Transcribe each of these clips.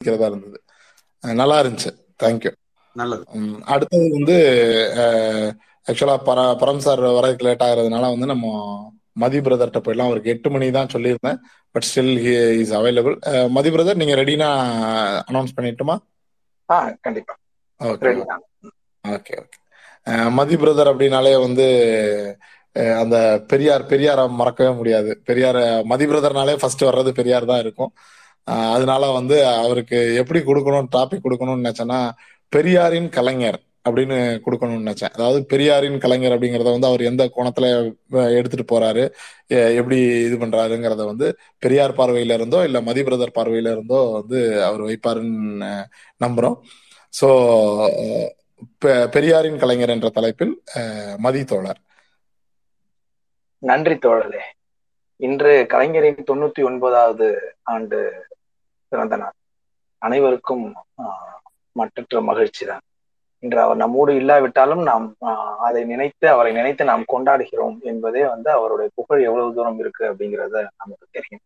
இருக்கிறதா இருந்தது. நல்லா இருந்துச்சு. தேங்க்யூ நல்லது. அடுத்தது வந்து ஆக்சுவலா பர பரம் சார் வரதுக்கு லேட் ஆகுறதுனால வந்து நம்ம மதி பிரதர்கிட்ட போயிடலாம். அவருக்கு எட்டு மணி தான் சொல்லியிருந்தேன். But still is available Mathi brother நீங்க ரெடினா அனௌன்ஸ் பண்ணிட்டுமா? கண்டிப்பா. Okay okay okay Mathi brother அப்படின்னாலே வந்து அந்த பெரியார் பெரியாரை மறக்கவே முடியாது. பெரியார் மதி பிரதர்னாலே ஃபர்ஸ்ட் வர்றது பெரியார் தான் இருக்கும். அதனால வந்து அவருக்கு எப்படி கொடுக்கணும் டாபிக் கொடுக்கணும்னு நினைச்சேன்னா பெரியாரின் கலைஞர் அப்படின்னு கொடுக்கணும்னு நினைச்சேன். அதாவது பெரியாரின் கலைஞர் அப்படிங்கறத வந்து அவர் எந்த கோணத்துல எடுத்துட்டு போறாரு எப்படி இது பண்றாருங்கிறத வந்து பெரியார் பார்வையில இருந்தோ இல்ல மதி பிரதர் பார்வையில இருந்தோ வந்து அவர் வைப்பாருன்னு நம்புறோம். சோ பெரியாரின் கலைஞர் என்ற தலைப்பில் அஹ், மதி தோழர். நன்றி தோழரே. இன்று கலைஞரின் தொண்ணூத்தி ஒன்பதாவது ஆண்டு பிறந்த நாள். அனைவருக்கும் ஆஹ், மட்டற்ற மகிழ்ச்சி தான். இன்று அவர் நம்மோடு இல்லாவிட்டாலும் நாம் அதை நினைத்து அவரை நினைத்து நாம் கொண்டாடுகிறோம் என்பதே வந்து அவருடைய புகழ் எவ்வளவு தூரம் இருக்கு அப்படிங்கிறத நமக்கு தெரியும்.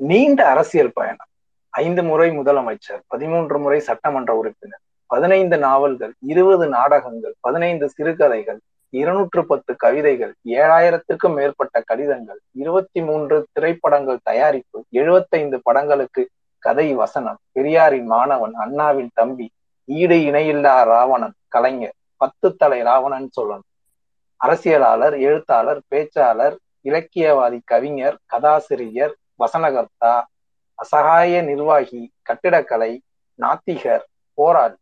நீண்ட அரசியல் பயணம். ஐந்து முறை முதலமைச்சர் பதிமூன்று முறை சட்டமன்ற உறுப்பினர் பதினைந்து நாவல்கள் இருபது நாடகங்கள் பதினைந்து சிறுகதைகள் இருநூற்று பத்து கவிதைகள் ஏழாயிரத்துக்கும் மேற்பட்ட கடிதங்கள் இருபத்தி மூன்று திரைப்படங்கள் தயாரிப்பு எழுபத்தைந்து படங்களுக்கு கதை வசனம் பெரியாரின் மாணவன் அண்ணாவின் தம்பி ஈடு இணையில்லா ராவணன் கலைஞர் பத்து தலை ராவணன் சொல்லணும். அரசியலாளர் எழுத்தாளர் பேச்சாளர் இலக்கியவாதி கவிஞர் கதாசிரியர் வசனகர்த்தா அசகாய நிர்வாகி கட்டிடக்கலை நாத்திகர் போராளி.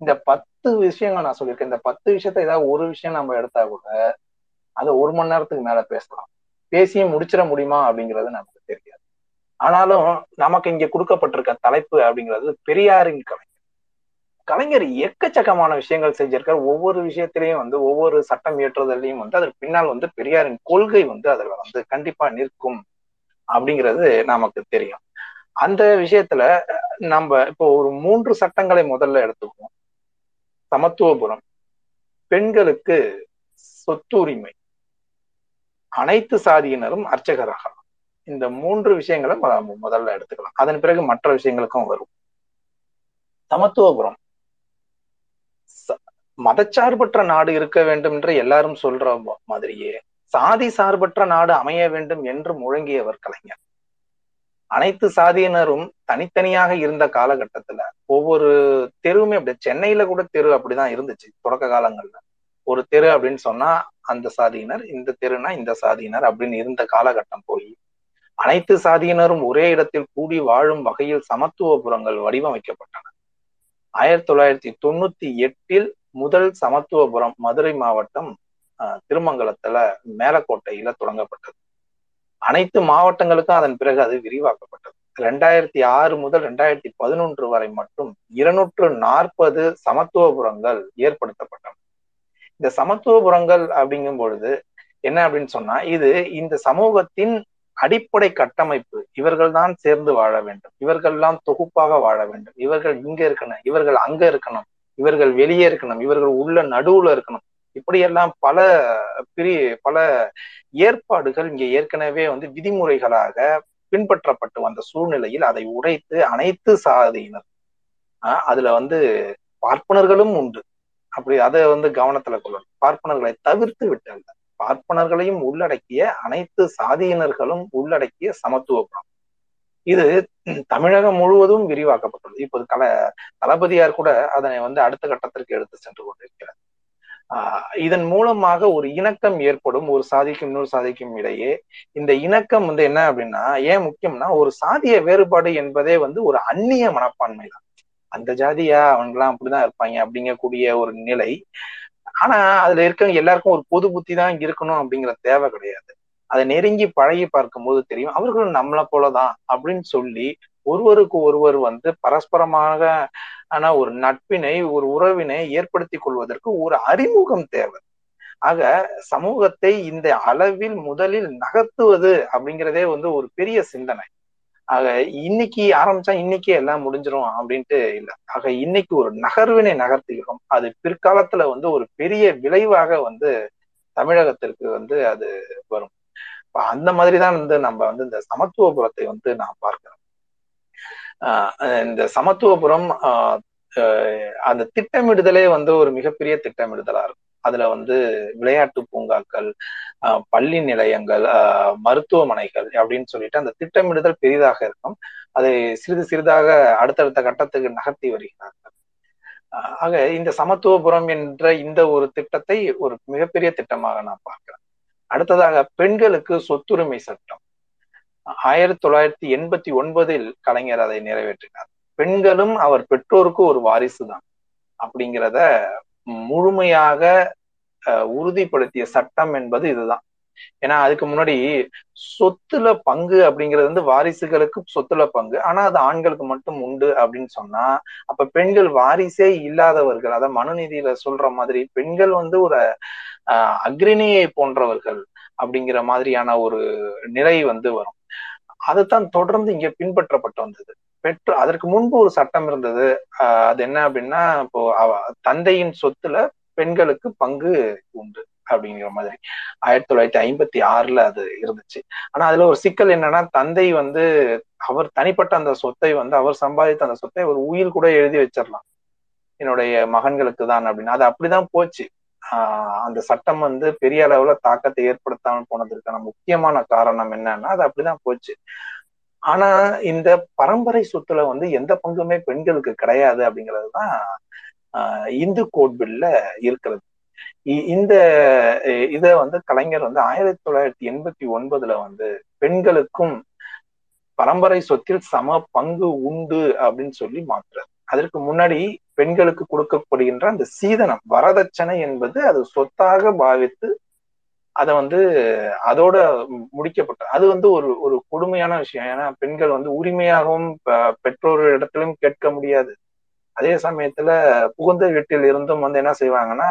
இந்த பத்து விஷயங்கள் நான் சொல்லியிருக்கேன். இந்த பத்து விஷயத்த ஏதாவது ஒரு விஷயம் நம்ம எடுத்தா கூட அதை ஒரு மணி நேரத்துக்கு மேல பேசலாம். பேசியும் முடிச்சிட முடியுமா அப்படிங்கிறது நமக்கு தெரியாது. ஆனாலும் நமக்கு இங்க கொடுக்கப்பட்டிருக்க தலைப்பு அப்படிங்கிறது பெரியாரின் கலைஞர். கலைஞர் எக்கச்சக்கமான விஷயங்கள் செஞ்சிருக்கார். ஒவ்வொரு விஷயத்திலையும் வந்து ஒவ்வொரு சட்டம் இயற்றுதலையும் வந்து அதற்கு பின்னால் வந்து பெரியாரின் கொள்கை வந்து அதுல வந்து கண்டிப்பா நிற்கும் அப்படிங்கிறது நமக்கு தெரியும். அந்த விஷயத்துல நம்ம இப்போ ஒரு மூன்று சட்டங்களை முதல்ல எடுத்துக்குவோம். சமத்துவபுரம். பெண்களுக்கு சொத்துரிமை. அனைத்து சாதியினரும் அர்ச்சகராகலாம். இந்த மூன்று விஷயங்களை முதல்ல எடுத்துக்கலாம். அதன் பிறகு மற்ற விஷயங்களுக்கும் வரும். சமத்துவபுரம். மதச்சார்பற்ற நாடு இருக்க வேண்டும் என்று எல்லாரும் சொல்ற மாதிரியே சாதி சார்பற்ற நாடு அமைய வேண்டும் என்று முழங்கியவர் கலைஞர். அனைத்து சாதியினரும் தனித்தனியாக இருந்த காலகட்டத்துல ஒவ்வொரு தெருவுமே அப்படி சென்னையில கூட தெரு அப்படிதான் இருந்துச்சு தொடக்க காலங்கள்ல. ஒரு தெரு அப்படின்னு சொன்னா அந்த சாதியினர் இந்த தெருனா இந்த சாதியினர் அப்படின்னு இருந்த காலகட்டம் போய் அனைத்து சாதியினரும் ஒரே இடத்தில் கூடி வாழும் வகையில் சமத்துவபுரங்கள் வடிவமைக்கப்பட்டன. ஆயிரத்தி தொள்ளாயிரத்தி தொண்ணூத்தி எட்டில் முதல் சமத்துவபுரம் மதுரை மாவட்டம் திருமங்கலத்துல மேலக்கோட்டையில தொடங்கப்பட்டது. அனைத்து மாவட்டங்களுக்கும் அதன் பிறகு அது விரிவாக்கப்பட்டது. ரெண்டாயிரத்தி ஆறு முதல் ரெண்டாயிரத்தி பதினொன்று வரை மட்டும் இருநூற்று நாற்பது சமத்துவபுரங்கள் ஏற்படுத்தப்பட்டன. இந்த சமத்துவபுரங்கள் அப்படிங்கும் பொழுது என்ன அப்படின்னு சொன்னா இது இந்த சமூகத்தின் அடிப்படை கட்டமைப்பு. இவர்கள் தான் சேர்ந்து வாழ வேண்டும். இவர்கள் எல்லாம் தொகுப்பாக வாழ வேண்டும். இவர்கள் இங்க இருக்கணும் இவர்கள் அங்க இருக்கணும் இவர்கள் வெளியே இருக்கணும் இவர்கள் உள்ள நடுவுல இருக்கணும். இப்படியெல்லாம் பல பிரி பல ஏற்பாடுகள் இங்கே ஏற்கனவே வந்து விதிமுறைகளாக பின்பற்றப்பட்டு வந்த சூழ்நிலையில் அதை உடைத்து அனைத்து சாதியினர். ஆஹ் அதுல வந்து பார்ப்பனர்களும் உண்டு. அப்படி அதை வந்து கவனத்துல கொள்ளணும். பார்ப்பனர்களை தவிர்த்து விட்டல்ல. பார்ப்பனர்களையும் உள்ளடக்கிய அனைத்து சாதியினர்களும் உள்ளடக்கிய சமத்துவ குணம் இது தமிழகம் முழுவதும் விரிவாக்கப்பட்டுள்ளது. இப்போது கல தளபதியார் கூட அதனை வந்து அடுத்த கட்டத்திற்கு எடுத்து சென்று கொண்டிருக்கிறார். இதன் மூலமாக ஒரு இணக்கம் ஏற்படும் ஒரு சாதிக்கும் இன்னொரு சாதிக்கும் இடையே. இந்த இணக்கம் வந்து என்ன அப்படின்னா ஏன் முக்கியம்னா ஒரு சாதிய வேறுபாடு என்பதே வந்து ஒரு அந்நிய மனப்பான்மை தான். அந்த ஜாதியா அவங்கெல்லாம் அப்படிதான் இருப்பாங்க அப்படிங்கக்கூடிய ஒரு நிலை. ஆனா அதுல இருக்கவங்க எல்லாருக்கும் ஒரு பொது புத்தி தான் இருக்கணும் அப்படிங்கிற தேவை கிடையாது. அதை நெருங்கி பழகி பார்க்கும் போது தெரியும் அவர்களும் நம்மளை போலதான் அப்படின்னு சொல்லி ஒருவருக்கு ஒருவர் வந்து பரஸ்பரமாக ஆனா ஒரு நட்பினை ஒரு உறவினை ஏற்படுத்தி கொள்வதற்கு ஒரு அறிமுகம் தேவை. ஆக சமூகத்தை இந்த அளவில் முதலில் நகர்த்துவது அப்படிங்கிறதே வந்து ஒரு பெரிய சிந்தனை. ஆக இன்னைக்கு ஆரம்பிச்சா இன்னைக்கே எல்லாம் முடிஞ்சிரும் அப்படின்ட்டு இல்லை. ஆக இன்னைக்கு ஒரு நகர்வினை நகர்த்துகிறோம். அது பிற்காலத்துல வந்து ஒரு பெரிய விளைவாக வந்து தமிழகத்திற்கு வந்து அது வரும். அந்த மாதிரிதான் வந்து நம்ம வந்து இந்த சமத்துவபுரத்தை வந்து நான் பார்க்கிறேன் இந்த சமத்துவபுரம் அந்த திட்டமிடுதலே வந்து ஒரு மிகப்பெரிய திட்டமிடுதலா இருக்கும். அதுல வந்து விளையாட்டு பூங்காக்கள் பள்ளி நிலையங்கள் மருத்துவமனைகள் அப்படின்னு சொல்லிட்டு அந்த திட்டமிடுதல் பெரிதாக இருக்கும். அதை சிறிது சிறிதாக அடுத்தடுத்த கட்டத்துக்கு நகர்த்தி வருகிறார்கள். ஆக இந்த சமத்துவபுரம் என்ற இந்த ஒரு திட்டத்தை ஒரு மிகப்பெரிய திட்டமாக நான் பார்க்கிறேன். அடுத்ததாக பெண்களுக்கு சொத்துரிமை சட்டம். ஆயிரத்தி தொள்ளாயிரத்தி எண்பத்தி ஒன்பதில் கலைஞர் அதை நிறைவேற்றினார். பெண்களும் அவர் பெற்றோருக்கு ஒரு வாரிசு தான் அப்படிங்கிறத முழுமையாக உறுதிப்படுத்திய சட்டம் என்பது இதுதான். ஏன்னா அதுக்கு முன்னாடி சொத்துல பங்கு அப்படிங்கிறது வந்து வாரிசுகளுக்கு சொத்துல பங்கு. ஆனா அது ஆண்களுக்கு மட்டும் உண்டு அப்படின்னு சொன்னா அப்ப பெண்கள் வாரிசே இல்லாதவர்கள் அத மனுநீதியில சொல்ற மாதிரி பெண்கள் வந்து ஒரு அஹ் அக்ரிணியை போன்றவர்கள் அப்படிங்கிற மாதிரியான ஒரு நிலை வந்து வரும். அதுதான் தொடர்ந்து இங்க பின்பற்றப்பட்டு வந்தது. பெற்று அதற்கு முன்பு ஒரு சட்டம் இருந்தது. அது என்ன அப்படின்னா இப்போ தந்தையின் சொத்துல பெண்களுக்கு பங்கு உண்டு அப்படிங்கிற மாதிரி. ஆயிரத்தி தொள்ளாயிரத்தி ஐம்பத்தி ஆறுல அது இருந்துச்சு. ஆனா அதுல ஒரு சிக்கல் என்னன்னா தந்தை வந்து அவர் தனிப்பட்ட அந்த சொத்தை வந்து அவர் சம்பாதித்த அந்த சொத்தை ஒரு உயிர் கூட எழுதி வச்சிடலாம் என்னுடைய மகன்களுக்கு தான் அப்படின்னு. அது அப்படிதான் போச்சு. ஆஹ் அந்த சட்டம் வந்து பெரிய அளவுல தாக்கத்தை ஏற்படுத்தாமல் போனதற்கான முக்கியமான காரணம் என்னன்னா அது அப்படிதான் போச்சு. ஆனா இந்த பரம்பரை சொத்துல வந்து எந்த பங்குமே பெண்களுக்கு கிடையாது அப்படிங்கிறதுதான் இந்து கோட் பில்ல இருக்கிறது. இந்த இத வந்து கலைஞர் வந்து ஆயிரத்தி தொள்ளாயிரத்தி எண்பத்தி ஒன்பதுல வந்து பெண்களுக்கும் பரம்பரை சொத்தில் சம பங்கு உண்டு அப்படின்னு சொல்லி மாற்றுறாரு. அதற்கு முன்னாடி பெண்களுக்கு கொடுக்கப்படுகின்ற அந்த சீதனம் வரதட்சணை என்பது அது சொத்தாக பாவித்து அதை வந்து அதோட முடிக்கப்பட்ட அது வந்து ஒரு ஒரு கொடுமையான விஷயம். ஏன்னா பெண்கள் வந்து உரிமையாகவும் பெற்றோர் இடத்திலும் கேட்க முடியாது. அதே சமயத்துல புகுந்த வீட்டில் இருந்தும் வந்து என்ன செய்வாங்கன்னா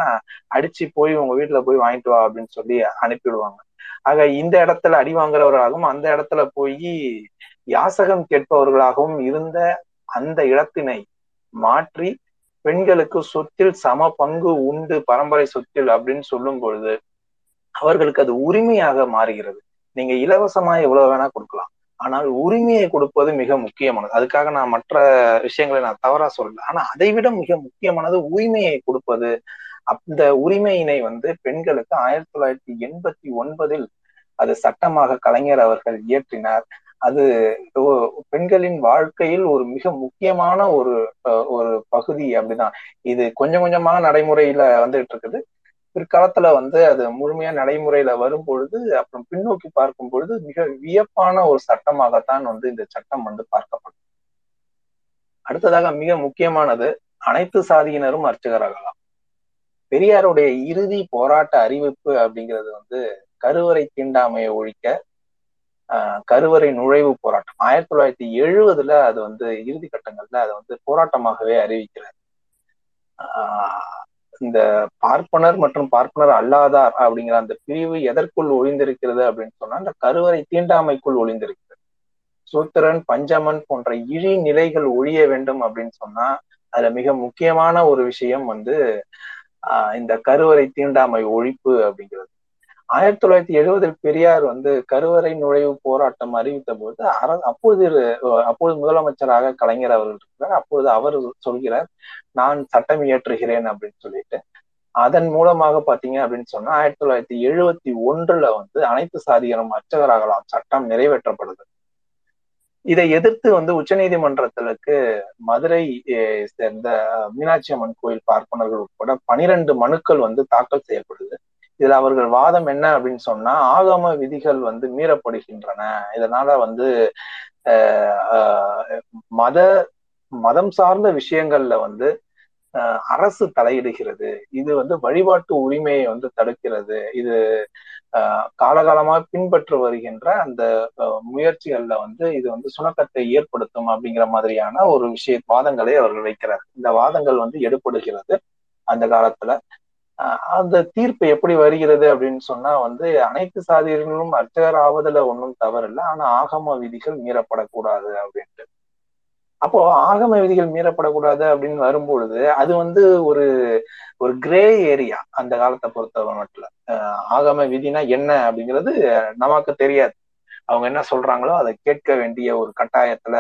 அடிச்சு போய் உங்க வீட்டுல போய் வாங்கிட்டு வா அப்படின்னு சொல்லி அனுப்பிடுவாங்க ஆக இந்த இடத்துல அடி வாங்குறவர்களாகவும் அந்த இடத்துல போய் யாசகம் கேட்பவர்களாகவும் இருந்த அந்த இடத்தினை மாற்றி பெண்களுக்கு சொத்தில் சம பங்கு உண்டு பரம்பரை சொத்தில் அப்படின்னு சொல்லும் பொழுது அவர்களுக்கு அது உரிமையாக மாறுகிறது. நீங்க இலவசமா எவ்வளவு வேணா கொடுக்கலாம். ஆனால் உரிமையை கொடுப்பது மிக முக்கியமானது. அதுக்காக நான் மற்ற விஷயங்களை நான் தவறா சொல்லல. ஆனா அதை விட மிக முக்கியமானது உரிமையை கொடுப்பது. அந்த உரிமையினை வந்து பெண்களுக்கு ஆயிரத்தி தொள்ளாயிரத்தி எண்பத்தி ஒன்பதில் அது சட்டமாக கலைஞர் அவர்கள் இயற்றினார். அது பெண்களின் வாழ்க்கையில் ஒரு மிக முக்கியமான ஒரு ஒரு பகுதி அப்படிதான் இது கொஞ்சம் கொஞ்சமாக நடைமுறையில வந்துகிட்டு இருக்குது பிற்காலத்துல வந்து அது முழுமையா நடைமுறையில வரும் பொழுது அப்புறம் பின்னோக்கி பார்க்கும் பொழுது மிக வியப்பான ஒரு சட்டமாகத்தான் வந்து இந்த சட்டம் வந்து பார்க்கப்படும் அடுத்ததாக மிக முக்கியமானது அனைத்து சாதியினரும் அர்ச்சகராகலாம் பெரியாருடைய இறுதி போராட்ட அறிவிப்பு அப்படிங்கிறது வந்து கருவறை தீண்டாமையை ஒழிக்க கருவறை நுழைவு போராட்டம். ஆயிரத்தி தொள்ளாயிரத்தி எழுபதுல அது வந்து இறுதி கட்டங்கள்ல அதை வந்து போராட்டமாகவே அறிவிக்கிறார். இந்த பார்ப்பனர் மற்றும் பார்ப்பனர் அல்லாதார் அப்படிங்கிற அந்த பிரிவு எதற்குள் ஒளிந்திருக்கிறது அப்படின்னு சொன்னா அந்த கருவறை தீண்டாமைக்குள் ஒளிந்திருக்கிறது. சூத்திரன் பஞ்சமன் போன்ற இழி நிலைகள் ஒழிய வேண்டும் அப்படின்னு சொன்னா அதுல மிக முக்கியமான ஒரு விஷயம் வந்து ஆஹ் இந்த கருவறை தீண்டாமை ஒழிப்பு அப்படிங்கிறது. ஆயிரத்தி தொள்ளாயிரத்தி எழுபதில் பெரியார் வந்து கருவறை நுழைவு போராட்டம் அறிவித்த போது அர அப்போது அப்போது முதலமைச்சராக கலைஞர் அவர்கள் இருக்கிறார். அப்போது அவர் சொல்கிறார் நான் சட்டம் இயற்றுகிறேன் அப்படின்னு சொல்லிட்டு. அதன் மூலமாக பாத்தீங்க அப்படின்னு சொன்னா ஆயிரத்தி தொள்ளாயிரத்தி எழுபத்தி ஒன்றுல வந்து அனைத்து சாதியினரும் அர்ச்சகராகலாம். சட்டம் நிறைவேற்றப்படுது. இதை எதிர்த்து வந்து உச்சநீதிமன்றத்திற்கு மதுரை சேர்ந்த மீனாட்சி அம்மன் கோயில் பார்ப்பனர்கள் உட்பட பனிரெண்டு மனுக்கள் வந்து தாக்கல் செய்யப்படுது. இதுல அவர்கள் வாதம் என்ன அப்படின்னு சொன்னா ஆகம விதிகள் வந்து மீறப்படுகின்றன. இதனால வந்து மத மதம் சார்ந்த விஷயங்கள்ல வந்து அரசு தலையிடுகிறது. இது வந்து வழிபாட்டு உரிமையை வந்து தடுக்கிறது. இது காலகாலமாக பின்பற்று வருகின்ற அந்த முயற்சிகள்ல வந்து இது வந்து சுணக்கத்தை ஏற்படுத்தும் அப்படிங்கிற மாதிரியான ஒரு விஷய வாதங்களை அவர்கள் வைக்கிறார். இந்த வாதங்கள் வந்து எடுப்படுகிறது அந்த காலத்துல. அந்த தீர்ப்பு எப்படி வருகிறது அப்படின்னு சொன்னா வந்து அனைத்து சாதியர்களும் அர்ச்சகர் ஆவதுல ஒன்றும் தவறில்லை. ஆனா ஆகம விதிகள் மீறப்படக்கூடாது அப்படின்ட்டு. அப்போ ஆகம விதிகள் மீறப்படக்கூடாது அப்படின்னு வரும்பொழுது அது வந்து ஒரு ஒரு கிரே ஏரியா அந்த காலத்தை பொறுத்த மட்டும் ஆகம விதினா என்ன அப்படிங்கிறது நமக்கு தெரியாது. அவங்க என்ன சொல்றாங்களோ அதை கேட்க வேண்டிய ஒரு கட்டாயத்துல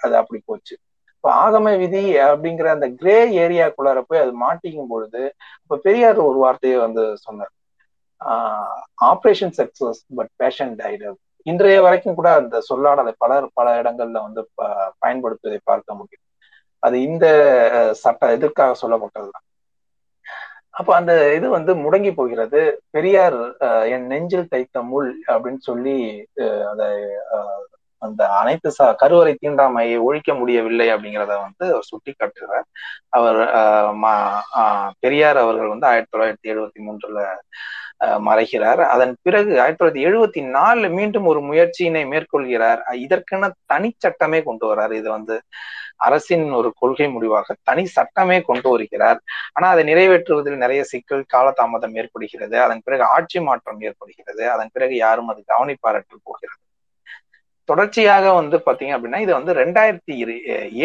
அது அப்படி போச்சு. இப்ப ஆகம விதி அப்படிங்கிற அந்த கிரே ஏரியாக்குள்ளார போய் அது மாட்டிக்கும் பொழுது இப்ப பெரியார் ஒரு வார்த்தையை வந்து சொன்னார். Operation success but patient died இன்றைய வரைக்கும் கூட அந்த சொல்லாடலை பலர் பல இடங்கள்ல வந்து பயன்படுத்துவதை பார்க்க முடியும். அது இந்த சட்ட இதற்காக சொல்லப்பட்டதுதான். அப்ப அந்த இது வந்து முடங்கி போகிறது. பெரியார் என் நெஞ்சில் தைத்த முள் அப்படின்னு சொல்லி அதை அந்த அனைத்து ச கருவறை தீண்டாமையை ஒழிக்க முடியவில்லை அப்படிங்கிறத வந்து அவர் சுட்டி காட்டுகிறார் அவர் பெரியார் அவர்கள் வந்து ஆயிரத்தி தொள்ளாயிரத்தி எழுபத்தி மூன்றுல மறைகிறார். அதன் பிறகு ஆயிரத்தி தொள்ளாயிரத்தி எழுபத்தி நாலுல மீண்டும் ஒரு முயற்சியினை மேற்கொள்கிறார். இதற்கென தனி சட்டமே கொண்டு வர்றார் இது வந்து அரசின் ஒரு கொள்கை முடிவாக தனி சட்டமே கொண்டு வருகிறார். ஆனா அதை நிறைவேற்றுவதில் நிறைய சிக்கல் காலதாமதம் ஏற்படுகிறது. அதன் பிறகு ஆட்சி மாற்றம் ஏற்படுகிறது. அதன் பிறகு யாரும் அது கவனிப்பாரற்று போகிறது. தொடர்ச்சியாக வந்து பாத்தீங்க அப்படின்னா இது வந்து ரெண்டாயிரத்தி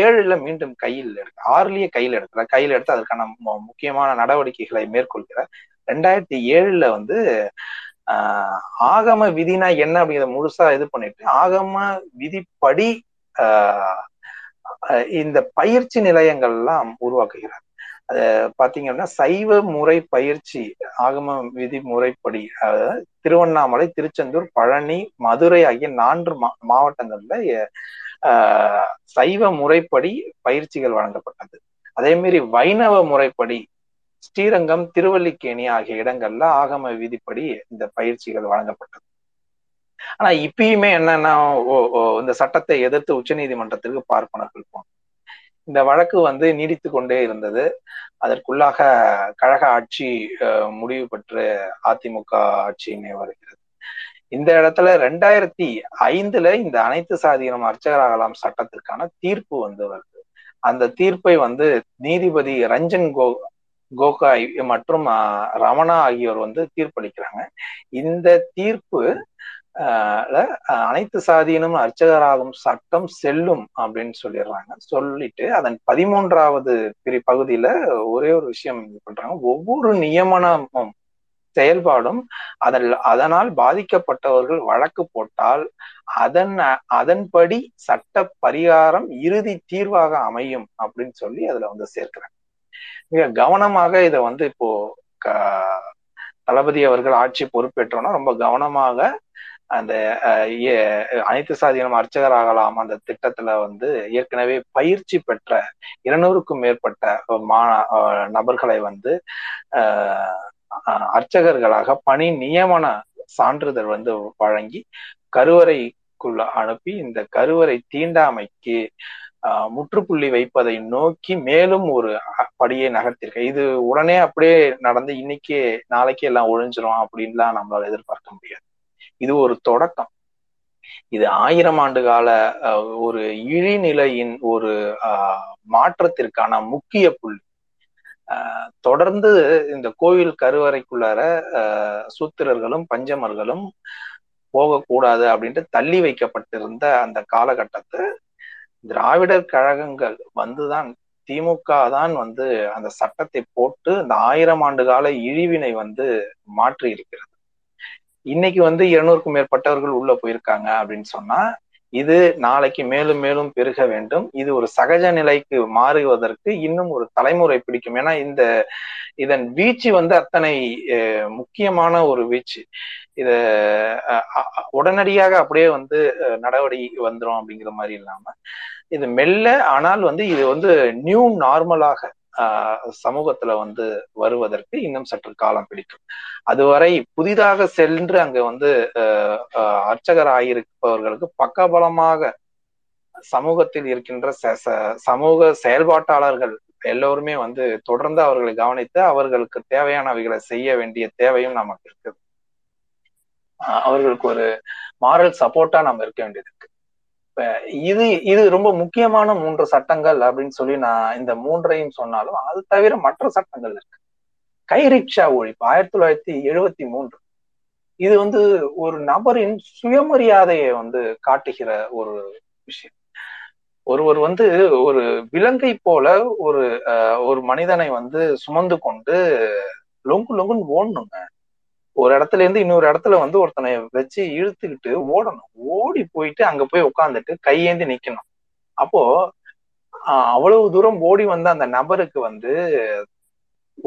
ஏழுல மீண்டும் கையில் எடுக்க ஆறுலயே கையில் எடுக்கிறார் கையில் எடுத்து அதற்கான முக்கியமான நடவடிக்கைகளை மேற்கொள்கிறார் ரெண்டாயிரத்தி ஏழுல வந்து ஆஹ் ஆகம விதினா என்ன அப்படிங்கிறத முழுசா இது பண்ணிட்டு ஆகம விதிப்படி ஆஹ் இந்த பயிற்சி நிலையங்கள்லாம் உருவாக்குகிறார். பாத்தீங்க அப்படின்னா சைவ முறை பயிற்சி ஆகம விதி முறைப்படி அதாவது திருவண்ணாமலை திருச்செந்தூர் பழனி மதுரை ஆகிய நான்கு மாவட்டங்கள்ல ஆஹ் சைவ முறைப்படி பயிற்சிகள் வழங்கப்பட்டது. அதே மாதிரி வைணவ முறைப்படி ஸ்ரீரங்கம் திருவல்லிக்கேணி ஆகிய இடங்கள்ல ஆகம விதிப்படி இந்த பயிற்சிகள் வழங்கப்பட்டது. ஆனா இப்பயுமே என்னன்னா இந்த சட்டத்தை எதிர்த்து உச்ச நீதிமன்றத்திற்கு பார்ப்பனர்கள் போனோம். இந்த வழக்கு வந்து நீடித்து கொண்டே இருந்தது. அதற்குள்ளாக கழக ஆட்சி முடிவு பெற்று அதிமுக ஆட்சியுமே வருகிறது. இந்த இடத்துல ரெண்டாயிரத்தி ஐந்துல இந்த அனைத்து சாதியினம் அர்ச்சகராகலாம் சட்டத்திற்கான தீர்ப்பு வந்து வருது. அந்த தீர்ப்பை வந்து நீதிபதி ரஞ்சன் கோ கோகாய் மற்றும் ரமணா ஆகியோர் வந்து தீர்ப்பளிக்கிறாங்க. இந்த தீர்ப்பு அனைத்து சாதியினும் அர்ச்சகராகும் சட்டம் செல்லும் அப்படின்னு சொல்லிடுறாங்க. சொல்லிட்டு அதன் பதிமூன்றாவது பிரி பகுதியில ஒரே ஒரு விஷயம் பண்றாங்க. ஒவ்வொரு நியமனமும் செயல்பாடும் அதில் அதனால் பாதிக்கப்பட்டவர்கள் வழக்கு போட்டால் அதன் அதன்படி சட்ட பரிகாரம் இறுதி தீர்வாக அமையும் அப்படின்னு சொல்லி அதுல வந்து சேர்க்கிறாங்க. மிக கவனமாக இதை வந்து இப்போ தளபதி அவர்கள் ஆட்சி பொறுப்பேற்றோம்னா ரொம்ப கவனமாக அந்த அனைத்து சாதியினம் அர்ச்சகராகலாம் அந்த திட்டத்துல வந்து ஏற்கனவே பயிற்சி பெற்ற இருநூறுக்கும் மேற்பட்ட மா நபர்களை வந்து அர்ச்சகர்களாக பணி நியமன சான்றிதழ் வந்து வழங்கி கருவறைக்குள்ள அனுப்பி இந்த கருவறை தீண்டாமைக்கு முற்றுப்புள்ளி வைப்பதை நோக்கி மேலும் ஒரு படியை நகர்த்திருக்க இது உடனே அப்படியே நடந்து இன்னைக்கே நாளைக்கே எல்லாம் ஒழிஞ்சிரும் அப்படின்லாம் நம்மளால எதிர்பார்க்க முடியாது. இது ஒரு தொடக்கம். இது ஆயிரம் ஆண்டு கால ஒரு இழிநிலையின் ஒரு மாற்றத்திற்கான முக்கிய புள்ளி. தொடர்ந்து இந்த கோவில் கருவறைக்குள்ளார சூத்திரர்களும் பஞ்சமர்களும் போகக்கூடாது அப்படின்ட்டு தள்ளி வைக்கப்பட்டிருந்த அந்த காலகட்டத்தை திராவிடர் கழகங்கள் வந்துதான் திமுக தான் வந்து அந்த சட்டத்தை போட்டு அந்த ஆயிரம் ஆண்டு கால இழிவினை வந்து மாற்றி இருக்கிறது இன்னைக்கு வந்து இருநூறுக்கும் மேற்பட்டவர்கள் உள்ள போயிருக்காங்க அப்படின்னு சொன்னா இது நாளைக்கு மேலும் மேலும் பெருக வேண்டும். இது ஒரு சகஜ நிலைக்கு மாறுவதற்கு இன்னும் ஒரு தலைமுறை பிடிக்கும். ஏன்னா இந்த இதன் வீச்சு வந்து அத்தனை முக்கியமான ஒரு வீச்சு இத உடனடியாக அப்படியே வந்து நடவடிக்கை வந்துடும் அப்படிங்கிற மாதிரி இல்லாம இது மெல்ல ஆனால் வந்து இது வந்து நியூ நார்மலாக சமூகத்துல வந்து வருவதற்கு இன்னும் சற்று காலம் பிடிக்கும். அதுவரை புதிதாக சென்று அங்க வந்து அர்ச்சகர் ஆகியிருப்பவர்களுக்கு பக்கபலமாக சமூகத்தில் இருக்கின்ற சமூக செயல்பாட்டாளர்கள் எல்லோருமே வந்து தொடர்ந்து அவர்களை கவனித்து அவர்களுக்கு தேவையானவைகளை செய்ய வேண்டிய தேவையும் நமக்கு இருக்குது. அவர்களுக்கு ஒரு மாரல் சப்போர்ட்டா நம்ம இருக்க வேண்டியது இருக்கு. இது இது ரொம்ப முக்கியமான மூன்று சட்டங்கள் அப்படின்னு சொல்லி நான் இந்த மூன்றையும் சொன்னாலும் அது தவிர மற்ற சட்டங்கள் இருக்கு. கை ரிக்ஷா ஒழிப்பு ஆயிரத்தி தொள்ளாயிரத்தி எழுபத்தி மூன்று. இது வந்து ஒரு நபரின் சுயமரியாதையை வந்து காட்டுகிற ஒரு விஷயம். ஒருவர் வந்து ஒரு விலங்கை போல ஒரு ஒரு மனிதனை வந்து சுமந்து கொண்டு லொங்கு லொங்குன்னு ஓடணுங்க. ஒரு இடத்துல இருந்து இன்னொரு இடத்துல வந்து ஒருத்தனை வச்சு இழுத்துக்கிட்டு ஓடணும். ஓடி போயிட்டு அங்க போய் உட்காந்துட்டு கையேந்தி நிக்கணும். அப்போ அவ்வளவு தூரம் ஓடி வந்த அந்த நபருக்கு வந்து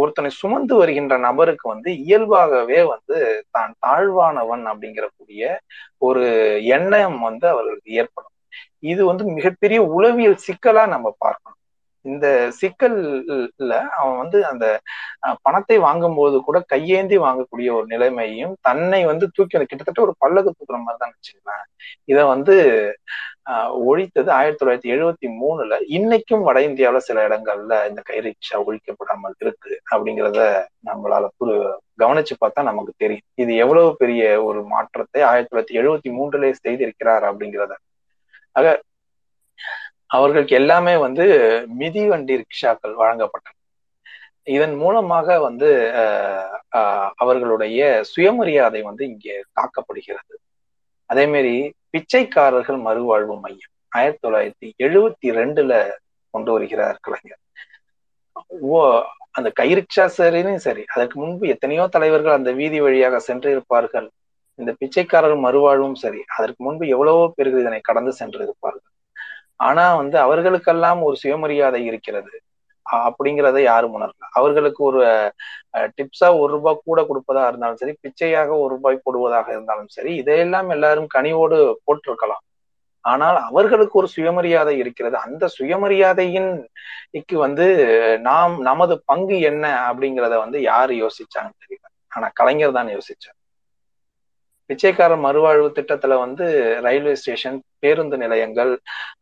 ஒருத்தனை சுமந்து வருகின்ற நபருக்கு வந்து இயல்பாகவே வந்து தான் தாழ்வானவன் அப்படிங்கிற கூடிய ஒரு எண்ணம் வந்து அவர்களுக்கு ஏற்படும். இது வந்து மிகப்பெரிய உளவியல் சிக்கலா நம்ம பார்க்கணும். இந்த சிக்கல்ல அவன் வந்து அந்த பணத்தை வாங்கும் போது கூட கையேந்தி வாங்கக்கூடிய ஒரு நிலைமையும் தன்னை வந்து தூக்கி கிட்டத்தட்ட ஒரு பல்லக்கு தூக்குற மாதிரி தான் வச்சுக்கலாம் இதை வந்து ஒழித்தது ஆயிரத்தி தொள்ளாயிரத்தி எழுபத்தி மூணுல இன்னைக்கும் வட இந்தியாவில சில இடங்கள்ல இந்த கைரிக்ஷா ஒழிக்கப்படாமல் இருக்கு அப்படிங்கிறத நம்மளால புரு கவனிச்சு பார்த்தா நமக்கு தெரியும். இது எவ்வளவு பெரிய ஒரு மாற்றத்தை ஆயிரத்தி தொள்ளாயிரத்தி எழுபத்தி மூன்றுல செய்திருக்கிறார் அப்படிங்கிறத. ஆக அவர்களுக்கு எல்லாமே வந்து மிதிவண்டி ரிக்ஷாக்கள் வழங்கப்பட்டன. இதன் மூலமாக வந்து அவர்களுடைய சுயமரியாதை வந்து இங்கே காக்கப்படுகிறது. அதே மாதிரி பிச்சைக்காரர்கள் மறுவாழ்வு மையம் ஆயிரத்தி தொள்ளாயிரத்தி எழுபத்தி ரெண்டுல கொண்டு வருகிறார் கலைஞர். ஓ அந்த கைரிக்ஷா சரின்னு சரி அதற்கு முன்பு எத்தனையோ தலைவர்கள் அந்த வீதி வழியாக சென்று இருப்பார்கள் இந்த பிச்சைக்காரர்கள் மறுவாழ்வும் சரி அதற்கு முன்பு எவ்வளவோ பேர்கள் இதனை கடந்து சென்று இருப்பார்கள் ஆனா வந்து அவர்களுக்கெல்லாம் ஒரு சுயமரியாதை இருக்கிறது. அப்படிங்கிறத யாரும் உணரல. அவர்களுக்கு ஒரு டிப்ஸா ஒரு ரூபாய் கூட கொடுப்பதா இருந்தாலும் சரி பிச்சையாக ஒரு ரூபாய் போடுவதாக இருந்தாலும் சரி இதையெல்லாம் எல்லாரும் கனிவோடு போட்டிருக்கலாம். ஆனால் அவர்களுக்கு ஒரு சுயமரியாதை இருக்கிறது. அந்த சுயமரியாதையின் வந்து நாம் நமது பங்கு என்ன அப்படிங்கிறத வந்து யாரு யோசிச்சாங்கன்னு தெரியல. ஆனா கலைஞர் தான் யோசிச்சார். பிச்சைக்காரர் மறுவாழ்வு திட்டத்துல வந்து ரயில்வே ஸ்டேஷன் பேருந்து நிலையங்கள்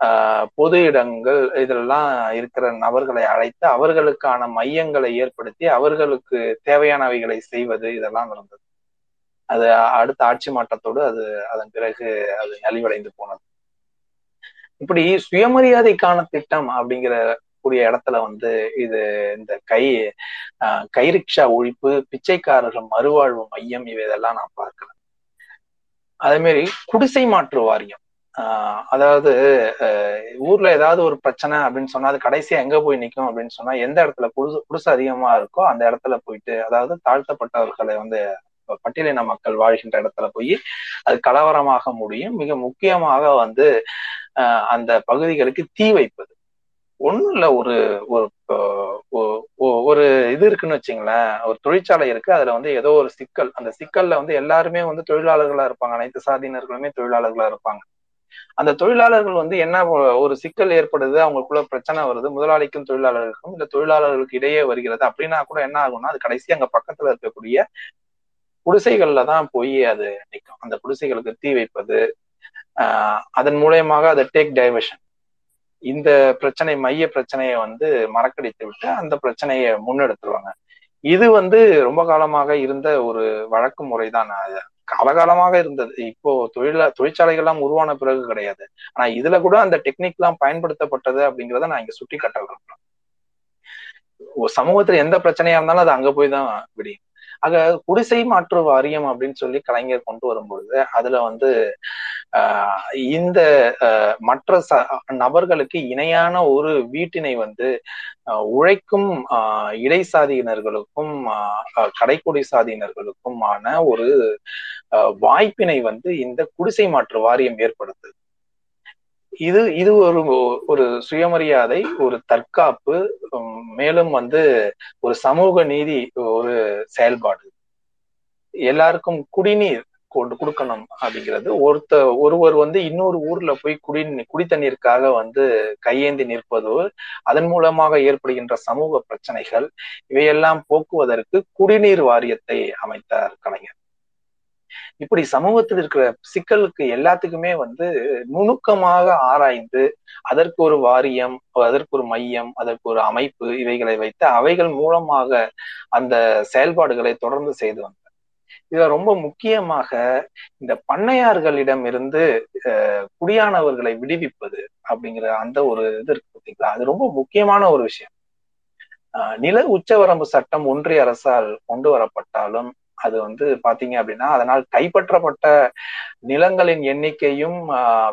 ஆஹ் பொது இடங்கள் இதெல்லாம் இருக்கிற நபர்களை அழைத்து அவர்களுக்கான மையங்களை ஏற்படுத்தி அவர்களுக்கு தேவையானவைகளை செய்வது இதெல்லாம் நடந்தது. அது அடுத்த ஆட்சி மாற்றத்தோடு அது அதன் பிறகு அது நலிவடைந்து போனது. இப்படி சுயமரியாதைக்கான திட்டம் அப்படிங்கிற கூடிய இடத்துல வந்து இது இந்த கை கைரிக்ஷா ஒழிப்பு பிச்சைக்காரர்கள் மறுவாழ்வு மையம் இவை இதெல்லாம் நான் பார்க்கிறேன் அதே மாதிரி குடிசை மாற்று வாரியம். அதாவது ஊர்ல ஏதாவது ஒரு பிரச்சனை அப்படின்னு சொன்னா அது கடைசியா எங்க போய் நிற்கும் அப்படின்னு சொன்னா எந்த இடத்துல குடிசு குடிசை அதிகமா இருக்கோ அந்த இடத்துல போயிட்டு அதாவது தாழ்த்தப்பட்டவர்களை வந்து பட்டியலின மக்கள் வாழ்கின்ற இடத்துல போய் அது கலவரமாக முடியும். மிக முக்கியமாக வந்து அந்த பகுதிகளுக்கு தீ வைப்பது. ஒன்றும் இல்லை ஒரு ஒரு இது இருக்குன்னு வச்சுங்களேன் ஒரு தொழிற்சாலை இருக்கு அதுல வந்து ஏதோ ஒரு சிக்கல். அந்த சிக்கல்ல வந்து எல்லாருமே வந்து தொழிலாளர்களா இருப்பாங்க. அனைத்து சாதியினர்களுமே தொழிலாளர்களா இருப்பாங்க. அந்த தொழிலாளர்கள் வந்து என்ன ஒரு சிக்கல் ஏற்படுது அவங்களுக்குள்ள பிரச்சனை வருது முதலாளிக்கும் தொழிலாளர்களுக்கும் இல்ல தொழிலாளர்களுக்கு இடையே வருகிறது அப்படின்னா கூட என்ன ஆகும்னா அது கடைசி அங்க பக்கத்துல இருக்கக்கூடிய குடிசைகள்ல தான் போய் அது நிற்கும் அந்த குடிசைகளுக்கு தீ வைப்பது அதன் மூலயமாக அதை டேக் டைவர்ஷன் இந்த பிரச்சனை மைய பிரச்சனையை வந்து மறக்கடித்து விட்டு அந்த பிரச்சனையை முன்னெடுத்துருவாங்க. இது வந்து ரொம்ப காலமாக இருந்த ஒரு வழக்கு முறைதான். காலகாலமாக இருந்தது. இப்போ தொழிலா தொழிற்சாலைகள்லாம் உருவான பிறகு கிடையாது. ஆனா இதுல கூட அந்த டெக்னிக் எல்லாம் பயன்படுத்தப்பட்டது அப்படிங்கிறத நான் இங்க சுட்டி காட்ட விரும்புறேன் சமூகத்துல எந்த பிரச்சனையா இருந்தாலும் அது அங்க போய் தான் விடியும். ஆக குடிசை மாற்று வாரியம் அப்படின்னு சொல்லி கலைஞர் கொண்டு வரும்பொழுது அதுல வந்து ஆஹ் இந்த மற்ற ச நபர்களுக்கு இணையான ஒரு வீட்டினை வந்து உழைக்கும் ஆஹ் இடைசாதியினர்களுக்கும் கடைக்குடி சாதியினர்களுக்குமான ஒரு வாய்ப்பினை வந்து இந்த குடிசை மாற்று வாரியம் ஏற்படுத்து இது இது ஒரு ஒரு சுயமரியாதை ஒரு தற்காப்பு மேலும் வந்து ஒரு சமூக நீதி ஒரு செயல்பாடு. எல்லாருக்கும் குடிநீர் கொண்டு கொடுக்கணும் அப்படிங்கிறது. ஒருத்த ஒருவர் வந்து இன்னொரு ஊர்ல போய் குடி குடித்தண்ணீருக்காக வந்து கையேந்தி நிற்பதோ அதன் மூலமாக ஏற்படுகின்ற சமூக பிரச்சனைகள் இவையெல்லாம் போக்குவதற்கு குடிநீர் வாரியத்தை அமைத்தார் கலைஞர். இப்படி சமூகத்தில் இருக்கிற சிக்கலுக்கு எல்லாத்துக்குமே வந்து நுணுக்கமாக ஆராய்ந்து அதற்கு ஒரு வாரியம் அதற்கு ஒரு மையம் அதற்கு ஒரு அமைப்பு இவைகளை வைத்து அவைகள் மூலமாக அந்த செயல்பாடுகளை தொடர்ந்து செய்து வந்தார் இதுல ரொம்ப முக்கியமாக இந்த பண்ணையார்களிடம் இருந்து குடியானவர்களை விடுவிப்பது அப்படிங்கிற அந்த ஒரு இது இருக்கு பார்த்தீங்களா? அது ரொம்ப முக்கியமான ஒரு விஷயம். நில உச்சவரம்பு சட்டம் ஒன்றிய அரசால் கொண்டு வரப்பட்டாலும் அது வந்து பாத்தீங்க அப்படின்னா அதனால் கைப்பற்றப்பட்ட நிலங்களின் எண்ணிக்கையும்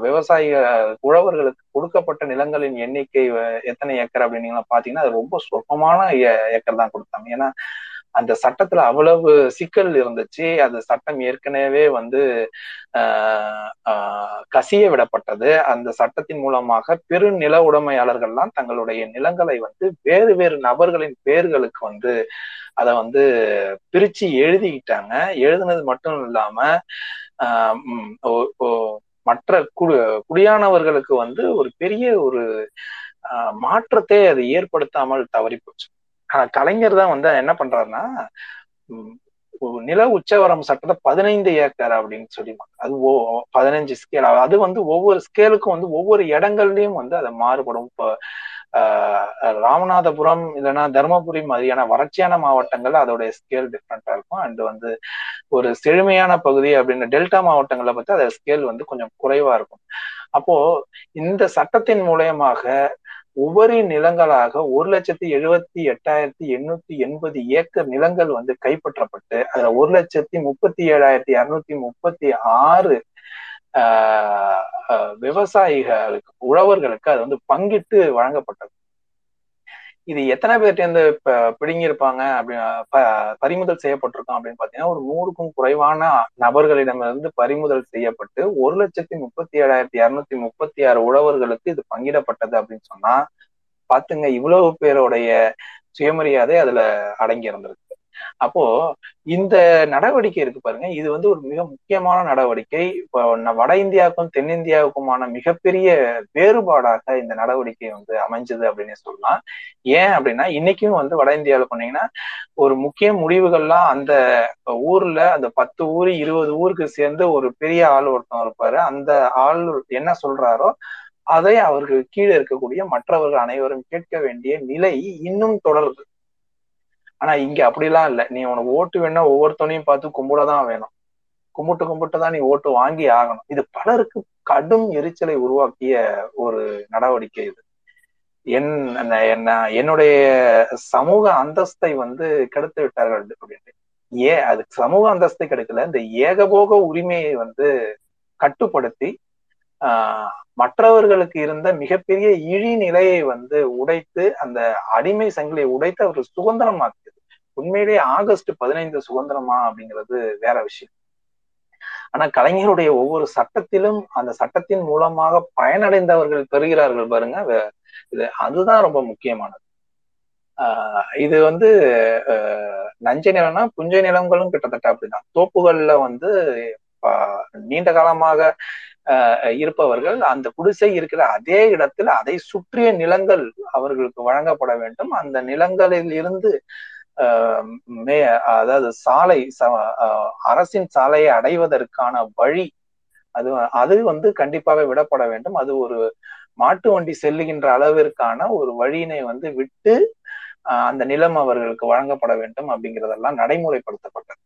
விவசாய உழவர்களுக்கு கொடுக்கப்பட்ட நிலங்களின் எண்ணிக்கை எத்தனை ஏக்கர் அப்படின்னீங்கன்னா பாத்தீங்கன்னா அது ரொம்ப சொற்பமான ஏக்கர் தான் கொடுத்தாங்க. ஏன்னா அந்த சட்டத்துல அவ்வளவு சிக்கல் இருந்துச்சு. அந்த சட்டம் ஏற்கனவே வந்து கசிய விடப்பட்டது. அந்த சட்டத்தின் மூலமாக பெரு நில உடைமையாளர்கள்லாம் தங்களுடைய நிலங்களை வந்து வேறு வேறு நபர்களின் பேர்களுக்கு வந்து அதை வந்து பிரிச்சு எழுதிக்கிட்டாங்க. எழுதுனது மட்டும் இல்லாம மற்ற குடி குடியானவர்களுக்கு வந்து ஒரு பெரிய ஒரு மாற்றத்தை அது ஏற்படுத்தாமல் தவறி போச்சு. ஆனா கலைஞர் தான் வந்து என்ன பண்றாருன்னா நில உச்சவரம் சட்டத்தை பதினைந்து ஏக்கர் அப்படின்னு சொல்லி அது ஓ பதினஞ்சு ஸ்கேல் அது வந்து ஒவ்வொரு ஸ்கேலுக்கும் வந்து ஒவ்வொரு இடங்கள்லயும் வந்து அது மாறுபடும். இப்போ ராமநாதபுரம் இல்லைன்னா தருமபுரி மாதிரியான வறட்சியான மாவட்டங்கள்ல அதோடைய ஸ்கேல் டிஃப்ரெண்டா இருக்கும். அண்ட் வந்து ஒரு செழுமையான பகுதி அப்படின்னு டெல்டா மாவட்டங்களை பார்த்து அதோட ஸ்கேல் வந்து கொஞ்சம் குறைவா இருக்கும். அப்போ இந்த சட்டத்தின் மூலயமாக உபரி நிலங்களாக ஒரு லட்சத்தி எழுபத்தி எட்டாயிரத்தி எண்ணூத்தி எண்பது ஏக்கர் நிலங்கள் வந்து கைப்பற்றப்பட்டு அதுல ஒரு லட்சத்தி முப்பத்தி ஏழாயிரத்தி இருநூத்தி முப்பத்தி ஆறு விவசாயிகளுக்கு உழவர்களுக்கு அது வந்து பங்கிட்டு வழங்கப்பட்டது. இது எத்தனை பேர்ட்டு பிடுங்கியிருப்பாங்க அப்படின்னு பறிமுதல் செய்யப்பட்டிருக்கோம் அப்படின்னு பாத்தீங்கன்னா ஒரு நூறுக்கும் குறைவான நபர்களிடமிருந்து பறிமுதல் செய்யப்பட்டு ஒரு லட்சத்தி முப்பத்தி ஏழாயிரத்தி இருநூத்தி முப்பத்தி ஆறு உழவர்களுக்கு இது பங்கிடப்பட்டது அப்படின்னு சொன்னா பாத்துங்க இவ்வளவு பேருடைய சுயமரியாதை அதுல அடங்கி இருந்திருக்கு. அப்போ இந்த நடவடிக்கை இருக்கு பாருங்க. இது வந்து ஒரு மிக முக்கியமான நடவடிக்கை. இப்போ வட இந்தியாவுக்கும் தென்னிந்தியாவுக்குமான மிகப்பெரிய வேறுபாடாக இந்த நடவடிக்கை வந்து அமைஞ்சது அப்படின்னு சொல்லலாம். ஏன் அப்படின்னா இன்னைக்கும் வந்து வட இந்தியாவில் பண்ணீங்கன்னா ஒரு முக்கிய முடிவுகள்லாம் அந்த ஊர்ல அந்த பத்து ஊர் இருபது ஊருக்கு சேர்ந்து ஒரு பெரிய ஆள் ஒருத்தன் இருப்பாரு. அந்த ஆள் என்ன சொல்றாரோ அதை அவருக்கு கீழே இருக்கக்கூடிய மற்றவர்கள் அனைவரும் கேட்க வேண்டிய நிலை இன்னும் தொடருது. ஆனா இங்க அப்படிலாம் இல்ல. நீ உனக்கு ஓட்டு வேணா ஒவ்வொருத்தனையும் பார்த்து கும்பிடதான் வேணும். கும்பிட்டு கும்பிட்டு தான் நீ ஓட்டு வாங்கி ஆகணும். இது பலருக்கு கடும் எரிச்சலை உருவாக்கிய ஒரு நடவடிக்கை இது. என் என்ன என்னுடைய சமூக அந்தஸ்தை வந்து கெடுத்து விட்டார்கள் அப்படின்னு. ஏன் அது சமூக அந்தஸ்தை கெடுக்கல. இந்த ஏகபோக உரிமையை வந்து கட்டுப்படுத்தி ஆஹ் மற்றவர்களுக்கு இருந்த மிகப்பெரிய இழி நிலையை வந்து உடைத்து அந்த அடிமை சங்கிலியை உடைத்து அவர் சுதந்திரமாக்கு உண்மையிலேயே ஆகஸ்ட் பதினைந்து சுதந்திரமா அப்படிங்கிறது வேற விஷயம். ஆனா கலைஞருடைய ஒவ்வொரு சட்டத்திலும் அந்த சட்டத்தின் மூலமாக பயனடைந்தவர்கள் பெறுகிறார்கள் பாருங்க. இது அதுதான் ரொம்ப முக்கியமானது. ஆஹ் இது வந்து நஞ்சை நிலம்னா புஞ்சை நிலங்களும் கிட்டத்தட்ட அப்படிதான். தோப்புகள்ல வந்து நீண்ட காலமாக இருப்பவர்கள் அந்த குடிசை இருக்கிற அதே இடத்தில் அதை சுற்றிய நிலங்கள் அவர்களுக்கு வழங்கப்பட வேண்டும். அந்த நிலங்களில் இருந்து மே அதாவது சாலை அரசின் சாலையை அடைவதற்கான வழி அது அது வந்து கண்டிப்பாக விடப்பட வேண்டும். அது ஒரு மாட்டு வண்டி செல்லுகின்ற அளவிற்கான ஒரு வழியினை வந்து விட்டு அந்த நிலம் அவர்களுக்கு வழங்கப்பட வேண்டும் அப்படிங்கிறதெல்லாம் நடைமுறைப்படுத்தப்பட்டது.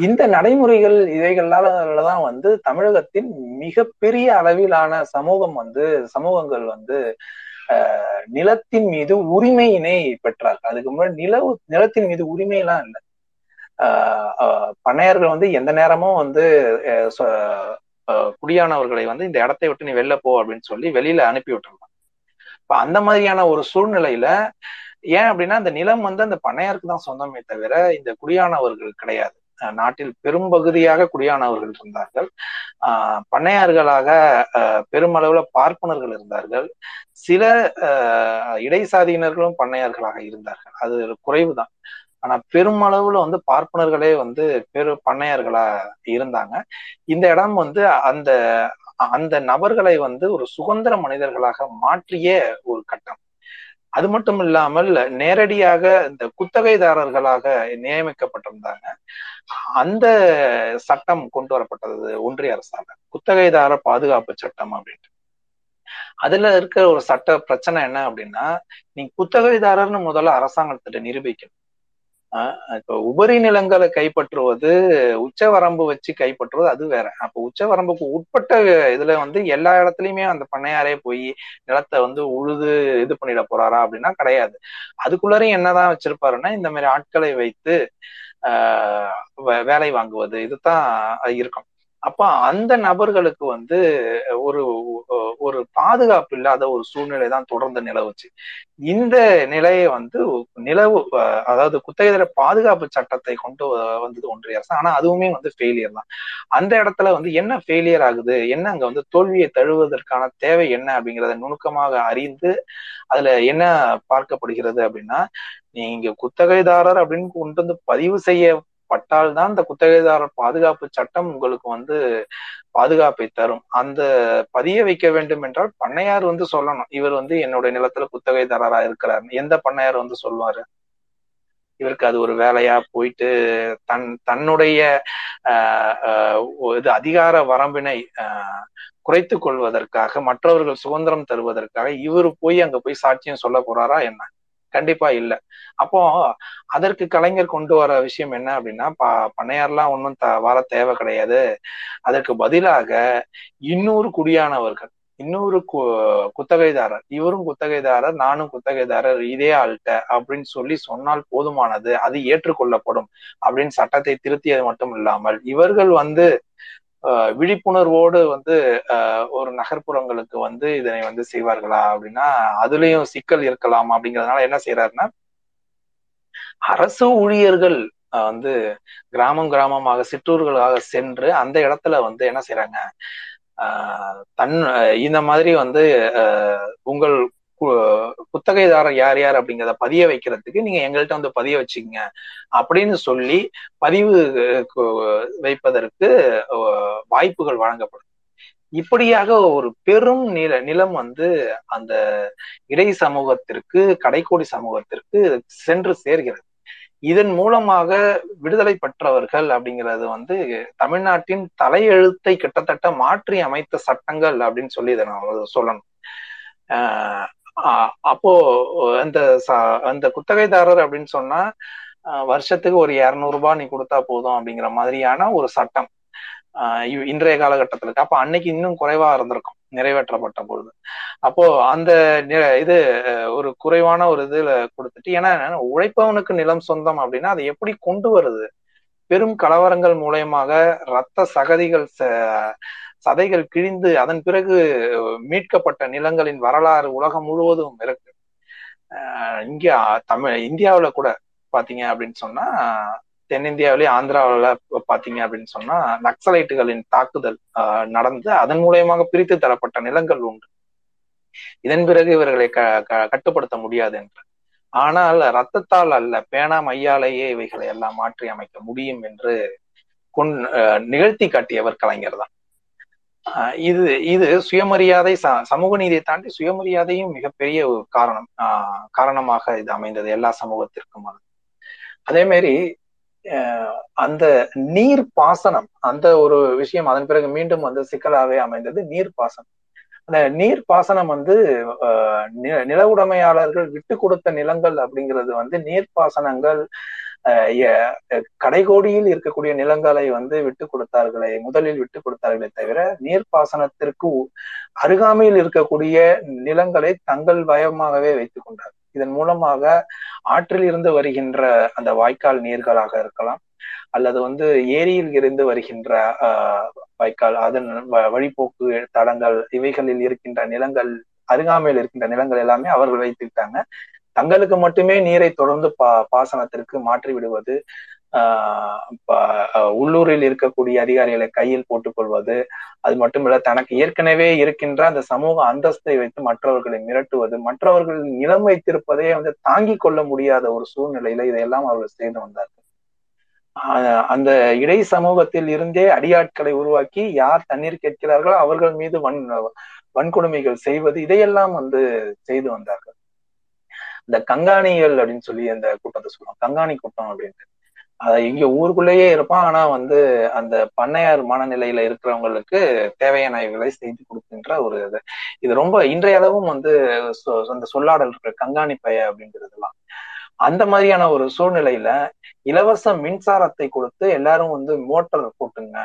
இந்த நடைமுறைகள் இவைகளாலதான் வந்து தமிழகத்தின் மிகப்பெரிய அளவிலான சமூகம் வந்து சமூகங்கள் வந்து நிலத்தின் மீது உரிமையினை பெற்றார் அதுக்கு முன்னாடி நில நிலத்தின் மீது உரிமையெல்லாம் இல்லை. ஆஹ் பண்ணையர்கள் வந்து எந்த நேரமும் வந்து குடியானவர்களை வந்து இந்த இடத்தை விட்டு நீ வெளில போ அப்படின்னு சொல்லி வெளியில அனுப்பி விட்டுருந்தான் இப்ப அந்த மாதிரியான ஒரு சூழ்நிலையில ஏன் அப்படின்னா அந்த நிலம் வந்து அந்த பண்ணையாருக்கு தான் சொந்தமே தவிர இந்த குடியானவர்கள் கிடையாது. நாட்டில் பெரும்பகுதியாக குடியானவர்கள் இருந்தார்கள். ஆஹ் பண்ணையார்களாக பெருமளவுல பார்ப்பனர்கள் இருந்தார்கள். சில இடைசாதியினர்களும் பண்ணையார்களாக இருந்தார்கள். அது குறைவுதான். ஆனா பெருமளவுல வந்து பார்ப்பனர்களே வந்து பெரு பண்ணையார்களா இருந்தாங்க. இந்த இடம் வந்து அந்த அந்த நபர்களை வந்து ஒரு சுதந்திர மனிதர்களாக மாற்றிய ஒரு கட்டம். அது மட்டும் இல்லாமல் நேரடியாக இந்த குத்தகைதாரர்களாக நியமிக்கப்பட்டிருந்தாங்க. அந்த சட்டம் கொண்டு வரப்பட்டது ஒன்றிய அரசாங்கம் குத்தகைதார பாதுகாப்பு சட்டம் அப்படின்ட்டு. அதுல இருக்கிற ஒரு சட்ட பிரச்சனை என்ன அப்படின்னா நீ குத்தகைதாரர்னு முதல்ல அரசாங்கத்திட்ட நிரூபிக்கணும். இப்போ உபரி நிலங்களை கைப்பற்றுவது உச்ச வரம்பு வச்சு கைப்பற்றுவது அது வேற. அப்ப உச்சவரம்புக்கு உட்பட்ட இதுல வந்து எல்லா இடத்துலயுமே அந்த பண்ணையாரே போய் நிலத்தை வந்து உழுது இது பண்ணிட போறாரா அப்படின்னா கிடையாது. அதுக்குள்ளாரையும் என்னதான் வச்சிருப்பாருன்னா இந்த மாதிரி ஆட்களை வைத்து ஆஹ் வேலை வாங்குவது இதுதான் இருக்கும். அப்ப அந்த நபர்களுக்கு வந்து ஒரு ஒரு பாதுகாப்பு இல்லாத ஒரு சூழ்நிலை தான் தொடர்ந்து நிலவுச்சு. இந்த நிலையை வந்து நிலவு அதாவது குத்தகைதர பாதுகாப்பு சட்டத்தை கொண்டு வந்தது ஒன்றிய அரசு. ஆனா அதுவுமே வந்து ஃபெயிலியர் தான். அந்த இடத்துல வந்து என்ன ஃபெயிலியர் ஆகுது? என்ன அங்க வந்து தோல்வியை தழுவதற்கான தேவை என்ன அப்படிங்கிறத நுணுக்கமாக அறிந்து அதுல என்ன பார்க்கப்படுகிறது அப்படின்னா நீங்க குத்தகைதாரர் அப்படின்னு கொண்டு வந்து பதிவு செய்ய பட்டால்தான் இந்த குத்தகைதாரர் பாதுகாப்பு சட்டம் உங்களுக்கு வந்து பாதுகாப்பை தரும். அந்த பதிய வைக்க வேண்டும் என்றால் பண்ணையார் வந்து சொல்லணும். இவர் வந்து என்னுடைய நிலத்துல குத்தகைதாரரா இருக்கிறார் எந்த பண்ணையார் வந்து சொல்லுவாரு இவருக்கு அது ஒரு வேலையா போயிட்டு தன் தன்னுடைய இது அதிகார வரம்பினை குறைத்து கொள்வதற்காக மற்றவர்கள் சுதந்திரம் தருவதற்காக இவர் போய் அங்க போய் சாட்சியம் சொல்ல போறாரா என்ன? கண்டிப்பா இல்ல. அப்போ அதற்கு கலைஞர் கொண்டு வர விஷயம் என்ன அப்படின்னா ப பண்ணையார்லாம் ஒன்றும் த வர தேவை கிடையாது. அதற்கு பதிலாக இன்னொரு குடியானவர்கள் இன்னொரு கு குத்தகைதாரர் இவரும் குத்தகைதாரர் நானும் குத்தகைதாரர் இதே ஆள்கிட்ட அப்படின்னு சொல்லி சொன்னால் போதுமானது அது ஏற்றுக்கொள்ளப்படும் அப்படின்னு சட்டத்தை திருத்தியது மட்டும் இல்லாமல் இவர்கள் வந்து விழிப்புணர்வோடு வந்து ஒரு நகர்ப்புறங்களுக்கு வந்து இதனை வந்து செய்வார்களா அப்படின்னா அதுலயும் சிக்கல் இருக்கலாம் அப்படிங்கிறதுனால என்ன செய்யறாருன்னா அரசு ஊழியர்கள் வந்து கிராமம் கிராமமாக சிற்றூர்களாக சென்று அந்த இடத்துல வந்து என்ன செய்யறாங்க தன் இந்த மாதிரி வந்து உங்கள் குத்தகைதாரர் யார் யார் அப்படிங்கிறத பதிய வைக்கிறதுக்கு நீங்க எங்கள்கிட்ட வந்து பதிய வச்சுக்கங்க. அப்படின்னு சொல்லி பதிவு வைப்பதற்கு வாய்ப்புகள் வழங்கப்படும். இப்படியாக ஒரு பெரும் நில நிலம் வந்து அந்த இடை சமூகத்திற்கு கடைக்கோடி சமூகத்திற்கு சென்று சேர்கிறது. இதன் மூலமாக விடுதலை பெற்றவர்கள் அப்படிங்கிறது வந்து தமிழ்நாட்டின் தலையெழுத்தை கிட்டத்தட்ட மாற்றி அமைத்த சட்டங்கள் அப்படின்னு சொல்லி இதை நான் சொல்லணும். அப்போ அந்த அந்த குத்தகைதாரர் அப்படின்னு சொன்னா வருஷத்துக்கு ஒரு இரநூறுபா ரூபாய் நீ கொடுத்தா போதும் அப்படிங்கிற மாதிரியான ஒரு சட்டம் இன்றைய காலகட்டத்துல இருக்கு. அப்ப அன்னைக்கு இன்னும் குறைவா இருந்திருக்கும் நிறைவேற்றப்பட்ட பொழுது. அப்போ அந்த இது ஒரு குறைவான ஒரு இதுல கொடுத்துட்டு ஏன்னா உழைப்பவனுக்கு நிலம் சொந்தம் அப்படின்னா அதை எப்படி கொண்டு வருது? பெரும் கலவரங்கள் மூலயமாக ரத்த சகதிகள் சதைகள் கிழிந்து அதன் பிறகு மீட்கப்பட்ட நிலங்களின் வரலாறு உலகம் முழுவதும் இருக்கு இங்கே தமிழ் இந்தியாவில் கூட பாத்தீங்க அப்படின்னு சொன்னா தென்னிந்தியாவிலேயே ஆந்திராவில பாத்தீங்க அப்படின்னு சொன்னா நக்சலைட்டுகளின் தாக்குதல் நடந்து அதன் மூலயமாக பிரித்து தரப்பட்ட நிலங்கள் உண்டு. இதன் பிறகு இவர்களை க கட்டுப்படுத்த முடியாது என்று. ஆனால் ரத்தத்தால் அல்ல பேனா மையாலேயே இவைகளை எல்லாம் மாற்றி அமைக்க முடியும் என்று கொன் நிகழ்த்தி காட்டியவர் கலைஞர் தான். இது இது சுயமரியாதை சமூக நீதியை தாண்டி சுயமரியாதையும் மிகப்பெரிய ஒரு காரணம் காரணமாக இது அமைந்தது எல்லா சமூகத்திற்கும் அதே. மாதிரி அந்த நீர் பாசனம் அந்த ஒரு விஷயம் அதன் பிறகு மீண்டும் வந்து சிக்கலாவே அமைந்தது நீர் பாசனம். அந்த நீர் பாசனம் வந்து நில உடைமையாளர்கள் விட்டு கொடுத்த நிலங்கள் அப்படிங்கிறது வந்து நீர்ப்பாசனங்கள் கடைகோடியில் இருக்கக்கூடிய நிலங்களை வந்து விட்டு கொடுத்தார்களே முதலில் விட்டு கொடுத்தார்களே தவிர நீர்ப்பாசனத்திற்கு அருகாமையில் இருக்கக்கூடிய நிலங்களை தங்கள் பயமாகவே வைத்துக் கொண்டார். இதன் மூலமாக ஆற்றில் இருந்து வருகின்ற அந்த வாய்க்கால் நீர்களாக இருக்கலாம் அல்லது வந்து ஏரியில் இருந்து வருகின்ற வாய்க்கால் அதன் வழிபோக்கு தடங்கள் இவைகளில் இருக்கின்ற நிலங்கள் அருகாமையில் இருக்கின்ற நிலங்கள் எல்லாமே அவர்கள் வைத்துக்கிட்டாங்க தங்களுக்கு மட்டுமே நீரை தொடர்ந்து பா பாசனத்திற்கு மாற்றி விடுவது உள்ளூரில் இருக்கக்கூடிய அதிகாரிகளை கையில் போட்டுக்கொள்வது அது மட்டுமல்ல தனக்கு ஏற்கனவே இருக்கின்ற அந்த சமூக அந்தஸ்தை வைத்து மற்றவர்களை மிரட்டுவது மற்றவர்கள் நிலம் வைத்திருப்பதே வந்து தாங்கிக் கொள்ள முடியாத ஒரு சூழ்நிலையில இதையெல்லாம் அவர்கள் செய்து வந்தார்கள். அந்த இடை சமூகத்தில் இருந்தே அடியாட்களை உருவாக்கி யார் தண்ணீர் கேட்கிறார்களோ அவர்கள் மீது வன் வன்கொடுமைகள் செய்வது இதையெல்லாம் வந்து செய்து வந்தார்கள். இந்த கங்காணிகள் அப்படின்னு சொல்லி அந்த கூட்டத்தை சொல்லுவாங்க. கங்காணி கூட்டம் அப்படின்ட்டு. அதை இங்க ஊருக்குள்ளேயே இருப்பான். ஆனா வந்து அந்த பண்ணையார் மனநிலையில இருக்கிறவங்களுக்கு தேவையான இவைகளை செய்து கொடுக்கின்ற ஒரு இது. இது ரொம்ப இன்றைய அளவும் வந்து அந்த சொல்லாடல் இருக்கிற கங்காணி பய அப்படிங்கிறதுலாம். அந்த மாதிரியான ஒரு சூழ்நிலையில இலவச மின்சாரத்தை கொடுத்து எல்லாரும் வந்து மோட்டார் போட்டுங்க.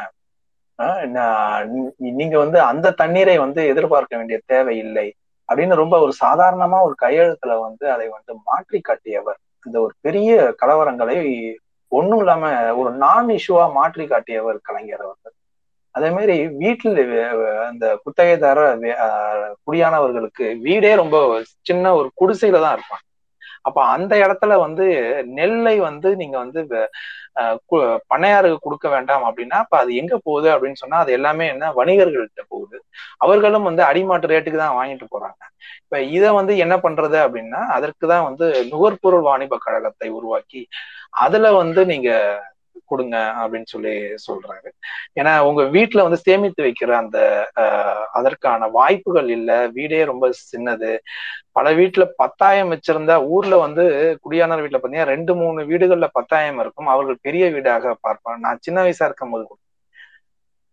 நீங்க வந்து அந்த தண்ணீரை வந்து எதிர்பார்க்க வேண்டிய தேவை இல்லை. அப்படின்னு ரொம்ப ஒரு சாதாரணமா ஒரு கையெழுத்துல வந்து அதை வந்து மாற்றி காட்டியவர். இந்த ஒரு பெரிய கலவரங்களை ஒண்ணும் இல்லாம ஒரு நான் இஷ்யூவா மாற்றி காட்டியவர் கலைஞர் அவர்கள். அதே மாதிரி வீட்டில் அந்த குத்தகைதார குடியானவர்களுக்கு வீடே ரொம்ப சின்ன ஒரு குடிசையில தான் இருப்பாங்க. அப்ப அந்த இடத்துல வந்து நெல்லை வந்து நீங்க வந்து பண்ணையாருக்கு கொடுக்க வேண்டாம் அப்படின்னா அப்ப அது எங்க போகுது அப்படின்னு சொன்னா அது எல்லாமே என்ன வணிகர்கள்ட்ட போகுது. அவர்களும் வந்து அடிமாட்டு ரேட்டுக்கு தான் வாங்கிட்டு போறாங்க. இப்ப இதை வந்து என்ன பண்றது அப்படின்னா அதற்கு தான் வந்து நுகர்பொருள் வாணிப கழகத்தை உருவாக்கி அதுல வந்து நீங்க கொடுங்க அப்படின்னு சொல்லி சொல்றாரு. ஏன்னா உங்க வீட்டுல வந்து சேமித்து வைக்கிற அந்த அதற்கான வாய்ப்புகள் இல்ல. வீடே ரொம்ப சின்னது. பல வீட்டுல பத்தாயிரம் வச்சிருந்தா ஊர்ல வந்து குடியானர் வீட்டுல பாத்தீங்கன்னா ரெண்டு மூணு வீடுகள்ல பத்தாயிரம் இருக்கும். அவர்கள் பெரிய வீடாக பார்ப்பாங்க. நான் சின்ன வயசா இருக்கும் போது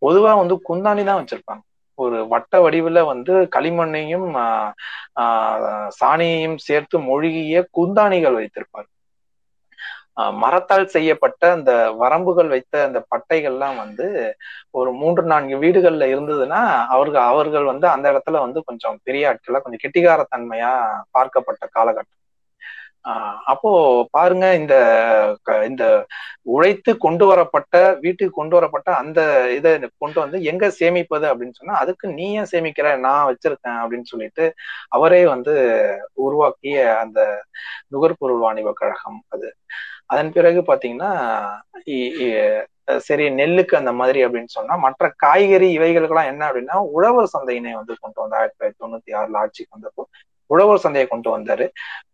பொதுவா வந்து குந்தாணி தான் வச்சிருப்பாங்க. ஒரு வட்ட வடிவுல வந்து களிமண்ணையும் சாணியையும் சேர்த்து மொழிகிய குந்தாணிகள் வைத்திருப்பார் மரத்தால் செய்யப்பட்ட அந்த வரம்புகள் வைத்த அந்த பட்டைகள்லாம் வந்து ஒரு மூன்று நான்கு வீடுகள்ல இருந்ததுன்னா அவர்கள் அவர்கள் வந்து அந்த இடத்துல வந்து கொஞ்சம் பெரிய ஆட்களா கொஞ்சம் கெட்டிகாரத்தன்மையா பார்க்கப்பட்ட காலகட்டம். அப்போ பாருங்க இந்த இந்த உழைத்து கொண்டு வரப்பட்ட வீட்டுக்கு கொண்டு வரப்பட்ட அந்த இதை கொண்டு வந்து எங்க சேமிப்பது அப்படின்னு சொன்னா அதுக்கு நீ ஏன் சேமிக்கிற? நான் வச்சிருக்கேன் அப்படின்னு சொல்லிட்டு அவரே வந்து உருவாக்கிய அந்த நுகர்பொருள் வாணிப கழகம் அது. அதன் பிறகு பாத்தீங்கன்னா சரி நெல்லுக்கு அந்த மாதிரி அப்படின்னு சொன்னா மற்ற காய்கறி இவைகளுக்கெல்லாம் என்ன அப்படின்னா உழவர் சந்தையினை வந்து கொண்டு வந்து ஆயிரத்தி தொள்ளாயிரத்தி தொண்ணூத்தி ஆறுல ஆட்சிக்கு வந்தப்போ உழவர் சந்தையை கொண்டு வந்தாரு.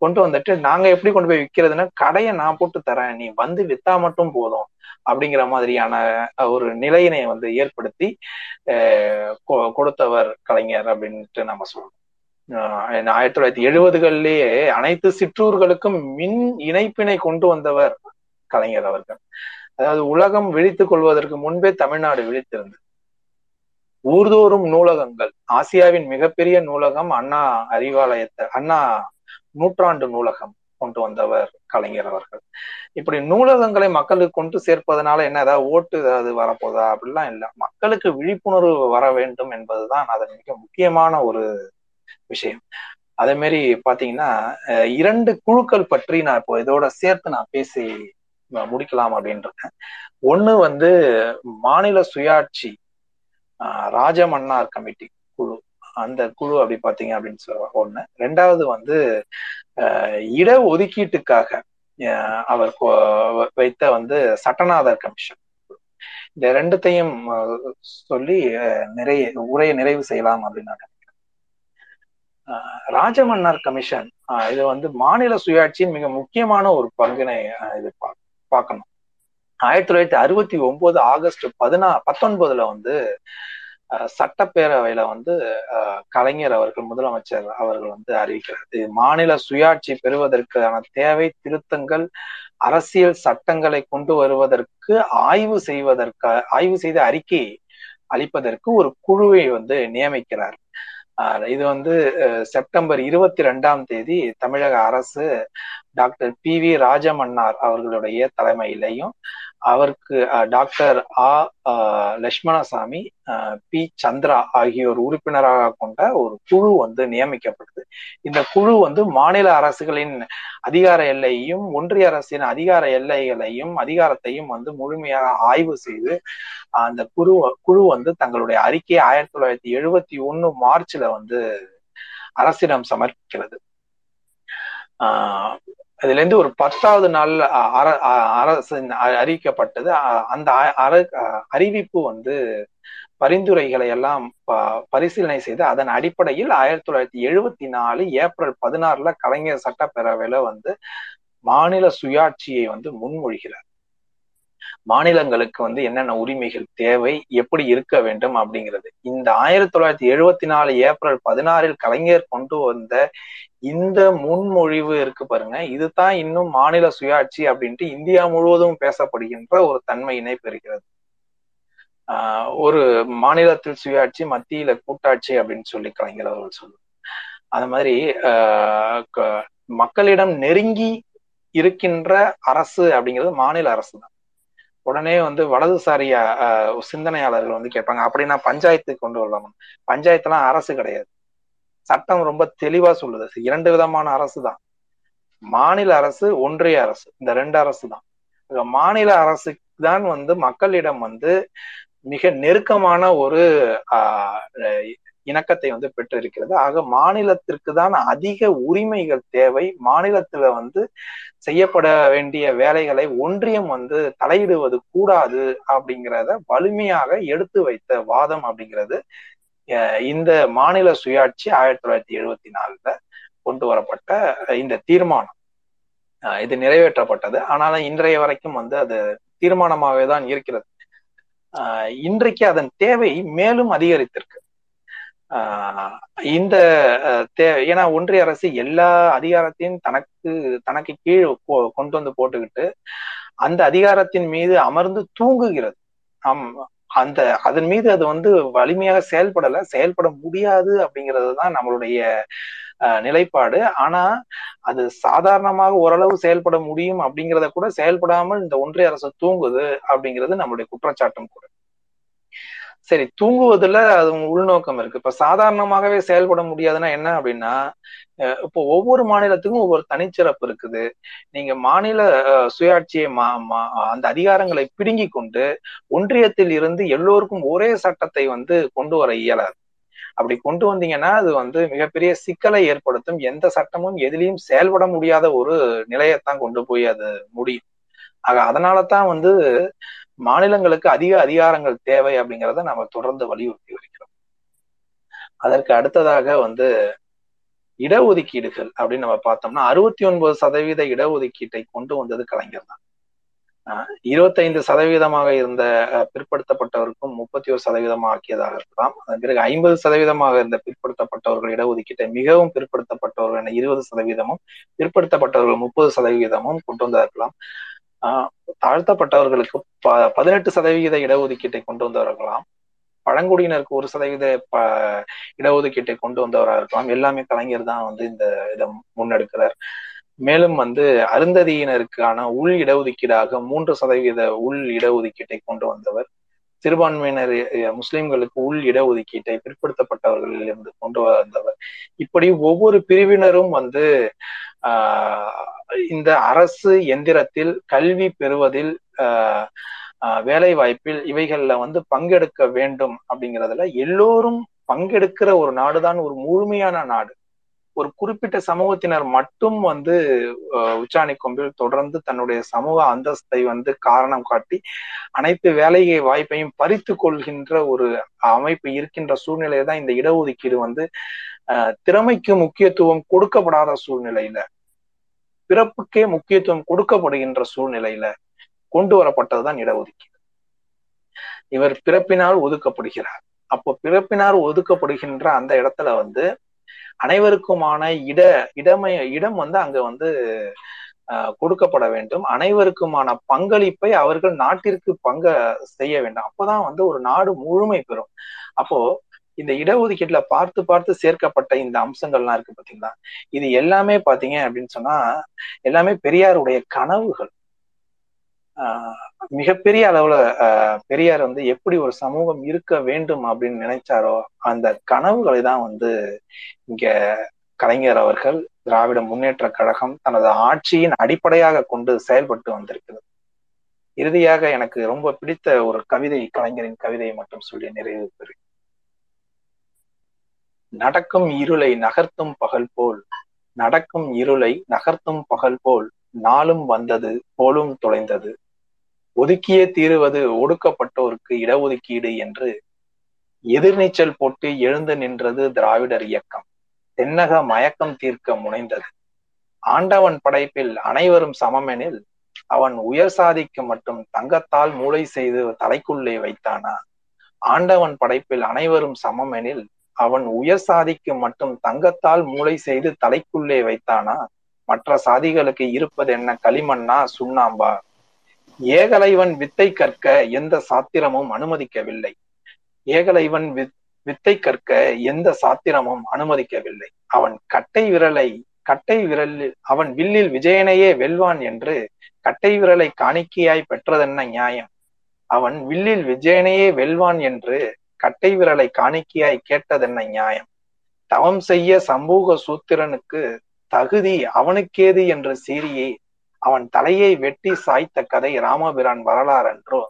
கொண்டு வந்துட்டு நாங்க எப்படி கொண்டு போய் விற்கிறதுன்னா கடையை நான் போட்டு தரேன். நீ வந்து வித்தா மட்டும் போதும். அப்படிங்கிற மாதிரியான ஒரு நிலையினை வந்து ஏற்படுத்தி கொடுத்தவர் கலைஞர் அப்படின்ட்டு நம்ம சொல்றோம் ஆயிரத்தி தொள்ளாயிரத்தி எழுபதுகள்லயே அனைத்து சிற்றூர்களுக்கும் மின் இணைப்பினை கொண்டு வந்தவர் கலைஞர் அவர்கள். அதாவது உலகம் விழித்துக் கொள்வதற்கு முன்பே தமிழ்நாடு விழித்திருந்தது. ஊர்தோறும் நூலகங்கள். ஆசியாவின் மிகப்பெரிய நூலகம் அண்ணா அறிவாலயத்தை அண்ணா நூற்றாண்டு நூலகம் கொண்டு வந்தவர் கலைஞர் அவர்கள். இப்படி நூலகங்களை மக்களுக்கு கொண்டு சேர்ப்பதனால என்ன ஏதாவது ஓட்டு ஏதாவது வரப்போதா? அப்படிலாம் இல்லை. மக்களுக்கு விழிப்புணர்வு வர வேண்டும் என்பதுதான் அதன் மிக முக்கியமான ஒரு விஷயம். அதே மாதிரி பாத்தீங்கன்னா இரண்டு குழுக்கள் பற்றி நான் இப்போ இதோட சேர்த்து நான் பேசி முடிக்கலாம் அப்படின்றேன் ஒண்ணு வந்து மாநில சுயாட்சி ராஜமன்னார் கமிட்டி குழு. அந்த குழு அப்படி பாத்தீங்க அப்படின்னு சொல்ல ஒண்ணு. ரெண்டாவது வந்து இட ஒதுக்கீட்டுக்காக அவர் வைத்த வந்து சட்டநாதர் கமிஷன் இந்த ரெண்டுத்தையும் சொல்லி நிறைய உரையை நிறைவு செய்யலாம் அப்படின்னு நான் ராஜமன்னார் கமிஷன் இது வந்து மாநில சுயாட்சியின் மிக முக்கியமான ஒரு பங்கினை இது பார்க்கணும். ஆயிரத்தி தொள்ளாயிரத்தி அறுபத்தி ஒன்பது ஆகஸ்ட் பதினா பத்தொன்பதுல வந்து சட்டப்பேரவையில வந்து கலைஞர் அவர்கள் முதலமைச்சர் அவர்கள் வந்து அறிவிக்கிறார் மாநில சுயாட்சி பெறுவதற்கான தேவை திருத்தங்கள் அரசியல் சட்டங்களை கொண்டு வருவதற்கு ஆய்வு செய்வதற்கு ஆய்வு செய்த அறிக்கை அளிப்பதற்கு ஒரு குழுவை வந்து நியமிக்கிறார். இது வந்து செப்டம்பர் இருபத்தி ரெண்டாம் தேதி தமிழக அரசு டாக்டர் பி வி ராஜமன்னார் அவர்களுடைய தலைமையிலையும் அவருக்கு doctor A Lakshmanaswamy P. Chandra ஆகியோர் உறுப்பினராக கொண்ட ஒரு குழு வந்து நியமிக்கப்பட்டது இந்த குழு வந்து மாநில அரசுகளின் அதிகார எல்லையையும் ஒன்றிய அரசின் அதிகார எல்லைகளையும் அதிகாரத்தையும் வந்து முழுமையாக ஆய்வு செய்து அந்த குழு குழு வந்து தங்களுடைய அறிக்கையை ஆயிரத்தி தொள்ளாயிரத்தி எழுபத்தி ஒண்ணு மார்ச்ல வந்து அரசிடம் சமர்ப்பிக்கிறது. ஆஹ் அதுல இருந்து ஒரு பத்தாவது நாள் அர அரசு அறிவிக்கப்பட்டது. அந்த அறிவிப்பு வந்து பரிந்துரைகளை எல்லாம் பரிசீலனை செய்து அதன் அடிப்படையில் ஆயிரத்தி தொள்ளாயிரத்தி எழுபத்தி நாலு ஏப்ரல் பதினாறுல கலைஞர் சட்டப்பேரவையில வந்து மாநில சுயாட்சியை வந்து முன்மொழிகிறார். மாநிலங்களுக்கு வந்து என்னென்ன உரிமைகள் தேவை எப்படி இருக்க வேண்டும் அப்படிங்கிறது. இந்த ஆயிரத்தி தொள்ளாயிரத்தி எழுபத்தி நாலு ஏப்ரல் பதினாறில் கலைஞர் கொண்டு வந்த இந்த முன்மொழிவு இருக்கு பாருங்க. இதுதான் இன்னும் மாநில சுயாட்சி அப்படின்ட்டு இந்தியா முழுவதும் பேசப்படுகின்ற ஒரு தன்மையினை பெறுகிறது. ஆஹ் ஒரு மாநிலத்தில் சுயாட்சி மத்தியில கூட்டாட்சி அப்படின்னு சொல்லி கலைஞர் அவர்கள் சொல்லுவார் அது மாதிரி ஆஹ் மக்களிடம் நெருங்கி இருக்கின்ற அரசு அப்படிங்கிறது மாநில அரசு தான் உடனே வந்து வலதுசாரி சிந்தனையாளர்கள் வந்து கேட்பாங்க அப்படின்னா பஞ்சாயத்துக்கு கொண்டு வரலாம்? பஞ்சாயத்துலாம் அரசு கிடையாது. சட்டம் ரொம்ப தெளிவா சொல்லுது. இரண்டு விதமான அரசு தான். மாநில அரசு ஒன்றிய அரசு. இந்த ரெண்டு அரசு தான். மாநில அரசு தான் வந்து மக்களிடம் வந்து மிக நெருக்கமான ஒரு இணக்கத்தை வந்து பெற்றிருக்கிறது. ஆக மாநிலத்திற்கு தான் அதிக உரிமைகள் தேவை. மாநிலத்துல வந்து செய்யப்பட வேண்டிய வேலைகளை ஒன்றியம் வந்து தலையிடுவது கூடாது அப்படிங்கிறத வலிமையாக எடுத்து வைத்த வாதம் அப்படிங்கிறது இந்த மாநில சுயாட்சி ஆயிரத்தி தொள்ளாயிரத்தி எழுபத்தி நாலுல கொண்டு வரப்பட்ட இந்த தீர்மானம். இது நிறைவேற்றப்பட்டது. ஆனாலும் இன்றைய வரைக்கும் வந்து அது தீர்மானமாகவே தான் இருக்கிறது. இன்றைக்கு அதன் தேவை மேலும் அதிகரித்திருக்கு. இந்த தே ஏன்னா ஒன்றிய அரசு எல்லா அதிகாரத்தையும் தனக்கு தனக்கு கீழ் கொண்டு வந்து போட்டுக்கிட்டு அந்த அதிகாரத்தின் மீது அமர்ந்து தூங்குகிறது. ஆம் அந்த அதன் மீது அது வந்து வலிமையாக செயல்படல செயல்பட முடியாது அப்படிங்கிறது தான் நம்மளுடைய நிலைப்பாடு. ஆனா அது சாதாரணமாக ஓரளவு செயல்பட முடியும் அப்படிங்கிறத கூட செயல்படாமல் இந்த ஒன்றிய அரசு தூங்குது அப்படிங்கிறது நம்மளுடைய குற்றச்சாட்டும் கூட. சரி தூங்குவதுல அது உள்நோக்கம் இருக்கு. இப்ப சாதாரணமாகவே செயல்பட முடியாதுன்னா என்ன அப்படின்னா இப்போ ஒவ்வொரு மாநிலத்துக்கும் ஒவ்வொரு தனிச்சிறப்பு இருக்குது. நீங்க மாநில சுயாட்சியை அந்த அதிகாரங்களை பிடுங்கி கொண்டு ஒன்றியத்தில் இருந்து எல்லோருக்கும் ஒரே சட்டத்தை வந்து கொண்டு வர இயலாது. அப்படி கொண்டு வந்தீங்கன்னா அது வந்து மிகப்பெரிய சிக்கலை ஏற்படுத்தும். எந்த சட்டமும் எதிலையும் செயல்பட முடியாத ஒரு நிலையத்தான் கொண்டு போய் அது முடியும். ஆக அதனால தான் வந்து மாநிலங்களுக்கு அதிக அதிகாரங்கள் தேவை அப்படிங்கிறத நம்ம தொடர்ந்து வலியுறுத்தி வருகிறோம். அதற்கு அடுத்ததாக வந்து இடஒதுக்கீடுகள் அப்படின்னு நம்ம பார்த்தோம்னா அறுபத்தி ஒன்பது சதவீத இடஒதுக்கீட்டை கொண்டு வந்தது கலைஞர் தான். இருபத்தைந்து சதவீதமாக இருந்த பிற்படுத்தப்பட்டவருக்கும் முப்பத்தி ஒரு சதவீதமாக ஆக்கியதாக இருக்கலாம். அதன் பிறகு ஐம்பது சதவீதமாக இருந்த பிற்படுத்தப்பட்டவர்கள் இடஒதுக்கீட்டை மிகவும் பிற்படுத்தப்பட்டவர்கள் என இருபது சதவீதமும் பிற்படுத்தப்பட்டவர்கள் முப்பது சதவீதமும் கொண்டு வந்தா இருக்கலாம். தாழ்த்தப்பட்டவர்களுக்கு ப பதினெட்டு சதவீத இடஒதுக்கீட்டை கொண்டு வந்தவர்களாம். பழங்குடியினருக்கு ஒரு சதவீத ப இடஒதுக்கீட்டை கொண்டு வந்தவராக இருக்கலாம். எல்லாமே கலைஞர் தான் வந்து இந்த இதை முன்னெடுக்கிறார். மேலும் வந்து அருந்ததியினருக்கான உள் இடஒதுக்கீடாக மூன்று சதவீத உள் இடஒதுக்கீட்டை கொண்டு வந்தவர். சிறுபான்மையினர் முஸ்லிம்களுக்கு உள் இடஒதுக்கீட்டை பிற்படுத்தப்பட்டவர்களில் இருந்து கொண்டு வந்தவர். இப்படி ஒவ்வொரு பிரிவினரும் வந்து இந்த அரசு எந்திரத்தில் கல்வி பெறுவதில் வேலை வாய்ப்பில் இவைகள்ல வந்து பங்கெடுக்க வேண்டும் அப்படிங்கிறதுல எல்லோரும் பங்கெடுக்கிற ஒரு நாடுதான் ஒரு முழுமையான நாடு. ஒரு குறிப்பிட்ட சமூகத்தினர் மட்டும் வந்து உச்சாணி கொம்பில் தொடர்ந்து தன்னுடைய சமூக அந்தஸ்தை வந்து காரணம் காட்டி அனைத்து வேலை வாய்ப்பையும் பறித்து கொள்கின்ற ஒரு அமைப்பு இருக்கின்ற சூழ்நிலையை தான் இந்த இடஒதுக்கீடு வந்து திறமைக்கு முக்கியத்துவம் கொடுக்கப்படாத சூழ்நிலையில பிறப்புக்கே முக்கியத்துவம் கொடுக்கப்படுகின்ற சூழ்நிலையில கொண்டு வரப்பட்டதுதான் இடஒதுக்கீடு. இவர் பிறப்பினால் ஒதுக்கப்படுகிறார். அப்போ பிறப்பினால் ஒதுக்கப்படுகின்ற அந்த இடத்துல வந்து அனைவருக்குமான இட இடமை இடம் வந்து அங்க வந்து கொடுக்கப்பட வேண்டும். அனைவருக்குமான பங்களிப்பை அவர்கள் நாட்டிற்கு பங்க செய்ய வேண்டும். அப்பதான் வந்து ஒரு நாடு முழுமை பெறும். அப்போ இந்த இடஒதுக்கீட்டுல பார்த்து பார்த்து சேர்க்கப்பட்ட இந்த அம்சங்கள்லாம் இருக்கு பாத்தீங்களா? இது எல்லாமே பாத்தீங்க அப்படின்னு சொன்னா எல்லாமே பெரியாருடைய கனவுகள். ஆஹ் மிகப்பெரிய அளவுல பெரியார் வந்து எப்படி ஒரு சமூகம் இருக்க வேண்டும் அப்படின்னு நினைச்சாரோ அந்த கனவுகளை தான் வந்து இங்க கலைஞர் அவர்கள் திராவிட முன்னேற்ற கழகம் தனது ஆட்சியின் அடிப்படையாக கொண்டு செயல்பட்டு வந்திருக்கிறது. இறுதியாக எனக்கு ரொம்ப பிடித்த ஒரு கவிதை கலைஞரின் கவிதையை மட்டும் சொல்லி நிறைவு பெறுகிறேன். நடக்கும் இருளை நகர்த்தும் பகல் போல். நடக்கும் இருளை நகர்த்தும் பகல் போல். நாளும் வந்தது போலும் தொலைந்தது. ஒதுக்கியே தீருவது ஒடுக்கப்பட்டோருக்கு இடஒதுக்கீடு என்று. எதிர்நீச்சல் போட்டு எழுந்து நின்றது திராவிடர் இயக்கம். தென்னக மயக்கம் தீர்க்க முனைந்தது. ஆண்டவன் படைப்பில் அனைவரும் சமமெனில் அவன் உயர் சாதிக்கு மட்டும் தங்கத்தால் மூளை செய்து தலைக்குள்ளே வைத்தானா? ஆண்டவன் படைப்பில் அனைவரும் சமமெனில் அவன் உயர் சாதிக்கு மட்டும் தங்கத்தால் மூளை செய்து தலைக்குள்ளே வைத்தானா? மற்ற சாதிகளுக்கு இருப்பது என்ன களிமண்ணா சுண்ணாம்பா? ஏகலைவன் வித்தை கற்க எந்த சாத்திரமும் அனுமதிக்கவில்லை. ஏகலைவன் வித்தை கற்க எந்த சாத்திரமும் அனுமதிக்கவில்லை. அவன் கட்டை விரலை கட்டை விரலில் அவன் வில்லில் விஜயனையே வெல்வான் என்று கட்டை விரலை காணிக்கையாய் பெற்றதென்ன நியாயம்? அவன் வில்லில் விஜயனையே வெல்வான் என்று கட்டை விரலை காணிக்கையாய் கேட்டதென்ன நியாயம்? தவம் செய்ய சமூக சூத்திரனுக்கு தகுதி அவனுக்கேது என்று சீரியே அவன் தலையை வெட்டி சாய்த்த கதை ராமபிரான் வரலாறன்றோ?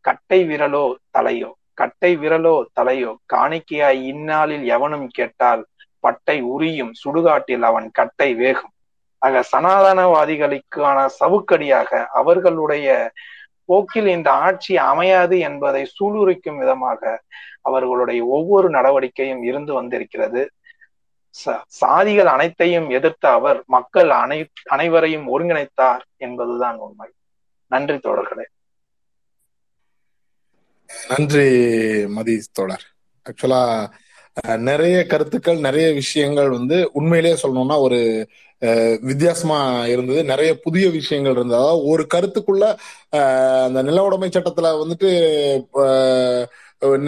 கட்டை விரலோ தலையோ? கட்டை விரலோ தலையோ? காணிக்கையாய் இந்நாளில் எவனும் கேட்டால் பட்டை உரியும் சுடுகாட்டில் அவன் கட்டை வேகும். ஆக சனாதனவாதிகளுக்கான சவுக்கடியாக அவர்களுடைய போக்கில் இந்த ஆட்சி அமையாது என்பதை சூளுரைக்கும் விதமாக அவர்களுடைய ஒவ்வொரு நடவடிக்கையும் இருந்து வந்திருக்கிறது. சாதிகள் அனைத்தையும் எதிர்த்த அவர் மக்கள் அனை அனைவரையும் ஒருங்கிணைத்தார் என்பதுதான் உண்மை. நன்றி தோழர்களே. நன்றி மதி தோழர். ஆக்சுவலா நிறைய கருத்துக்கள் நிறைய விஷயங்கள் வந்து உண்மையிலேயே சொல்லணும்னா ஒரு வித்தியாசமா இருந்தது. நிறைய புதிய விஷயங்கள் இருந்தது. அதாவது ஒரு கருத்துக்குள்ள அந்த நில உடைமை சட்டத்துல வந்துட்டு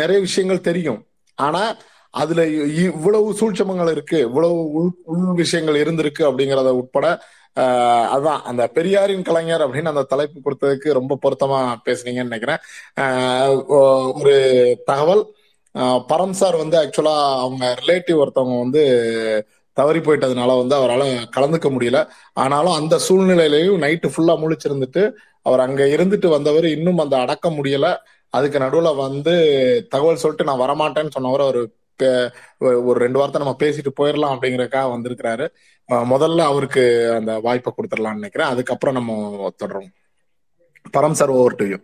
நிறைய விஷயங்கள் தெரியும். ஆனா அதுல இவ்வளவு சூழ்ச்சமங்கள் இருக்கு இவ்வளவு உள் உள் விஷயங்கள் இருந்திருக்கு அப்படிங்கறத உட்பட அதான் அந்த பெரியாரின் கலைஞர் அப்படின்னு அந்த தலைப்பு கொடுத்ததுக்கு ரொம்ப பொருத்தமா பேசுனீங்கன்னு நினைக்கிறேன். ஒரு தகவல். பரம் சார் வந்து ஆக்சுவலா அவங்க ரிலேட்டிவ் ஒருத்தவங்க வந்து தவறி போயிட்டதுனால வந்து அவரால் கலந்துக்க முடியல. ஆனாலும் அந்த சூழ்நிலையிலையும் நைட்டு ஃபுல்லா முழிச்சிருந்துட்டு அவர் அங்க இருந்துட்டு வந்தவர் இன்னும் அந்த அடக்க முடியல. அதுக்கு நடுவுல வந்து தகவல் சொல்லிட்டு நான் வரமாட்டேன்னு சொன்னவர் அவர் ஒரு ரெண்டு வாரத்தை நம்ம பேசிட்டு போயிடலாம் அப்படிங்கறக்காக வந்திருக்கிறாரு. முதல்ல அவருக்கு அந்த வாய்ப்பை கொடுத்துடலாம்னு நினைக்கிறேன். அதுக்கப்புறம் நம்ம தொடரும் பரம் சார் ஓவர் டு யூ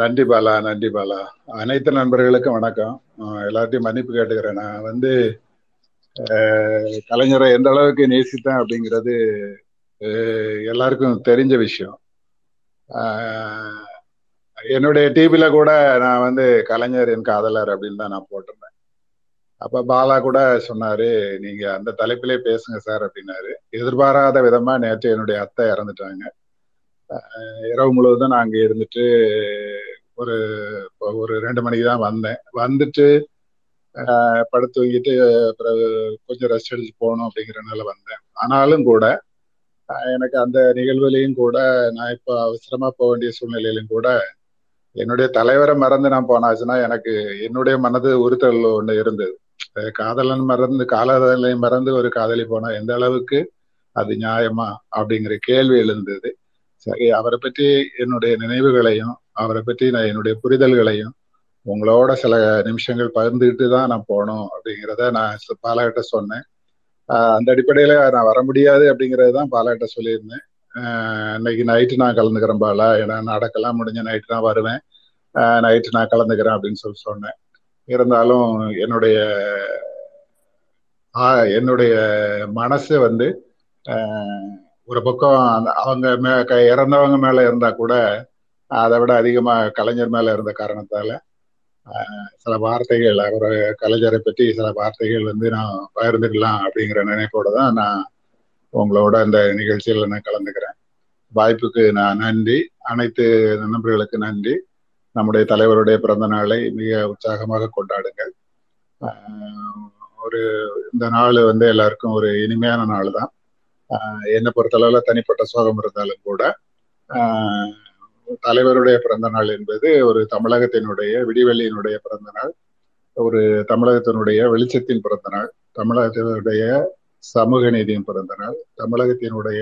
நன்றி பாலா நன்றி பாலா. அனைத்து நண்பர்களுக்கும் வணக்கம். எல்லாத்தையும் மன்னிப்பு கேட்டுக்கிறேன். நான் வந்து கலைஞரை எந்த அளவுக்கு நேசித்தேன் அப்படிங்கிறது எல்லாருக்கும் தெரிஞ்ச விஷயம். என்னுடைய டிவியில கூட நான் வந்து கலைஞர் என் காதலர் அப்படின்னு தான் நான் போட்டிருந்தேன். அப்ப பாலா கூட சொன்னாரு நீங்க அந்த தலைப்பிலே பேசுங்க சார் அப்படின்னாரு. எதிர்பாராத விதமா நேற்று என்னுடைய அத்தை இறந்துட்டாங்க. இரவு முழுவதும் நான் அங்கே இருந்துட்டு ஒரு ஒரு ரெண்டு மணிக்கு தான் வந்தேன். வந்துட்டு படுத்து தூங்கிட்டு பிறகு கொஞ்சம் ரெஸ்ட் எடுத்து போகணும் அப்படிங்கிறனால வந்தேன். ஆனாலும் கூட எனக்கு அந்த நிகழ்வுலையும் கூட நான் இப்போ அவசரமா போக வேண்டிய சூழ்நிலையிலும் கூட என்னுடைய தலைவரை மறந்து நான் போனாச்சுன்னா எனக்கு என்னுடைய மனது உறுத்தல் ஒன்று இருந்தது. காதலன் மறந்து காதலை மறந்து ஒரு காதலி போனா எந்த அளவுக்கு அது நியாயமா அப்படிங்கிற கேள்வி எழுந்தது. அவரை பற்றி என்னுடைய நினைவுகளையும் அவரை பற்றி நான் என்னுடைய புரிதல்களையும் உங்களோட சில நிமிஷங்கள் பகிர்ந்துக்கிட்டு தான் நான் போனோம் அப்படிங்கிறத நான் பாலாகிட்ட சொன்னேன். அந்த அடிப்படையில் நான் வர முடியாது அப்படிங்கிறது தான் பாலாகிட்ட சொல்லியிருந்தேன். இன்னைக்கு நைட்டு நான் கலந்துக்கிறேன் பாலா. ஏன்னா நடக்கெல்லாம் முடிஞ்ச நைட்டு நான் வருவேன். நைட்டு நான் கலந்துக்கிறேன் அப்படின்னு சொல்லி சொன்னேன். இருந்தாலும் என்னுடைய என்னுடைய மனசு வந்து ஒரு பக்கம் அவங்க மே இறந்தவங்க மேல இருந்தா கூட அதை விட அதிகமா கலைஞர் மேல இருந்த காரணத்தால சில வார்த்தைகள் அவர் கலைஞரை பற்றி சில வார்த்தைகள் வந்து நான் பகிர்ந்துக்கலாம் அப்படிங்கிற நினைப்போட தான் நான் உங்களோட இந்த நிகழ்ச்சியில் நான் கலந்துக்கிறேன். வாய்ப்புக்கு நான் நன்றி. அனைத்து நண்பர்களுக்கு நன்றி. நம்முடைய தலைவருடைய பிறந்த நாளை மிக உற்சாகமாக கொண்டாடுங்கள். ஒரு இந்த நாள் வந்து எல்லாருக்கும் ஒரு இனிமையான நாள் தான். என்னை பொறுத்தளவில் தனிப்பட்ட சோகம் இருந்தாலும் கூட தலைவருடைய பிறந்த நாள் என்பது ஒரு தமிழகத்தினுடைய விடிவெளியினுடைய பிறந்த நாள் ஒரு தமிழகத்தினுடைய வெளிச்சத்தின் பிறந்த நாள் தமிழகத்தினுடைய சமூக நீதியின் பிறந்த நாள் தமிழகத்தினுடைய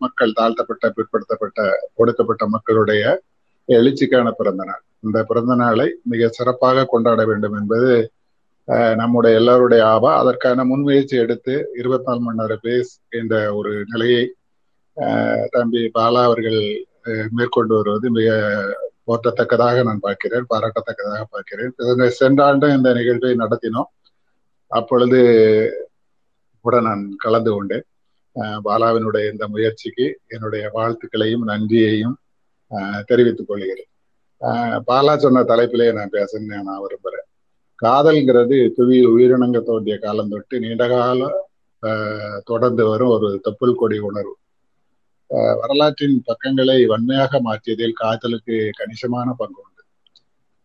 மக்கள் தாழ்த்தப்பட்ட பிற்படுத்தப்பட்ட ஒடுக்கப்பட்ட மக்களுடைய எழுச்சிக்கான பிறந்த நாள். இந்த பிறந்த நாளை மிக சிறப்பாக கொண்டாட வேண்டும் என்பது நம்முடைய எல்லாருடைய ஆவா அதற்கான முன்முயற்சி எடுத்து இருபத்தி நாலு மணி நேர பேஸ் என்ற ஒரு நிலையை தம்பி பாலா அவர்கள் மேற்கொண்டு வருவது மிக போற்றத்தக்கதாக நான் பார்க்கிறேன் பாராட்டத்தக்கதாக பார்க்கிறேன். சென்ற ஆண்டும் இந்த நிகழ்வை நடத்தினோம். அப்பொழுது கூட நான் கலந்து கொண்டேன். பாலாவினுடைய இந்த முயற்சிக்கு என்னுடைய வாழ்த்துக்களையும் நன்றியையும் தெரிவித்துக் கொள்கிறேன். பாலா சொன்ன தலைப்பிலேயே நான் பேசணும்னு நான் விரும்புறேன் காதல்ங்கிறது புவியில் உயிரினங்க தோன்றிய காலம் தொட்டு நீண்ட கால தொடர்ந்து வரும் ஒரு தொப்புள் கொடி உணர்வு. வரலாற்றின் பக்கங்களை வன்மையாக மாற்றியதில் காதலுக்கு கணிசமான பங்கு உண்டு.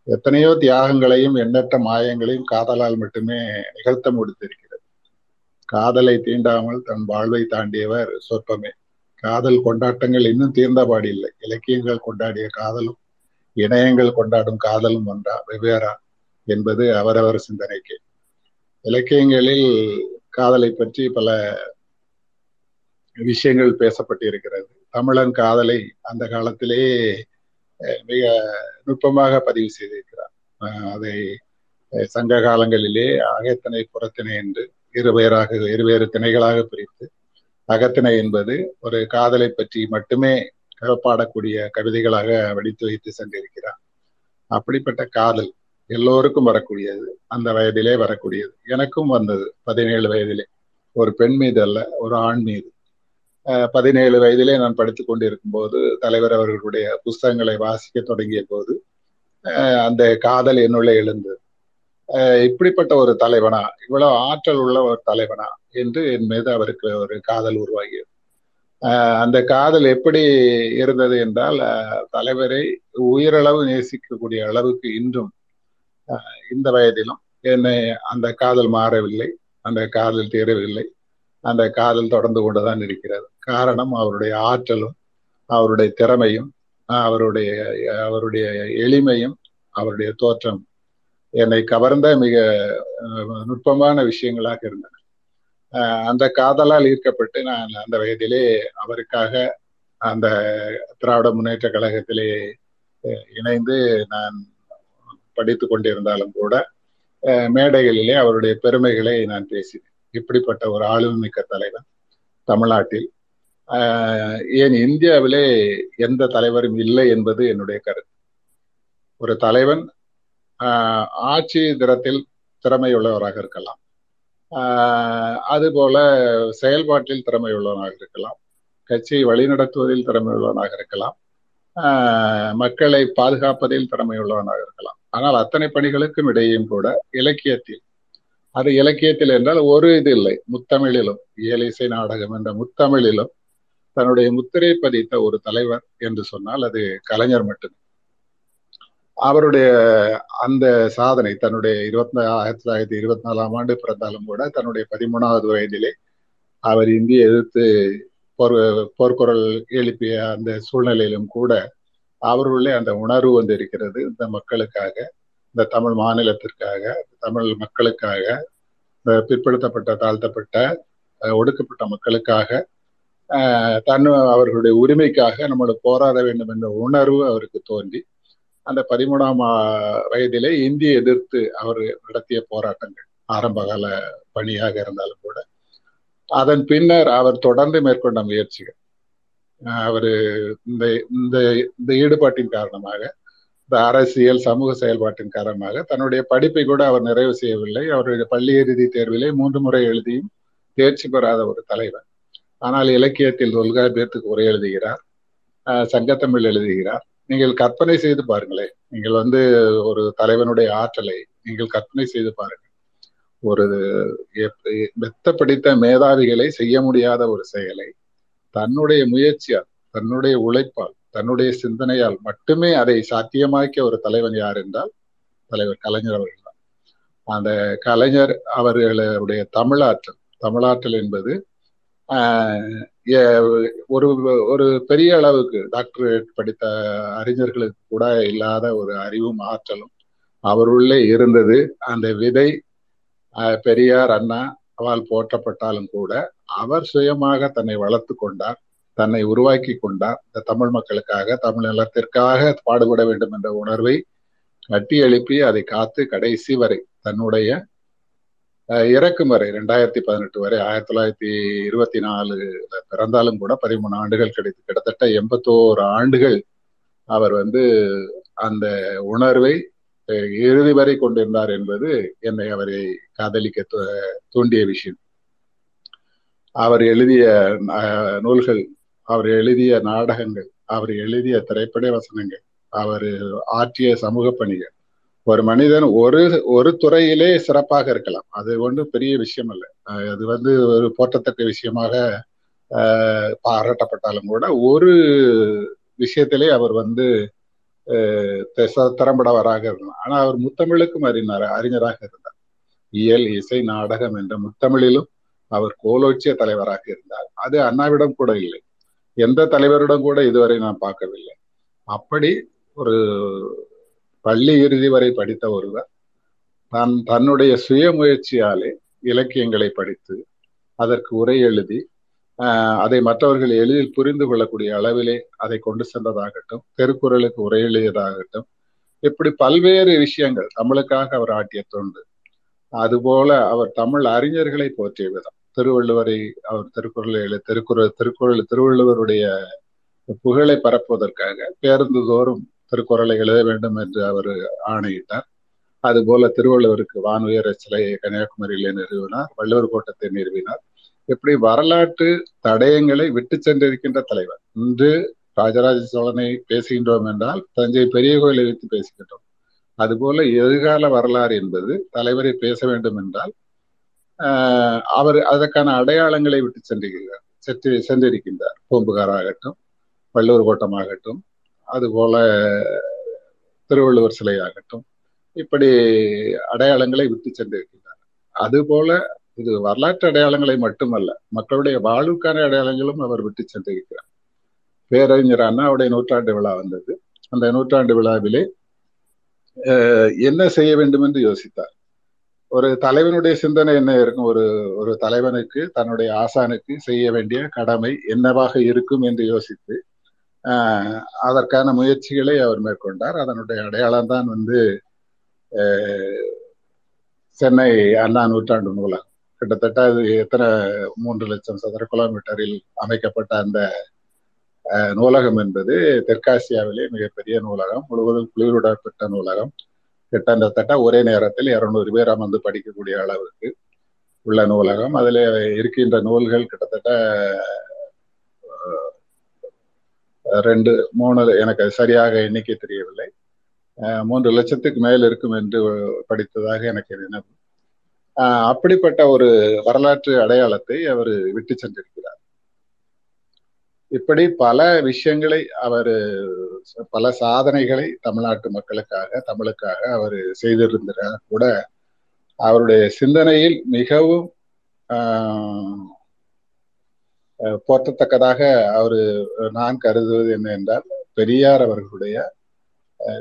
எத்தனையோ தியாகங்களையும் எண்ணற்ற மாயங்களையும் காதலால் மட்டுமே நிகழ்த்த முடித்திருக்கிறது காதலை தீண்டாமல் தன் வாழ்வை தாண்டியவர் சொற்பமே. காதல் கொண்டாட்டங்கள் இன்னும் தீர்ந்தபாடு இல்லை இலக்கியங்கள் கொண்டாடிய காதலும் இணையங்கள் கொண்டாடும் காதலும் ஒன்றா வெவ்வேறா. என்பது அவரவர் சிந்தனைக்கு. இலக்கியங்களில் காதலை பற்றி பல விஷயங்கள் பேசப்பட்டிருக்கிறது. தமிழன் காதலை அந்த காலத்திலே மிக நுட்பமாக பதிவு செய்திருக்கிறார். அதை சங்க காலங்களிலே அகத்திணை புறத்திணை என்று இருவேறாக இருவேறு திணைகளாக பிரித்து அகத்திணை என்பது ஒரு காதலை பற்றி மட்டுமே பாடக்கூடிய கவிதைகளாக வடித்து வைத்து சென்றிருக்கிறார். அப்படிப்பட்ட காதல் எல்லோருக்கும் வரக்கூடியது. அந்த வயதிலே வரக்கூடியது. எனக்கும் வந்தது பதினேழு வயதிலே. ஒரு பெண் மீது அல்ல ஒரு ஆண் மீது. பதினேழு வயதிலே நான் படித்துக் கொண்டிருக்கும் போது தலைவர் அவர்களுடைய புஸ்தகங்களை வாசிக்க தொடங்கிய போது அந்த காதல் என்னுள்ளே எழுந்தது. இப்படிப்பட்ட ஒரு தலைவனா இவ்வளவு ஆற்றல் உள்ள ஒரு தலைவனா என்று என் மீது அவருக்கு ஒரு காதல் உருவாகியது. அந்த காதல் எப்படி இருந்தது என்றால் தலைவரை உயிரளவு நேசிக்கக்கூடிய அளவுக்கு இன்றும் இந்த வயதிலும் என்னை அந்த காதல் மாறவில்லை அந்த காதல் தீரவில்லை அந்த காதல் தொடர்ந்து கொண்டுதான் இருக்கிறது. காரணம் அவருடைய ஆற்றலும் அவருடைய திறமையும் அவருடைய அவருடைய எளிமையும் அவருடைய தோற்றம் என்னை கவர்ந்த மிக நுட்பமான விஷயங்களாக இருந்தன. அந்த காதலால் ஈர்க்கப்பட்டு நான் அந்த வயதிலே அவருக்காக அந்த திராவிட முன்னேற்ற கழகத்திலே இணைந்து நான் படித்து கொண்டிருந்தாலும் கூட மேடைகளிலே அவருடைய பெருமைகளை நான் பேசினேன். இப்படிப்பட்ட ஒரு ஆளுமிக்க தலைவர் தலைவன் தமிழ்நாட்டில் ஏன் இந்தியாவிலே எந்த தலைவரும் இல்லை என்பது என்னுடைய கருத்து. ஒரு தலைவன் ஆட்சி திறத்தில் திறமையுள்ளவராக இருக்கலாம். அதுபோல செயல்பாட்டில் திறமையுள்ளவனாக இருக்கலாம். கட்சியை வழிநடத்துவதில் திறமையுள்ளவனாக இருக்கலாம். மக்களை பாதுகாப்பதில் திறமையுள்ளவனாக இருக்கலாம். ஆனால் அத்தனை பணிகளுக்கும் இடையும் கூட இலக்கியத்தில் அது இலக்கியத்தில் என்றால் ஒரு இது இல்லை முத்தமிழிலும் இயலிசை நாடகம் என்ற முத்தமிழிலும் தன்னுடைய முத்திரை பதித்த ஒரு தலைவர் என்று சொன்னால் அது கலைஞர் மட்டுமே. அவருடைய அந்த சாதனை தன்னுடைய இருபத்தி ஆயிரத்தி தொள்ளாயிரத்தி இருபத்தி நாலாம் ஆண்டு பிறந்தாலும் கூட தன்னுடைய பதிமூணாவது வயதிலே அவர் இந்திய எதிர்த்து போர் போர்க்குரல் எழுப்பிய அந்த சூழ்நிலையிலும் கூட அவர்களுடைய அந்த உணர்வு வந்து இருக்கிறது இந்த மக்களுக்காக இந்த தமிழ் மாநிலத்திற்காக தமிழ் மக்களுக்காக இந்த பிற்படுத்தப்பட்ட தாழ்த்தப்பட்ட ஒடுக்கப்பட்ட மக்களுக்காக தன் அவர்களுடைய உரிமைக்காக நம்மளை போராட வேண்டும் என்ற உணர்வு அவருக்கு தோன்றி அந்த பதிமூணாம் வயதிலே இந்திய எதிர்த்து அவர் நடத்திய போராட்டங்கள் ஆரம்பகால பணியாக இருந்தாலும் கூட அதன் பின்னர் அவர் தொடர்ந்து மேற்கொண்ட முயற்சிகள். அவர் இந்த இந்த இந்த ஈடுபாட்டின் காரணமாக இந்த அரசியல் சமூக செயல்பாட்டின் காரணமாக தன்னுடைய படிப்பை கூட அவர் நிறைவு செய்யவில்லை. அவருடைய பள்ளி இறுதி தேர்விலே மூன்று முறை எழுதியும் தேர்ச்சி பெறாத ஒரு தலைவர். ஆனால் இலக்கியத்தில் தொல்காப்பியத்துக்கு உரை எழுதுகிறார். சங்கத்தமிழ் எழுதுகிறார். நீங்கள் கற்பனை செய்து பாருங்களேன். நீங்கள் வந்து ஒரு தலைவனுடைய ஆற்றலை நீங்கள் கற்பனை செய்து பாருங்கள். ஒரு மெத்த படித்த மேதாவிகளை செய்ய முடியாத ஒரு செயலை தன்னுடைய முயற்சியால் தன்னுடைய உழைப்பால் தன்னுடைய சிந்தனையால் மட்டுமே அதை சாத்தியமாக்கிய ஒரு தலைவன் யார் என்றால் தலைவர் கலைஞர் அவர்கள் தான் அந்த கலைஞர் அவர்களுடைய தமிழாற்றல் தமிழாற்றல் என்பது ஒரு ஒரு பெரிய அளவுக்கு டாக்டரேட் படித்த அறிஞர்களுக்கு கூட இல்லாத ஒரு அறிவும் ஆற்றலும் அவருள்ளே இருந்தது. அந்த விதை பெரியார் அண்ணா அவள் போற்றப்பட்டாலும் கூட அவர் சுயமாக தன்னை வளர்த்து கொண்டார் தன்னை உருவாக்கி கொண்டார். இந்த தமிழ் மக்களுக்காக தமிழ் நலத்திற்காக பாடுபட வேண்டும் என்ற உணர்வை கட்டி எழுப்பி அதை காத்து கடைசி வரை தன்னுடைய இறக்கும் வரை ரெண்டாயிரத்தி பதினெட்டு வரை ஆயிரத்தி தொள்ளாயிரத்தி இருபத்தி நாலு பிறந்தாலும் கூட பதிமூணு ஆண்டுகள் கிடைத்து கிட்டத்தட்ட எண்பத்தோரு ஆண்டுகள் அவர் வந்து அந்த உணர்வை இறுதி வரை கொண்டிருந்தார் என்பது என்னை அவரை காதலிக்க தூண்டிய விஷயம். அவர் எழுதிய நூல்கள் அவர் எழுதிய நாடகங்கள் அவர் எழுதிய திரைப்பட வசனங்கள் அவர் ஆற்றிய சமூக பணிகள். ஒரு மனிதன் ஒரு ஒரு துறையிலே சிறப்பாக இருக்கலாம். அது ஒன்றும் பெரிய விஷயம் அல்ல. அது வந்து ஒரு போற்றத்தக்க விஷயமாக பாராட்டப்பட்டாலும் கூட ஒரு விஷயத்திலே அவர் வந்து திறம்படவராக இருந்தார் ஆனால் அவர் முத்தமிழுக்கும் அறிஞர் அறிஞராக இருந்தார். இயல் இசை நாடகம் என்ற முத்தமிழிலும் அவர் கோலோச்சிய தலைவராக இருந்தார். அது அண்ணாவிடம் கூட இல்லை. எந்த தலைவரிடம் கூட இதுவரை நான் பார்க்கவில்லை. அப்படி ஒரு பள்ளி இறுதி வரை படித்த ஒருவர் தான் தன்னுடைய சுய முயற்சியாலே இலக்கியங்களை படித்து அதற்கு உரை எழுதி அதை மற்றவர்கள் எளிதில் புரிந்து கொள்ளக்கூடிய அளவிலே அதை கொண்டு சென்றதாகட்டும் திருக்குறளுக்கு உரை எழுதியதாகட்டும் இப்படி பல்வேறு விஷயங்கள் தமிழுக்காக அவர் ஆட்டிய தொண்டு. அதுபோல அவர் தமிழ் அறிஞர்களை போற்றிய விதம். திருவள்ளுவரை அவர் திருக்குறளை திருக்குறள் திருக்குறள் திருவள்ளுவருடைய புகழை பரப்புவதற்காக பேருந்து தோறும் திருக்குறளை எழுத வேண்டும் என்று அவர் ஆணையிட்டார். அதுபோல திருவள்ளுவருக்கு வானுயர சிலையை கன்னியாகுமரியிலே நிறுவினார் வள்ளுவர் கோட்டத்தை நிறுவினார். இப்படி வரலாற்று தடயங்களை விட்டு சென்றிருக்கின்ற தலைவர். இன்று ராஜராஜ சோழனை பேசுகின்றோம் என்றால் தஞ்சை பெரிய கோயிலை வைத்து பேசுகின்றோம். அதுபோல எதிர்கால வரலாறு என்பது தலைவரை பேச வேண்டும் என்றால் அவர் அதற்கான அடையாளங்களை விட்டு சென்றிருக்கிறார். சென்று சென்றிருக்கின்றார். பூம்புகாராகட்டும் வள்ளுவர் கோட்டமாகட்டும் அதுபோல திருவள்ளுவர் சிலையாகட்டும் இப்படி அடையாளங்களை விட்டு சென்றிருக்கின்றார். அதுபோல இது வரலாற்று அடையாளங்களை மட்டுமல்ல மக்களுடைய வாழ்வுக்கான அடையாளங்களும் அவர் விட்டு சென்றிருக்கிறார். பேரறிஞர் அண்ணாவுடைய நூற்றாண்டு விழா வந்தது. அந்த நூற்றாண்டு விழாவிலே என்ன செய்ய வேண்டும் என்று யோசித்தார். ஒரு தலைவனுடைய சிந்தனை என்ன இருக்கும்? ஒரு ஒரு தலைவனுக்கு தன்னுடைய ஆசானுக்கு செய்ய வேண்டிய கடமை என்னவாக இருக்கும் என்று யோசித்து அதற்கான முயற்சிகளை அவர் மேற்கொண்டார். அதனுடைய அடையாளம் தான் வந்து சென்னை அண்ணா நூற்றாண்டு நூலகம். கிட்டத்தட்ட அது எத்தனை மூன்று லட்சம் சதுர கிலோமீட்டரில் அமைக்கப்பட்ட அந்த நூலகம் என்பது தெற்காசியாவிலே மிகப்பெரிய நூலகம் முழுவதும் குளிரூடப்பட்ட நூலகம். கிட்டத்தட்ட ஒரே நேரத்தில் இருநூறு பேர் அமர்ந்து படிக்கக்கூடிய அளவுக்கு உள்ள நூலகம். அதில் இருக்கின்ற நூல்கள் கிட்டத்தட்ட ரெண்டு மூணு எனக்கு சரியாக எண்ணிக்கை தெரியவில்லை. மூன்று லட்சத்துக்கு மேல் இருக்கும் என்று படித்ததாக எனக்கு நினைவு. அப்படிப்பட்ட ஒரு வரலாற்று அடையாளத்தை அவர் விட்டு சென்றிருக்கிறார். இப்படி பல விஷயங்களை அவர் பல சாதனைகளை தமிழ்நாட்டு மக்களுக்காக தமிழுக்காக அவர் செய்திருந்தார் கூட அவருடைய சிந்தனையில் மிகவும் போற்றத்தக்கதாக அவர் நான் கருதுவது என்ன என்றால் பெரியார் அவர்களுடைய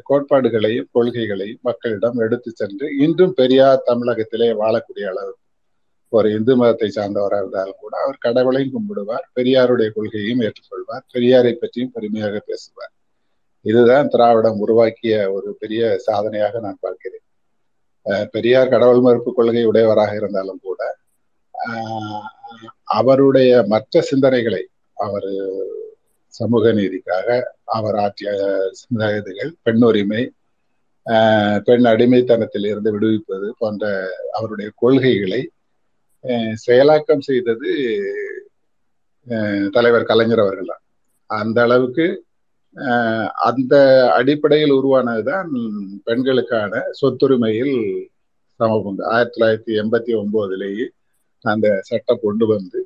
கோட்பாடுகளையும் கொள்கைகளையும் மக்களிடம் எடுத்து சென்று இன்றும் பெரியார் தமிழகத்திலே வாழக்கூடிய அளவு ஒரு இந்து மதத்தை சார்ந்தவராக இருந்தாலும் கூட அவர் கடவுளையும் கும்பிடுவார் பெரியாருடைய கொள்கையையும் ஏற்றுக்கொள்வார் பெரியாரை பற்றியும் பெருமையாக பேசுவார். இதுதான் திராவிடம் உருவாக்கிய ஒரு பெரிய சாதனையாக நான் பார்க்கிறேன். பெரியார் கடவுள் மறுப்பு கொள்கை உடையவராக இருந்தாலும் கூட அவருடைய மற்ற சிந்தனைகளை அவர் சமூக நீதிக்காக அவர் ஆற்றிய சிந்தனைகள் பெண் உரிமை பெண் அடிமைத்தனத்தில் இருந்து விடுவிப்பது போன்ற அவருடைய கொள்கைகளை செயலாக்கம் செய்தது தலைவர் கலைஞர் அவர்கள் தான். அந்த அளவுக்கு அந்த அடிப்படையில் உருவானதுதான் பெண்களுக்கான சொத்துரிமையில் சமபங்கு ஆயிரத்தி தொள்ளாயிரத்தி எண்பத்தி ஒன்பதுலேயே அந்த சட்டம் கொண்டு வந்து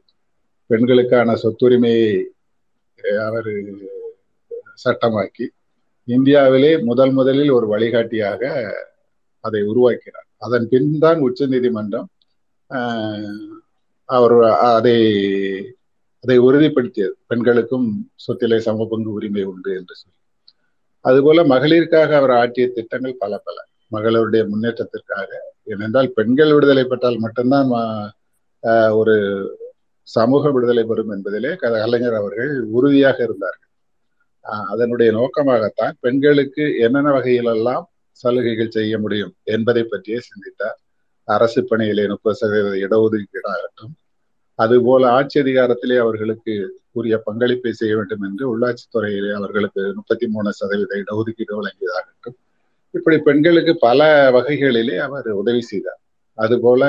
பெண்களுக்கான சொத்துரிமையை அவர் சட்டமாக்கி இந்தியாவிலே முதல் முதலில் ஒரு வழிகாட்டியாக அதை உருவாக்கினார். அதன் பின் தான் உச்ச நீதிமன்றம் அவர் அதை அதை உறுதிப்படுத்தியது. பெண்களுக்கும் சொத்திலே சம பங்கு உரிமை உண்டு என்று சொல்லி. அதுபோல மகளிருக்காக அவர் ஆற்றிய திட்டங்கள் பல பல. மகளிருடைய முன்னேற்றத்திற்காக. ஏனென்றால் பெண்கள் விடுதலை பெற்றால் மட்டும்தான் ஒரு சமூக விடுதலை பெறும் என்பதிலே கலைஞர் அவர்கள் உறுதியாக இருந்தார்கள். அதனுடைய நோக்கமாகத்தான் பெண்களுக்கு என்னென்ன வகையிலெல்லாம் சலுகைகள் செய்ய முடியும் என்பதை பற்றியே சிந்தித்தார். அரசு பணியிலே முப்பது சதவீத இடஒதுக்கீடாகட்டும் அதுபோல ஆட்சி அதிகாரத்திலே அவர்களுக்கு உரிய பங்களிப்பை செய்ய வேண்டும் என்று உள்ளாட்சித்துறையிலே அவர்களுக்கு முப்பத்தி மூணு சதவீத இடஒதுக்கீடு வழங்கியதாகட்டும் இப்படி பெண்களுக்கு பல வகைகளிலே அவர் உதவி செய்தார். அதுபோல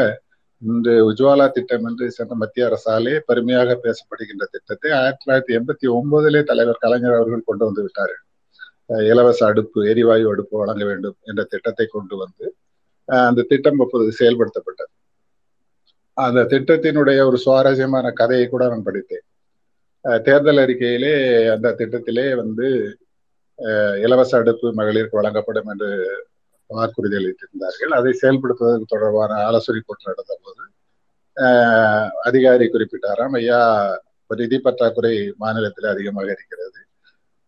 இன்று உஜ்வாலா திட்டம் என்று சென்ற மத்திய அரசாலே பெருமையாக பேசப்படுகின்ற திட்டத்தை ஆயிரத்தி தொள்ளாயிரத்தி எண்பத்தி ஒன்பதிலே தலைவர் கலைஞர் அவர்கள் கொண்டு வந்து விட்டார்கள். இலவச அடுப்பு எரிவாயு அடுப்பு வழங்க வேண்டும் என்ற திட்டத்தை கொண்டு வந்து அந்த திட்டம் அப்போது செயல்படுத்தப்பட்டது. அந்த திட்டத்தினுடைய ஒரு சுவாரஸ்யமான கதையை கூட நான் படித்தேன். தேர்தல் அறிக்கையிலே அந்த திட்டத்திலே வந்து இலவச அடுப்பு மகளிருக்கு வழங்கப்படும் என்று வாக்குறுதி அளித்திருந்தார்கள். அதை செயல்படுத்துவதற்கு தொடர்பான ஆலோசனை கூட்டம் நடந்த போது அதிகாரி குறிப்பிட்டாராம் ஐயா நிதி பற்றாக்குறை மாநிலத்தில் அதிகமாக இருக்கிறது.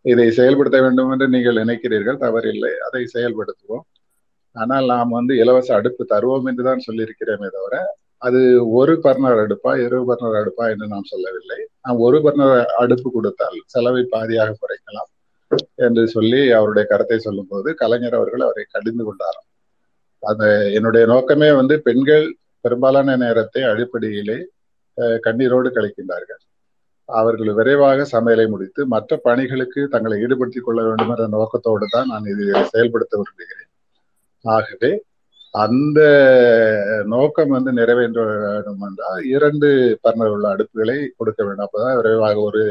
இதை செயல்படுத்த வேண்டும் என்று நீங்கள் நினைக்கிறீர்கள் தவறில்லை. அதை செயல்படுத்துவோம். ஆனால் நாம் வந்து இலவச அடுப்பு தருவோம் என்றுதான் சொல்லியிருக்கிறோமே தவிர அது ஒரு பர்னர் அடுப்பா இரு பர்னர் அடுப்பா என்று நாம் சொல்லவில்லை. நாம் ஒரு பர்னர் அடுப்பு கொடுத்தால் செலவை பாதியாக குறைக்கலாம் என்று சொல்லி அவருடைய கருத்தை சொல்லும்போது கலைஞர் அவர்கள் அவரை கடிந்து கொண்டாராம். அந்த என்னுடைய நோக்கமே வந்து பெண்கள் பெரும்பாலான நேரத்தை அடிப்படையிலே கண்ணீரோடு கழிக்கின்றார்கள். அவர்கள் விரைவாக சமையலை முடித்து மற்ற பணிகளுக்கு தங்களை ஈடுபடுத்திக் கொள்ள வேண்டும் என்ற நோக்கத்தோடு தான் நான் இதை செயல்படுத்த விரும்புகிறேன். ஆகவே அந்த நோக்கம் வந்து நிறைவேற்ற வேண்டும் என்றால் இரண்டு பர்னர் உள்ள அடுப்புகளை கொடுக்க வேண்டும். அப்பதான் விரைவாக ஒரு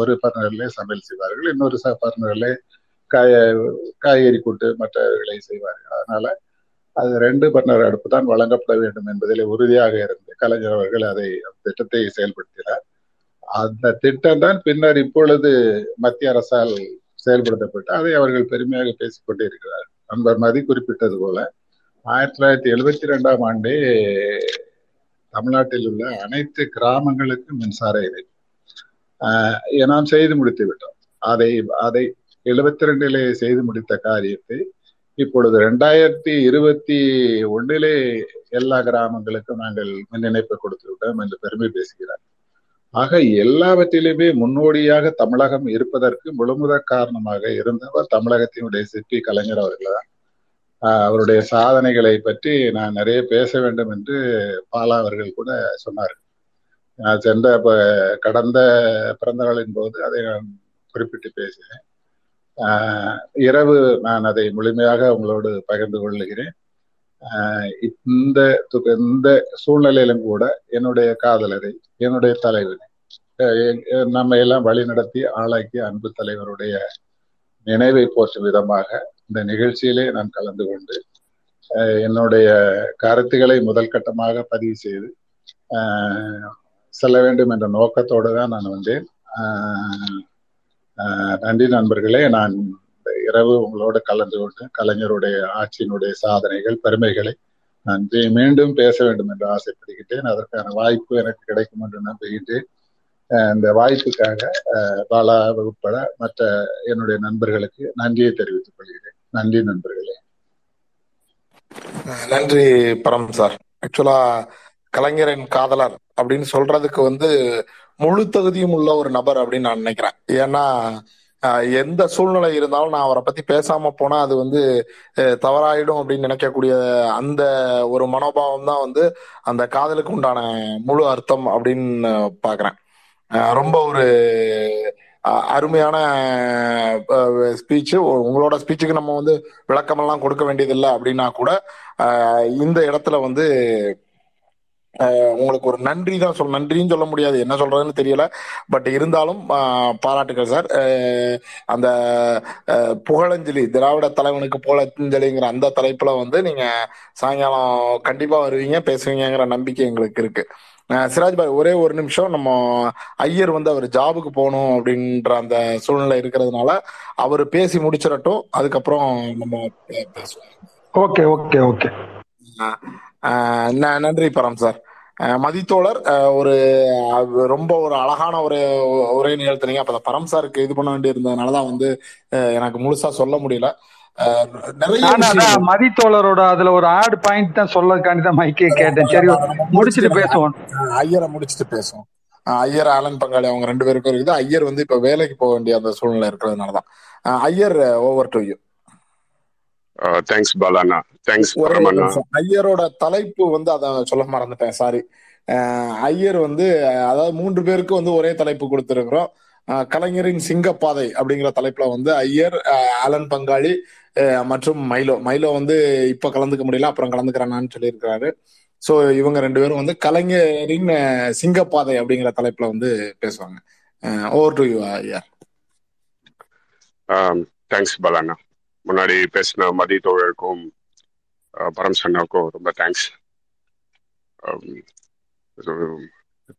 ஒரு பர்னர்லே சமையல் செய்வார்கள். இன்னொரு பர்னர்லே காய காய்கறி கூட்டு மற்றவர்களை செய்வார்கள். அதனால அது ரெண்டு பர்னர் அடுப்பு தான் வழங்கப்பட வேண்டும் என்பதில் உறுதியாக இருந்து கலைஞர் அவர்கள் அதை திட்டத்தை செயல்படுத்தினார். அந்த திட்டம் தான் பின்னர் இப்பொழுது மத்திய அரசால் செயல்படுத்தப்பட்டு அதை அவர்கள் பெருமையாக பேசிக்கொண்டே இருக்கிறார்கள். நண்பர் மதி குறிப்பிட்டது போல ஆயிரத்தி தொள்ளாயிரத்தி எழுபத்தி ரெண்டாம் ஆண்டே தமிழ்நாட்டில் உள்ள அனைத்து கிராமங்களுக்கும் மின்சார இணைப்பு நாம் செய்து முடித்து விட்டோம். அதை அதை எழுபத்தி ரெண்டிலே செய்து முடித்த காரியத்தை இப்பொழுது ரெண்டாயிரத்தி இருபத்தி ஒன்றிலே எல்லா கிராமங்களுக்கும் நாங்கள் மின் இணைப்பை கொடுத்து விட்டோம் என்று பெருமை பேசுகிறார். ஆக எல்லாவற்றிலுமே முன்னோடியாக தமிழகம் இருப்பதற்கு முழுமுதற் காரணமாக இருந்தவர் தமிழகத்தினுடைய சிற்பி கலைஞர் அவர்கள் தான் அவருடைய சாதனைகளை பற்றி நான் நிறைய பேச வேண்டும் என்று பாலா அவர்கள் கூட சொன்னார். நான் சென்ற கடந்த பிறந்த நாளின் போது அதை நான் குறிப்பிட்டு பேசினேன் இரவு நான் அதை முழுமையாக உங்களோடு பகிர்ந்து கொள்ளுகிறேன் இந்த இந்த சூழ்நிலையிலும் கூட என்னுடைய காதலரை என்னுடைய தலைவரை நம்ம எல்லாம் வழிநடத்தி ஆளாக்கி அன்பு தலைவருடைய நினைவை போற்றும் விதமாக இந்த நிகழ்ச்சியிலே நான் கலந்து கொண்டு என்னுடைய கருத்துக்களை முதல் கட்டமாக பதிவு செய்து செல்ல வேண்டும் என்ற நோக்கத்தோடு தான் நான் வந்தேன். நன்றி நண்பர்களே. நான் இரவு உங்களோட கலந்து கொண்டு கலைஞருடைய ஆட்சியினுடைய சாதனைகள் பெருமைகளை நான் மீண்டும் பேச வேண்டும் என்று ஆசைப்படுகின்றேன். அதற்கான வாய்ப்பு எனக்கு கிடைக்கும் என்று நம்புகின்றேன். இந்த வாய்ப்புக்காக பாலா உட்பட மற்ற என்னுடைய நண்பர்களுக்கு நன்றியை தெரிவித்துக் கொள்கிறேன். நன்றி நண்பர்களே. நன்றி பரம் சார். ஆக்சுவலா கலைஞரின் காதலர் அப்படின்னு சொல்றதுக்கு வந்து முழு தகுதியும் உள்ள ஒரு நபர் அப்படின்னு நான் நினைக்கிறேன். ஏன்னா எந்த சூழ்நிலை இருந்தாலும் நான் அவரை பத்தி பேசாம போனா அது வந்து தவறாயிடும் அப்படின்னு நினைக்கக்கூடிய அந்த ஒரு மனோபாவம் தான் வந்து அந்த காதலுக்கு உண்டான முழு அர்த்தம் அப்படின்னு பாக்குறேன் ரொம்ப ஒரு அருமையான ஸ்பீச் உங்களோட ஸ்பீச்சுக்கு நம்ம வந்து விளக்கமெல்லாம் கொடுக்க வேண்டியதில்லை அப்படின்னா கூட இந்த இடத்துல வந்து உங்களுக்கு ஒரு நன்றி தான் சொல்ல நன்றின்னு சொல்ல முடியாது. என்ன சொல்றதுன்னு தெரியல. பட் இருந்தாலும் பாராட்டுகள் சார். அந்த புகழஞ்சலி திராவிட தலைவனுக்கு புகழஞ்சலிங்கிற அந்த தலைப்புல வந்து நீங்க சாயங்காலம் கண்டிப்பா வருவீங்க பேசுவீங்கிற நம்பிக்கை எங்களுக்கு இருக்கு. சிராஜ் பாய் ஒரே ஒரு நிமிஷம். நம்ம ஐயர் வந்து அவர் ஜாபுக்கு போகணும் அப்படின்ற அந்த சூழ்நிலை இருக்கிறதுனால அவர் பேசி முடிச்சிடட்டும். அதுக்கப்புறம் நம்ம பேசுவோம். Okay okay okay. நன்றி பரம் சார் மதித்தோழர் ஒரு ரொம்ப ஒரு அழகான ஒரு உரை நிகழ்த்தினீங்க. அப்ப பரம் சாருக்கு இது பண்ண வேண்டி இருந்ததுனாலதான் வந்து எனக்கு முழுசா சொல்ல முடியல. மதித்தோழரோட அதுல ஒரு ஆடு பாயிண்ட் தான் சொல்லக்காண்டி தான் மைக்கே கேட்டேன். சரி முடிச்சுட்டு பேசுவோம். ஐயரை முடிச்சுட்டு பேசுவோம். ஐயர் ஆலன் பங்காளி அவங்க ரெண்டு பேருக்கும் இருக்குது. ஐயர் வந்து இப்ப வேலைக்கு போக வேண்டிய அந்த சூழ்நிலை இருக்கிறதுனாலதான். Iyer over to you thanks பாலாண்ணா. Thanks ஐயரோட தலைப்பு வந்து அத சொல்ல மறந்துட்டேன் சாரி ஐயர் வந்து அதாவது மூன்று பேருக்கு வந்து ஒரே தலைப்பு கொடுத்திருக்கிறோம். கலைஞரின் சிங்கப்பாதை அப்படிங்கிற தலைப்புல வந்து ஐயர் ஆலன் பங்காளி மற்றும் மைலோ. மைலோ வந்து இப்ப கலந்துக்க முடியல அப்புறம் கலந்துக்கிறானான்னு சொல்லியிருக்கிறாரு. சோ இவங்க ரெண்டு பேரும் வந்து கலைஞரின் சிங்கப்பாதை அப்படிங்கிற தலைப்புல வந்து பேசுவாங்க. Over to you Iyer. Thanks பாலாண்ணா. முன்னாடி பேசின மதி தோழருக்கும் பரம் சன்னாவுக்கும் ரொம்ப தேங்க்ஸ்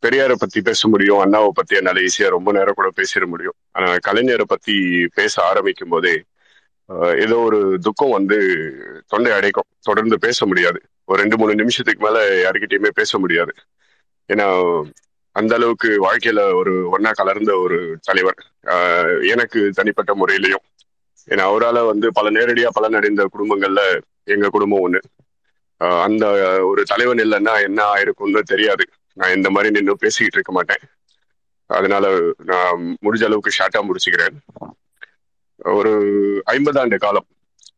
பெரியாரை பத்தி பேச முடியும் அண்ணாவை பத்தி என்னால ஈஸியா ரொம்ப நேரம் கூட பேசிட முடியும். ஆனா கலைஞரை பத்தி பேச ஆரம்பிக்கும் போதே ஏதோ ஒரு துக்கம் வந்து தொண்டை அடைக்கும். தொடர்ந்து பேச முடியாது. ஒரு ரெண்டு மூணு நிமிஷத்துக்கு மேல யாருக்கிட்டையுமே பேச முடியாது. ஏன்னா அந்த அளவுக்கு வாழ்க்கையில ஒரு ஒன்னா கலர்ந்த ஒரு தலைவர். எனக்கு தனிப்பட்ட முறையிலையும் ஏன்னா அவரால் வந்து பல நேரடியா பலனடைந்த குடும்பங்கள்ல எங்க குடும்பம் ஒண்ணு. அந்த ஒரு தலைவன் இல்லைன்னா என்ன ஆயிருக்கும்னு தெரியாது. நான் இந்த மாதிரி நின்று பேசிக்கிட்டு இருக்க மாட்டேன். அதனால நான் முடிஞ்ச அளவுக்கு ஷார்ட்டா முடிச்சுக்கிறேன். ஒரு ஐம்பதாண்டு காலம்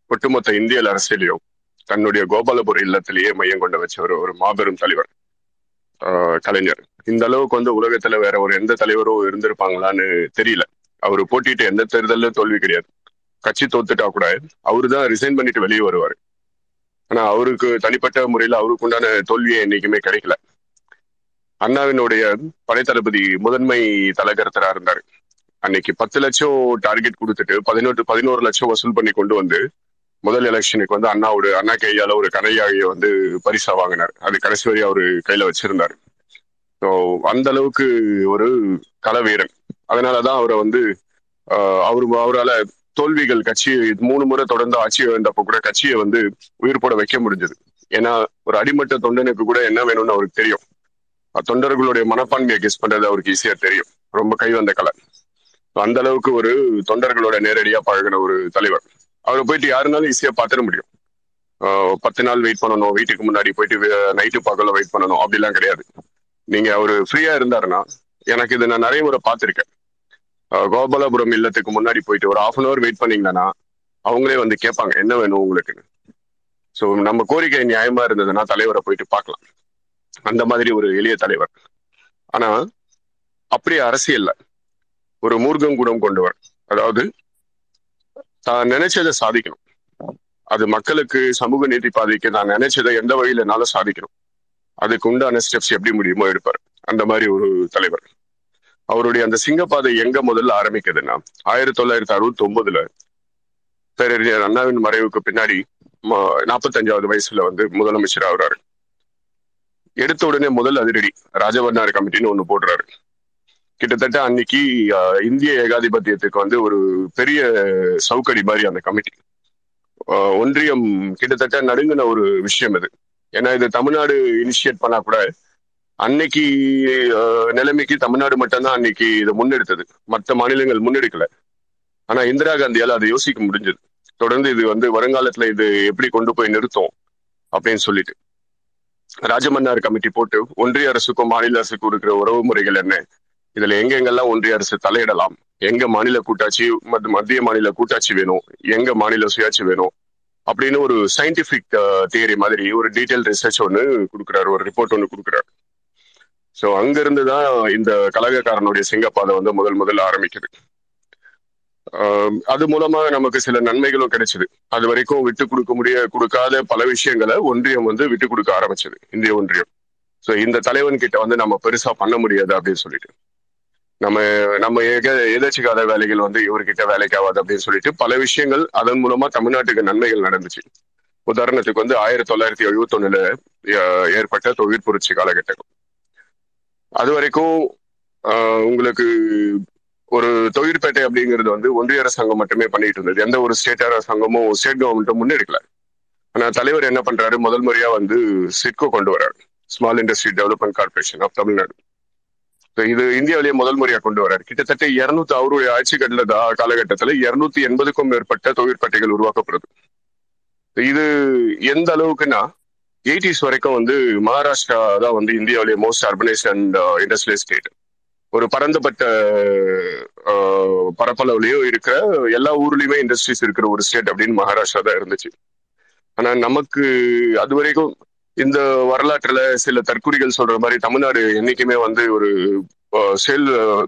ஒட்டுமொத்த இந்தியல் அரசியலையும் தன்னுடைய கோபாலபுர இல்லத்திலேயே மையம் கொண்டு வச்ச ஒரு ஒரு மாபெரும் தலைவர். ஆஹ் கலைஞர். இந்த அளவுக்கு வந்து உலகத்துல வேற ஒரு எந்த தலைவரும் இருந்திருப்பாங்களான்னு தெரியல. அவர் போட்டிட்டு எந்த தேர்தலும் தோல்வி கிடையாது. கட்சி தோத்துட்டா கூட அவரு தான் ரிசைன் பண்ணிட்டு வெளியே வருவாரு. ஆனா அவருக்கு தனிப்பட்ட முறையில அவருக்கு உண்டான தோல்வியே என்னைக்குமே கிடைக்கல. அண்ணாவினுடைய படைத்தளபதி முதன்மை தலைகர்த்தரா இருந்தாரு. அன்னைக்கு பத்து லட்சம் டார்கெட் கொடுத்துட்டு பதினெட்டு பதினோரு லட்சம் வசூல் பண்ணி கொண்டு வந்து முதல் எலெக்ஷனுக்கு வந்து அண்ணாவோட அண்ணா கையால ஒரு கனையாகிய வந்து பரிசா வாங்கினார். அது கடைசி வரை அவரு கையில வச்சிருந்தாரு. ஸோ அந்த அளவுக்கு ஒரு கல வீரன் அதனாலதான் அவரை வந்து அவரு அவரால் தோல்விகள் கட்சி மூணு முறை தொடர்ந்து ஆட்சி வந்தப்ப கூட கட்சியை வந்து உயிர் போட வைக்க முடிஞ்சது. ஏன்னா ஒரு அடிமட்ட தொண்டனுக்கு கூட என்ன வேணும்னு அவருக்கு தெரியும். தொண்டர்களுடைய மனப்பான்மையை கெஸ் பண்றது அவருக்கு ஈஸியா தெரியும். ரொம்ப கை வந்த கலை. அந்த அளவுக்கு ஒரு தொண்டர்களோட நேரடியா பழகின ஒரு தலைவர். அவரை போயிட்டு யாருனாலும் ஈஸியா பாத்திர முடியும். பத்து நாள் வெயிட் பண்ணணும் வீட்டுக்கு முன்னாடி போயிட்டு நைட்டு பகல வெயிட் பண்ணணும் அப்படிலாம் கிடையாது. நீங்க அவரு ஃப்ரீயா இருந்தாருன்னா எனக்கு இதை நான் நிறைய முறை பார்த்திருக்கேன். கோபாலபுரம் இல்லத்துக்கு முன்னாடி போயிட்டு ஒரு ஆஃப் அன் அவர் வெயிட் பண்ணீங்கன்னா அவங்களே வந்து கேட்பாங்க என்ன வேணும் உங்களுக்குன்னு? ஸோ நம்ம கோரிக்கை நியாயமா இருந்ததுன்னா தலைவரை போயிட்டு பார்க்கலாம். அந்த மாதிரி ஒரு எளிய தலைவர். ஆனா அப்படியே அரசியல்ல ஒரு மூர்க்கம் குணம் கொண்டவர் அதாவது தான் நினைச்சதை சாதிக்கணும். அது மக்களுக்கு சமூக நீதி பாதைக்கு நான் நினைச்சதை எந்த வழியிலனாலும் சாதிக்கணும். அதுக்கு உண்டான ஸ்டெப்ஸ் எப்படி முடியுமோ எடுப்பார். அந்த மாதிரி ஒரு தலைவர். அவருடைய அந்த சிங்கப்பாதை எங்க முதல்ல ஆரம்பிக்குதுன்னா ஆயிரத்தி தொள்ளாயிரத்தி அறுபத்தி ஒன்பதுல பேரறிஞர் அண்ணாவின் மறைவுக்கு பின்னாடி நாற்பத்தஞ்சாவது வயசுல வந்து முதலமைச்சர் ஆகுறாரு. எடுத்த உடனே முதல் அதிரடி ராஜவர்ணார் கமிட்டின்னு ஒண்ணு போடுறாரு. கிட்டத்தட்ட அன்னைக்கு இந்திய ஏகாதிபத்தியத்துக்கு வந்து ஒரு பெரிய சவுக்கடி மாதிரி அந்த கமிட்டி. ஒன்றியம் கிட்டத்தட்ட நடுங்கின ஒரு விஷயம் இது ஏன்னா இது தமிழ்நாடு இனிஷியேட் பண்ணா கூட அன்னைக்கு நிலைமைக்கு தமிழ்நாடு மட்டும்தான் அன்னைக்கு இதை முன்னெடுத்தது. மற்ற மாநிலங்கள் முன்னெடுக்கல. ஆனா இந்திரா காந்தியால் அதை யோசிக்க முடிஞ்சது. தொடர்ந்து இது வந்து வருங்காலத்துல இது எப்படி கொண்டு போய் நிறுத்தும் அப்படின்னு சொல்லிட்டு. ராஜமன்னார் கமிட்டி போட்டு ஒன்றிய அரசுக்கும் மாநில அரசுக்கும் இருக்கிற உறவு முறைகள் என்ன? இதுல எங்கெங்கெல்லாம் ஒன்றிய அரசு தலையிடலாம்? எங்க மாநில கூட்டாட்சி மத்திய மாநில கூட்டாட்சி வேணும்? எங்க மாநில சுயாட்சி வேணும்? அப்படின்னு ஒரு சயின்டிபிக் தியரி மாதிரி ஒரு டீட்டெயில் ரிசர்ச் ஒன்று கொடுக்குறாரு ஒரு ரிப்போர்ட் ஒன்று கொடுக்குறாரு. ஸோ அங்கிருந்து தான் இந்த கழகக்காரனுடைய சிங்கப்பாதை வந்து முதல் முதல் ஆரம்பிக்குது. அது மூலமா நமக்கு சில நன்மைகளும் கிடைச்சது. அது வரைக்கும் விட்டு கொடுக்க முடிய கொடுக்காத பல விஷயங்களை ஒன்றியம் வந்து விட்டு கொடுக்க ஆரம்பிச்சது. இந்திய ஒன்றியம். ஸோ இந்த தலைவன் கிட்ட வந்து நம்ம பெருசா பண்ண முடியாது அப்படின்னு சொல்லிட்டு. நம்ம நம்ம எதிர்ச்சிக்காத வேலைகள் வந்து இவர்கிட்ட வேலைக்கு ஆகாது அப்படின்னு சொல்லிட்டு பல விஷயங்கள் அதன் மூலமா தமிழ்நாட்டுக்கு நன்மைகள் நடந்துச்சு. உதாரணத்துக்கு வந்து ஆயிரத்தி தொள்ளாயிரத்தி எழுபத்தி ஒண்ணுல ஏற்பட்ட தொழிற்புரட்சி காலகட்டம். அது வரைக்கும் உங்களுக்கு ஒரு தொழிற்பேட்டை அப்படிங்கிறது வந்து ஒன்றிய அரசாங்கம் மட்டுமே பண்ணிட்டு இருந்தது. எந்த ஒரு ஸ்டேட் அரசாங்கமும் ஸ்டேட் கவர்மெண்ட்டும் முன்னெடுக்கல ஆனா தலைவர் என்ன பண்றாரு? முதல் முறையா வந்து சிட்கோ கொண்டு வர்றாரு small industry development corporation of Tamil Nadu இது இந்தியாவிலேயே முதல் முறையா கொண்டு வர்றாரு கிட்டத்தட்ட இருநூத்தி அவருடைய ஆட்சி கட்டில காலகட்டத்துல இருநூத்தி எண்பதுக்கும் மேற்பட்ட தொழிற்பேட்டைகள் உருவாக்கப்படுது. இது எந்த அளவுக்குன்னா எயிட்டிஸ் வரைக்கும் வந்து மகாராஷ்டிரா தான் வந்து இந்தியாவிலேயே most urbanise and industrial state ஒரு பரந்தப்பட்ட uh, பரப்பளவுலயோ இருக்கிற எல்லா ஊர்லயுமே இண்டஸ்ட்ரீஸ் இருக்கிற ஒரு ஸ்டேட் அப்படின்னு மகாராஷ்டிரா தான் இருந்துச்சு. ஆனா நமக்கு அது வரைக்கும் இந்த வரலாற்றுல சில தற்குறிகள் சொல்ற மாதிரி தமிழ்நாடு என்னைக்குமே வந்து ஒரு uh, செல் uh,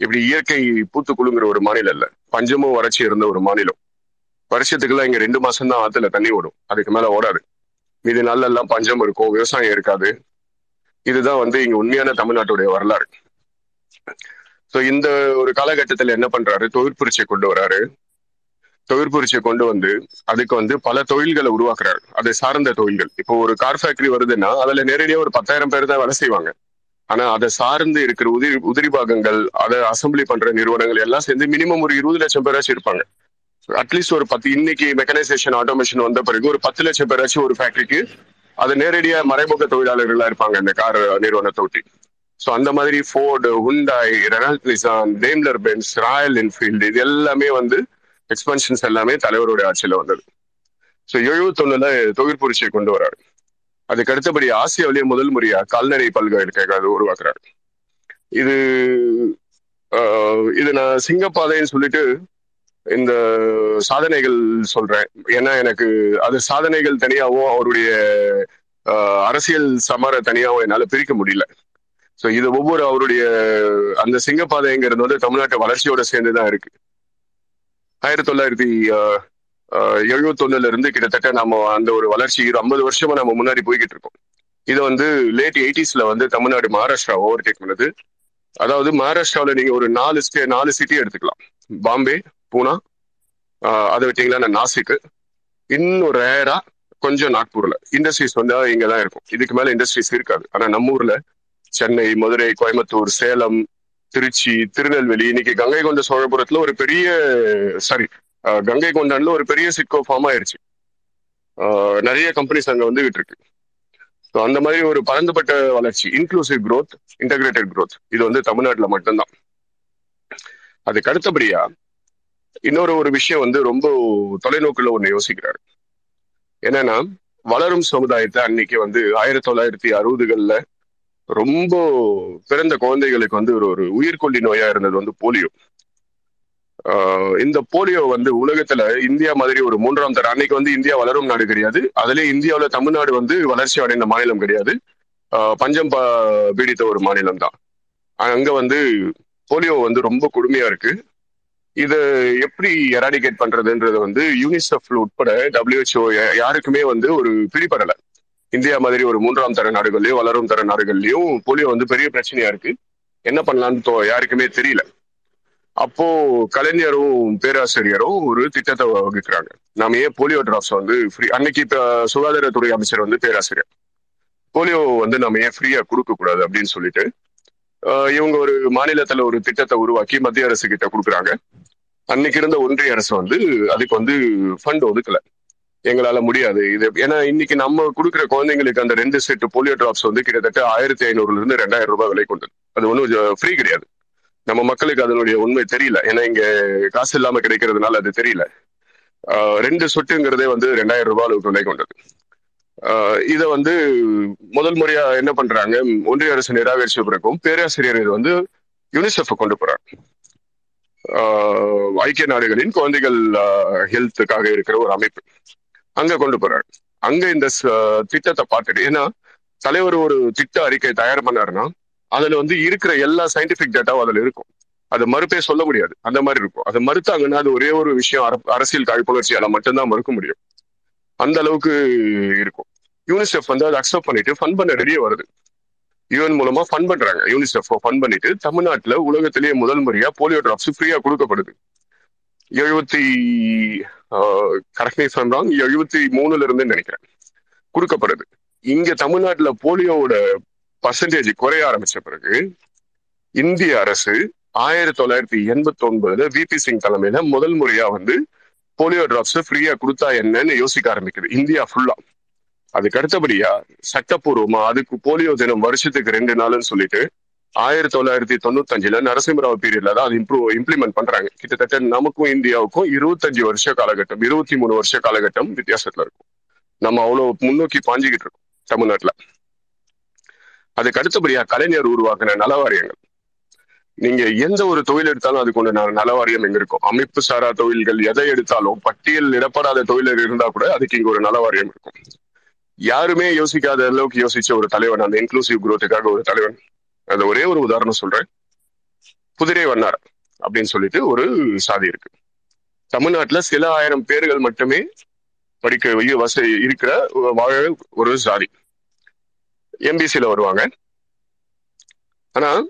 இப்படி இயற்கை பூத்து குழுங்குற ஒரு மாநிலம் இல்ல. பஞ்சமும் வறட்சி இருந்த ஒரு மாநிலம். வருஷத்துக்குலாம் இங்க ரெண்டு மாசம் தான் ஆத்துல தண்ணி ஓடும். அதுக்கு மேல ஓடாது. மீதி நாள்ல எல்லாம் பஞ்சம் இருக்கும் விவசாயம் இருக்காது. இதுதான் வந்து இங்க உண்மையான தமிழ்நாட்டுடைய வரலாறு. சோ இந்த ஒரு காலகட்டத்துல என்ன பண்றாரு? தொழிற்புரட்சியை கொண்டு வராரு. தொழிற்புரட்சியை கொண்டு வந்து அதுக்கு வந்து பல தொழில்களை உருவாக்குறாரு. அதை சார்ந்த தொழில்கள். இப்போ ஒரு கார் ஃபேக்டரி வருதுன்னா அதுல நேரடியாக ஒரு பத்தாயிரம் பேர் தான் வேலை செய்வாங்க. ஆனா அதை சார்ந்து இருக்கிற உதிரி உதிரி பாகங்கள் அதை அசம்பிளி பண்ற நிறுவனங்கள் எல்லாம் சேர்ந்து மினிமம் ஒரு இருபது லட்சம் பேராச்சும் இருப்பாங்க. அட்லீஸ்ட் ஒரு பத்து இன்னைக்கு மெக்கனைசேஷன் ஆட்டோமேஷன் வந்த பிறகு ஒரு பத்து லட்சம் பேராச்சும் ஒரு ஃபேக்டரிக்கு அது நேரடியா மறைமுக தொழிலாளர்களா இருப்பாங்க இந்த கார் நிறுவனத்தை ஒட்டி ஸோ அந்த மாதிரி Ford Hyundai Renault Nissan Daimler Benz Royal Enfield இது எல்லாமே வந்து எக்ஸ்பென்ஷன்ஸ் எல்லாமே தலைவருடைய ஆட்சியில வந்தது. ஸோ எழுபத்தொன்னுல தொழிற்புரட்சியை கொண்டு வராரு. அதுக்கு அடுத்தபடி ஆசியாவிலேயே முதல் முறையா கால்நடை பல்கலைக்கழகம் உருவாக்குறாரு. இது இது நான் சிங்கப்பாதைன்னு சொல்லிட்டு இந்த சாதனைகள் சொல்றேன். ஏன்னா எனக்கு அது சாதனைகள் தனியாகவும் அவருடைய அரசியல் சமர தனியாகவும் என்னால் பிரிக்க முடியல. ஸோ இது ஒவ்வொரு அவருடைய அந்த சிங்கப்பாதைங்கிறது வந்து தமிழ்நாட்டு வளர்ச்சியோட சேர்ந்து தான் இருக்கு ஆயிரத்தி தொள்ளாயிரத்தி எழுபத்தொன்னுல இருந்து கிட்டத்தட்ட நம்ம அந்த ஒரு வளர்ச்சி ஐம்பது வருஷமா நம்ம முன்னாடி போய்கிட்டு இருக்கோம். இதை வந்து லேட் எயிட்டிஸ்ல வந்து தமிழ்நாடு மகாராஷ்டிரா ஓவர் டேக் பண்ணுது. அதாவது மகாராஷ்டிராவில் நீங்க ஒரு நாலு ஸ்டே நாலு சிட்டி எடுத்துக்கலாம். பாம்பே பூனா ஆஹ் அதை விட்டீங்கன்னா நாசிக்கு இன்னும் ரேரா கொஞ்சம் நாக்பூர்ல. இண்டஸ்ட்ரீஸ் வந்து இங்க தான் இருக்கும். இதுக்கு மேல இண்டஸ்ட்ரீஸ் இருக்காது. ஆனா நம்ம ஊர்ல சென்னை மதுரை கோயம்புத்தூர் சேலம் திருச்சி திருநெல்வேலி இன்னைக்கு கங்கை கொண்ட சோழபுரத்துல ஒரு பெரிய சாரி கங்கை கொண்டான்ல ஒரு பெரிய சிட்கோ ஃபார்ம் ஆயிருச்சு. ஆஹ் நிறைய கம்பெனிஸ் அங்க வந்துகிட்டு இருக்கு. ஸோ அந்த மாதிரி ஒரு பரந்துபட்ட வளர்ச்சி. இன்க்ளூசிவ் க்ரோத் இன்டகிரேட்டட் க்ரோத் இது வந்து தமிழ்நாட்டுல மட்டும்தான். அதுக்கு அடுத்தபடியா இன்னொரு ஒரு விஷயம் வந்து ரொம்ப தொலைநோக்குல ஒண்ணு யோசிக்கிறாரு. என்னன்னா வளரும் சமுதாயத்தை அன்னைக்கு வந்து ஆயிரத்தி தொள்ளாயிரத்தி அறுபதுகள்ல ரொம்ப பிறந்த குழந்தைகளுக்கு வந்து ஒரு ஒரு உயிர்கொல்லி நோயா இருந்தது வந்து போலியோ. ஆஹ் இந்த போலியோ வந்து உலகத்துல இந்தியா மாதிரி ஒரு மூன்றாம் தர அன்னைக்கு வந்து இந்தியா வளரும் நாடு கிடையாது. அதுலயே இந்தியாவுல தமிழ்நாடு வந்து வளர்ச்சி அடைந்த மாநிலம் கிடையாது. ஆஹ் பஞ்சம் பீடித்த ஒரு மாநிலம் தான் அங்க வந்து போலியோ வந்து ரொம்ப கொடுமையா இருக்கு. இது எப்படி எராடிகேட் பண்றதுன்றது வந்து யூனிசெஃப் உட்பட டபிள்யூஹெச்ஓ யாருக்குமே வந்து ஒரு பிடிபடல. இந்தியா மாதிரி ஒரு மூன்றாம் தர நாடுகள்லயும் வளரும் தர நாடுகள்லயும் போலியோ வந்து பெரிய பிரச்சனையா இருக்கு. என்ன பண்ணலாம்னு தோ- யாருக்குமே தெரியல. அப்போ கலைஞரும் பேராசிரியரும் ஒரு திட்டத்தை வகுக்கிறாங்க. நாம ஏன் போலியோ டிராப்ஸ் வந்து ஃப்ரீ அன்னைக்கு சுகாதாரத்துறை அமைச்சர் வந்து பேராசிரியர். போலியோ வந்து நம்ம ஏன் ஃப்ரீயா கொடுக்க கூடாது அப்படின்னு சொல்லிட்டு இவங்க ஒரு மாநிலத்துல ஒரு திட்டத்தை உருவாக்கி மத்திய அரசு கிட்ட கொடுக்குறாங்க. அன்னைக்கு இருந்த ஒன்றிய அரசு வந்து அதுக்கு வந்து ஃபண்ட் ஒதுக்கல. எங்களால முடியாது. இது ஏன்னா இன்னைக்கு நம்ம கொடுக்குற குழந்தைங்களுக்கு அந்த ரெண்டு செட் போலியோ டிராப்ஸ் வந்து கிட்டத்தட்ட ஆயிரத்தி ஐநூறுல இருந்து ரெண்டாயிரம் ரூபாய் விலை கொண்டது. அது ஒன்றும் ஃப்ரீ கிடையாது. நம்ம மக்களுக்கு அதனுடைய உண்மை தெரியல. ஏன்னா இங்க காசு இல்லாம கிடைக்கிறதுனால அது தெரியல. ஆஹ் ரெண்டு சொட்டுங்கிறதே வந்து ரெண்டாயிரம் ரூபாய் அளவுக்கு விலை கொண்டது. இதை வந்து முதல் முறையா என்ன பண்றாங்க? ஒன்றிய அரசு நிராகரிச்ச பிறகும் பேராசிரியர் இது வந்து யூனிசெஃப் கொண்டு போறாங்க ஆஹ் ஐக்கிய நாடுகளின் குழந்தைகள் ஹெல்த்துக்காக இருக்கிற ஒரு அமைப்பு. அங்க கொண்டு போறாங்க அங்க இந்த திட்டத்தை பார்த்துட்டு ஏன்னா தலைவர் ஒரு திட்ட அறிக்கை தயார் பண்ணாருன்னா அதுல வந்து இருக்கிற எல்லா சயின்டிபிக் டேட்டாவும் அதுல இருக்கும். அது மறுப்பே சொல்ல முடியாது. அந்த மாதிரி இருக்கும். அதை மறுத்தாங்கன்னா அது ஒரே ஒரு விஷயம் அர- அரசியல் காழ்ப்புணர்ச்சியால மட்டும்தான் மறுக்க முடியும். அந்த அளவுக்கு இருக்கும். யூனிசெஃப் வந்து அதை அக்செப்ட் பண்ணிட்டு ஃபண்ட் பண்ண ரெடியே வருது. யூஎன் மூலமா ஃபண்ட் பண்றாங்க. யூனிசெஃப் ஃபண்ட் பண்ணிட்டு தமிழ்நாட்டுல உலகத்திலேயே முதல் முறையா போலியோ டிராப்ஸ் ஃப்ரீயா கொடுக்கப்படுது. எழுபத்தி கரெக்ட் ராங் எழுபத்தி மூணுல இருந்து நினைக்கிறேன். கொடுக்கப்படுது. இங்க தமிழ்நாட்டுல போலியோவோட பர்சன்டேஜ் குறைய ஆரம்பிச்ச பிறகு இந்திய அரசு ஆயிரத்தி தொள்ளாயிரத்தி எண்பத்தி ஒன்பதுல விபி சிங் தலைமையில முதல் முறையா வந்து போலியோ டிராப்ஸ் ஃப்ரீயா கொடுத்தா என்னன்னு யோசிக்க ஆரம்பிக்குது. இந்தியா ஃபுல்லா அதுக்கு அடுத்தபடியா சட்டப்பூர்வமா அதுக்கு போலியோ தினம் வருஷத்துக்கு ரெண்டு நாள்னு சொல்லிட்டு ஆயிரத்தி தொள்ளாயிரத்தி தொண்ணூத்தஞ்சுல நரசிம்மராவ் பீரியட்ல தான் அது இம்ப்ரூவ் இம்ப்ளிமெண்ட் பண்றாங்க. கிட்டத்தட்ட நமக்கும் இந்தியாவுக்கும் இருபத்தஞ்சு வருஷ காலகட்டம் இருபத்தி மூணு வருஷ காலகட்டம் வித்தியாசத்துல இருக்கும். நம்ம அவ்வளவு முன்னோக்கி பாஞ்சுக்கிட்டு இருக்கோம் தமிழ்நாட்டுல. அதுக்கு அடுத்தபடியா கலைஞர் உருவாக்கின நலவாரியங்கள். நீங்க எந்த ஒரு தொழில் எடுத்தாலும் அதுக்கு ஒன்று நலவாரியம் எங்க இருக்கும் அமைப்பு சாரா தொழில்கள் எதை எடுத்தாலும் பட்டியல் இடப்படாத தொழிலர் இருந்தா கூட அதுக்கு இங்க ஒரு நலவாரியம் இருக்கும். யாருமே யோசிக்காத அளவுக்கு யோசிச்ச ஒரு தலைவன் அந்த இன்க்ளூசிவ் குரோத்துக்காக ஒரு தலைவன். அந்த ஒரே ஒரு உதாரணம் சொல்றேன். குதிரை வண்ணார் அப்படின்னு சொல்லிட்டு ஒரு சாதி இருக்கு. தமிழ்நாட்டுல சில ஆயிரம் பேர்கள் மட்டுமே படிக்க வை- வசதி இருக்கிற வாழ ஒரு சாதி. எம்பிசியில வருவாங்க. ஆனா